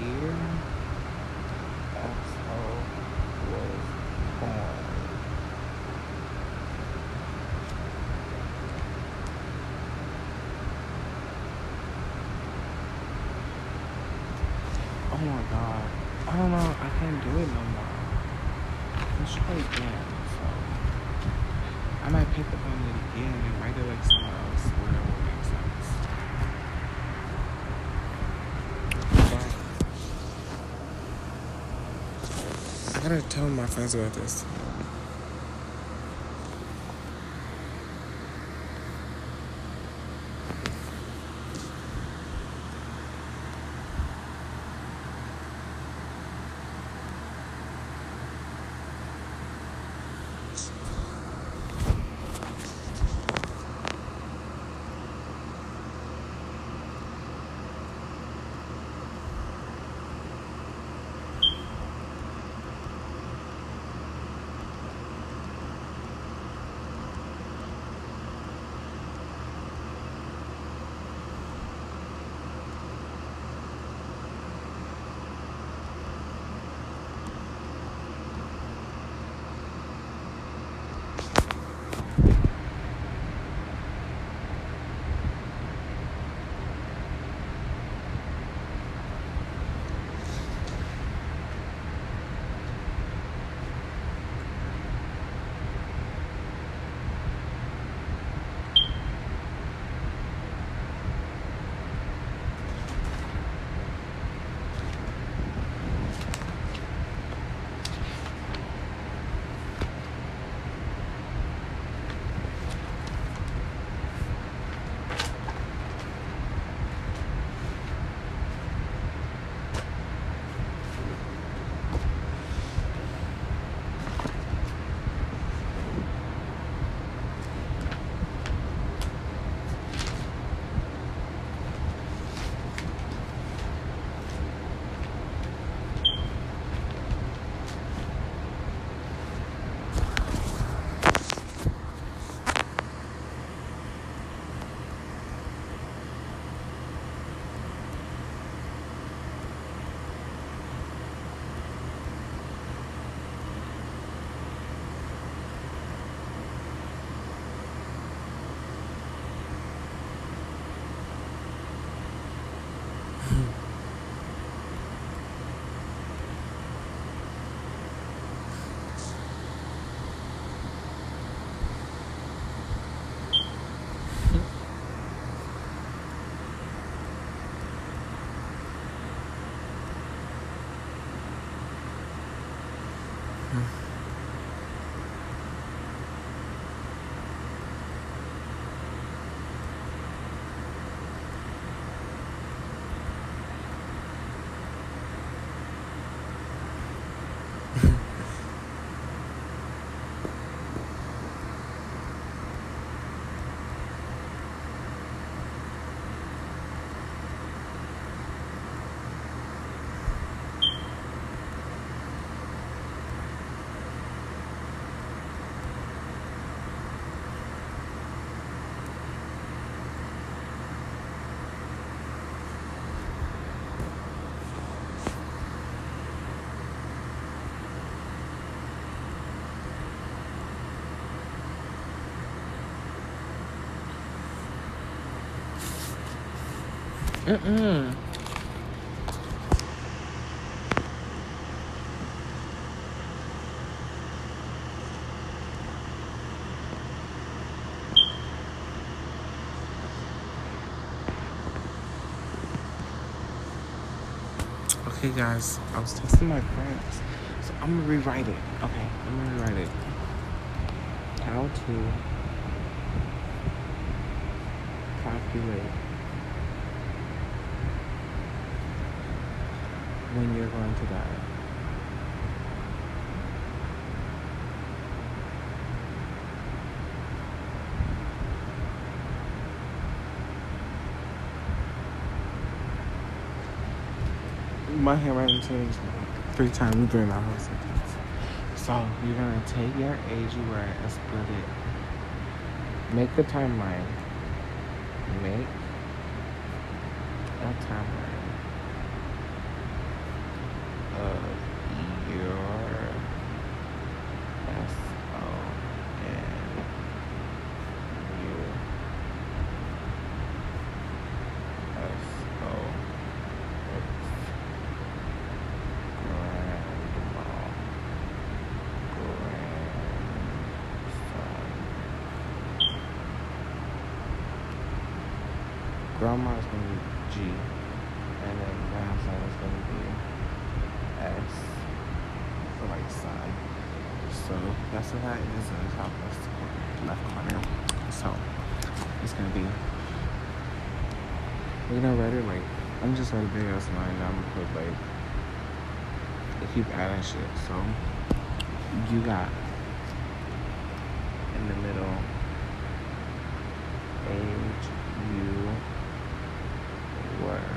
year SO was born. Oh my god. I don't know. I can't do it no more. Let's try again. So I might pick up on it again and write it like somewhere else where it will make sense. But I gotta tell my Mm-mm. Okay, guys, I was texting my friends, so I'm gonna rewrite it. Okay, I'm gonna rewrite it. How to calculate when you're going to die. my handwriting changed three times during that whole sentence. So you're gonna take your age you were and split it. Make the timeline. Make a timeline. You got in the middle age you were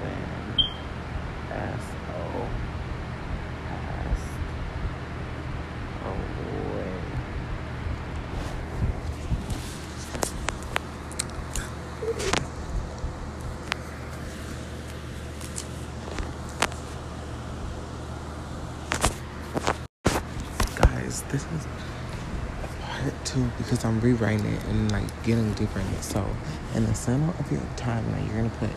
when S O passed away. Guys, this is part two because I'm rewriting it and like getting deeper in it. So, in the center of your timeline, you're gonna put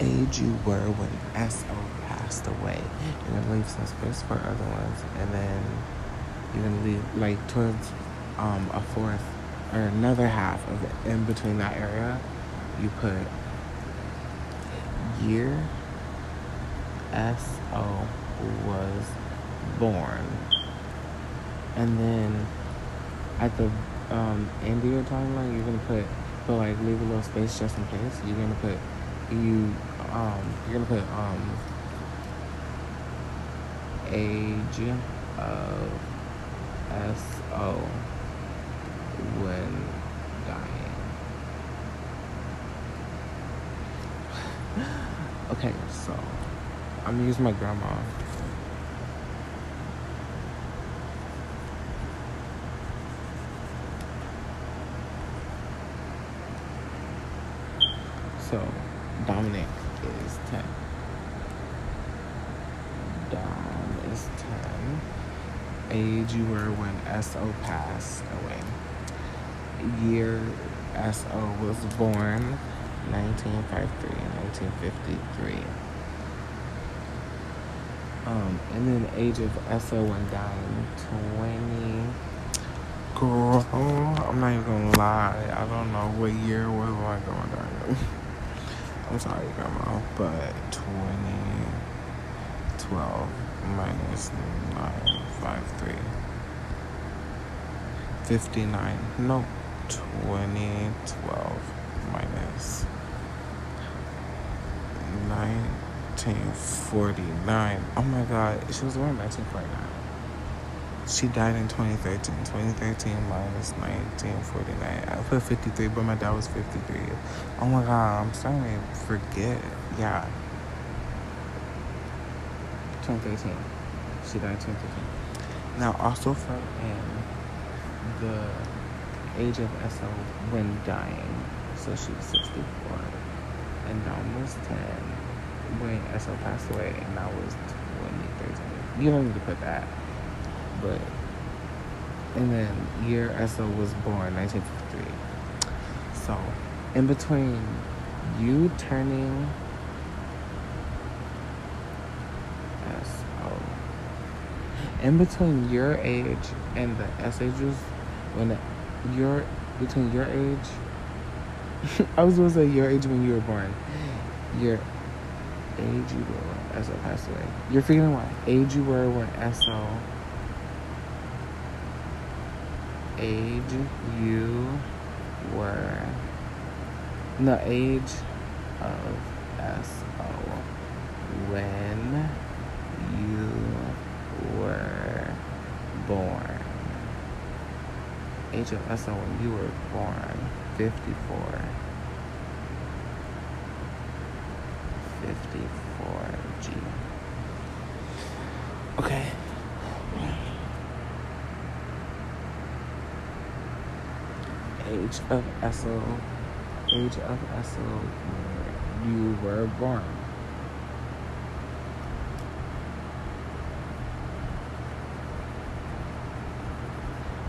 age you were when SO passed away. You're gonna leave some space for other ones, and then you're gonna leave like towards um a fourth or another half of it in between that area. You put year SO was born, and then at the um, end of your timeline, you're gonna put put like leave a little space just in case. You're gonna put you um you're gonna put um age of S O when dying. okay, so I'm gonna use my grandma. So Dominic is 10. Dom is 10. Age you were when SO passed away. Year SO was born 1953, and 1953. Um, and then age of SO when dying 20. Girl, I'm not even gonna lie. I don't know what year was I going. I'm sorry, Grandma, but 2012 minus 953. 59. No, 2012 minus 1949. Oh my god, she was born in 1949. She died in 2013. 2013 minus 1949. I put 53, but my dad was 53. Oh my god, I'm starting to forget. Yeah. 2013. She died in 2013. Now, also from in the age of SO when dying. So she was 64. And Dom was 10 when SO passed away, and that was 2013. You don't need to put that but and then year SO was born 1953. So in between you turning SO in between your age and the S ages when it, your between your age I was gonna say your age when you were born. Your age you were when SO passed away. You're forgetting what age you were when SO age you were the age of SO when you were born. Age of SO when you were born 54. 1954 G. Okay. Age of Essel. Age of where You were born.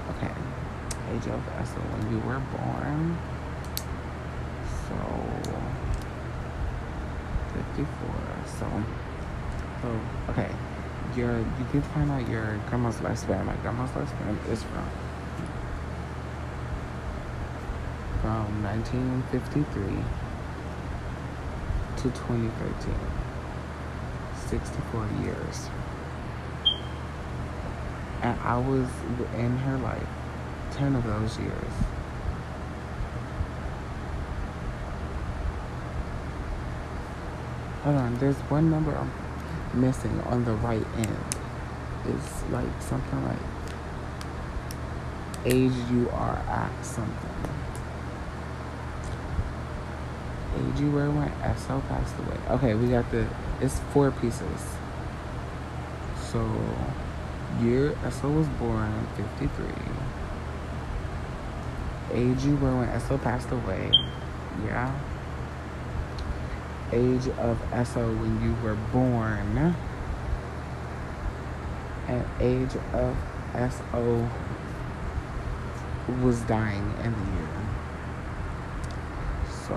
Okay. Age of Essel. When you were born. So. 54. So. So, okay. Your, you did find out your grandma's lifespan. My grandma's lifespan is from from 1953 to 2013. 64 years. And I was in her life 10 of those years. Hold on, there's one number I'm missing on the right end. It's like something like age you are at something. Age you were when SO passed away. Okay, we got the it's four pieces. So year SO was born fifty three. Age you were when SO passed away. Yeah age of SO when you were born and age of SO was dying in the year. So,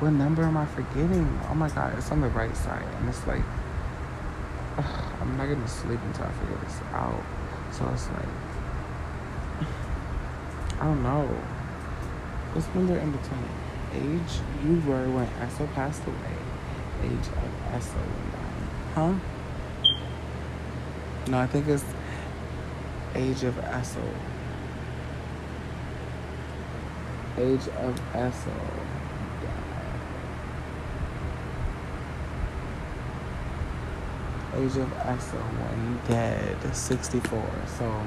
what number am I forgetting? Oh my god, it's on the right side, and it's like, ugh, I'm not gonna sleep until I figure this out. So it's like, I don't know. What's number in between? age you were when Esso passed away. Age of Esso when dying. Huh? No, I think it's age of Esso. Age of Esso. Age of Esso when dead, 64. So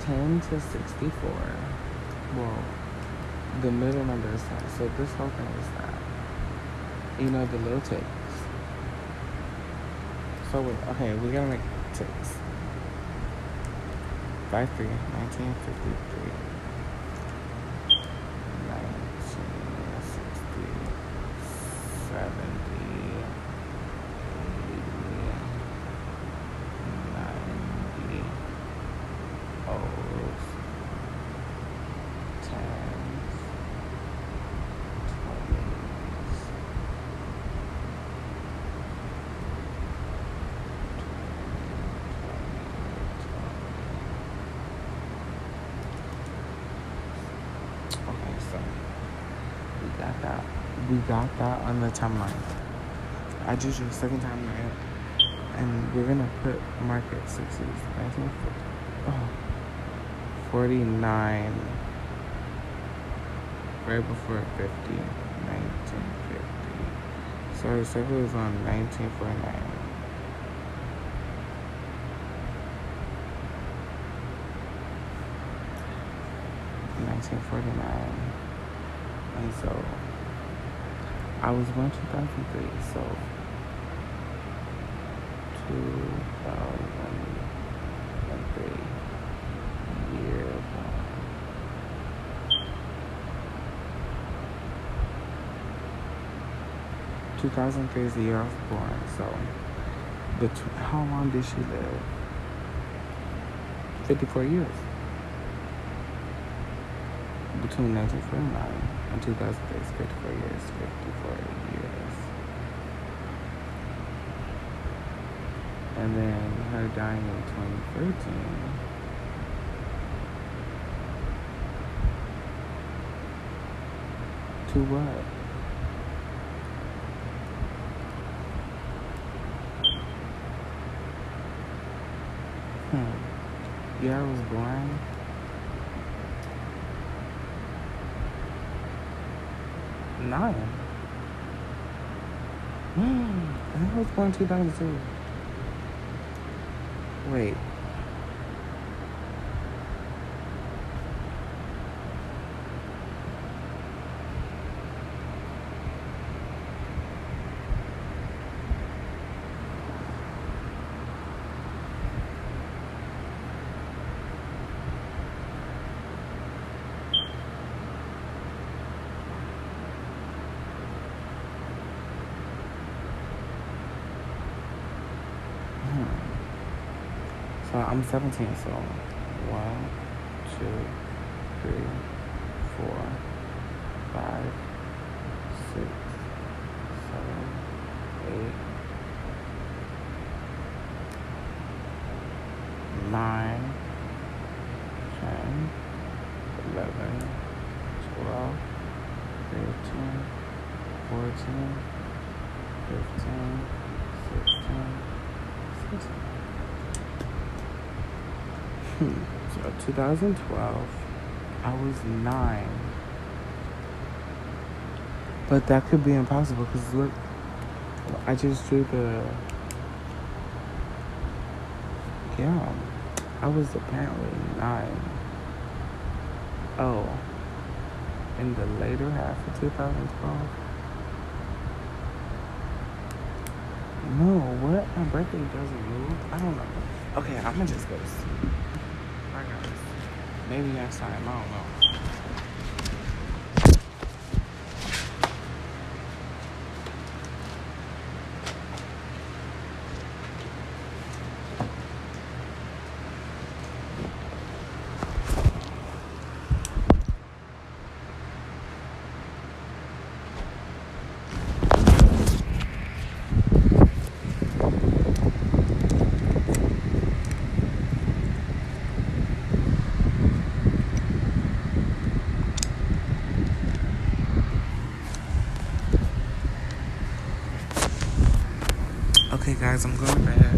10 to 64. Well, the middle number is 10. So this whole thing is that. You know, the little ticks. So, wait, okay, we're gonna make ticks. 5 3, 1953. 1960, 70, 80, 90, O's, 10s, 20s, Okay, so we got that. Got that on the timeline. I just drew second timeline, and we're gonna put market sixties, nineteen oh, 49, right before 50, 1950. So the circle is on 1949. Nineteen forty nine, and so I was born two thousand three, so two thousand and three year one. Two thousand three is the year I was born, so the how long did she live? Fifty four years between 1949 and 2006, 54 years, 54 years. And then her dying in 2013. To what? Hmm. Yeah, I was blind. 2009. Mm, I was born 2002. Wait. I'm 17. So one, two, three, four, five, six, seven, eight, nine, ten, eleven, twelve, thirteen, fourteen, fifteen, sixteen, seventeen. Hmm. So 2012, I was nine. But that could be impossible because look, I just drew the. Yeah, I was apparently nine. Oh, in the later half of 2012. No, what? My birthday doesn't move? I don't know. Okay, I'm gonna just go to sleep. I got this. Maybe next time. I don't know. Okay, guys, I'm going bed.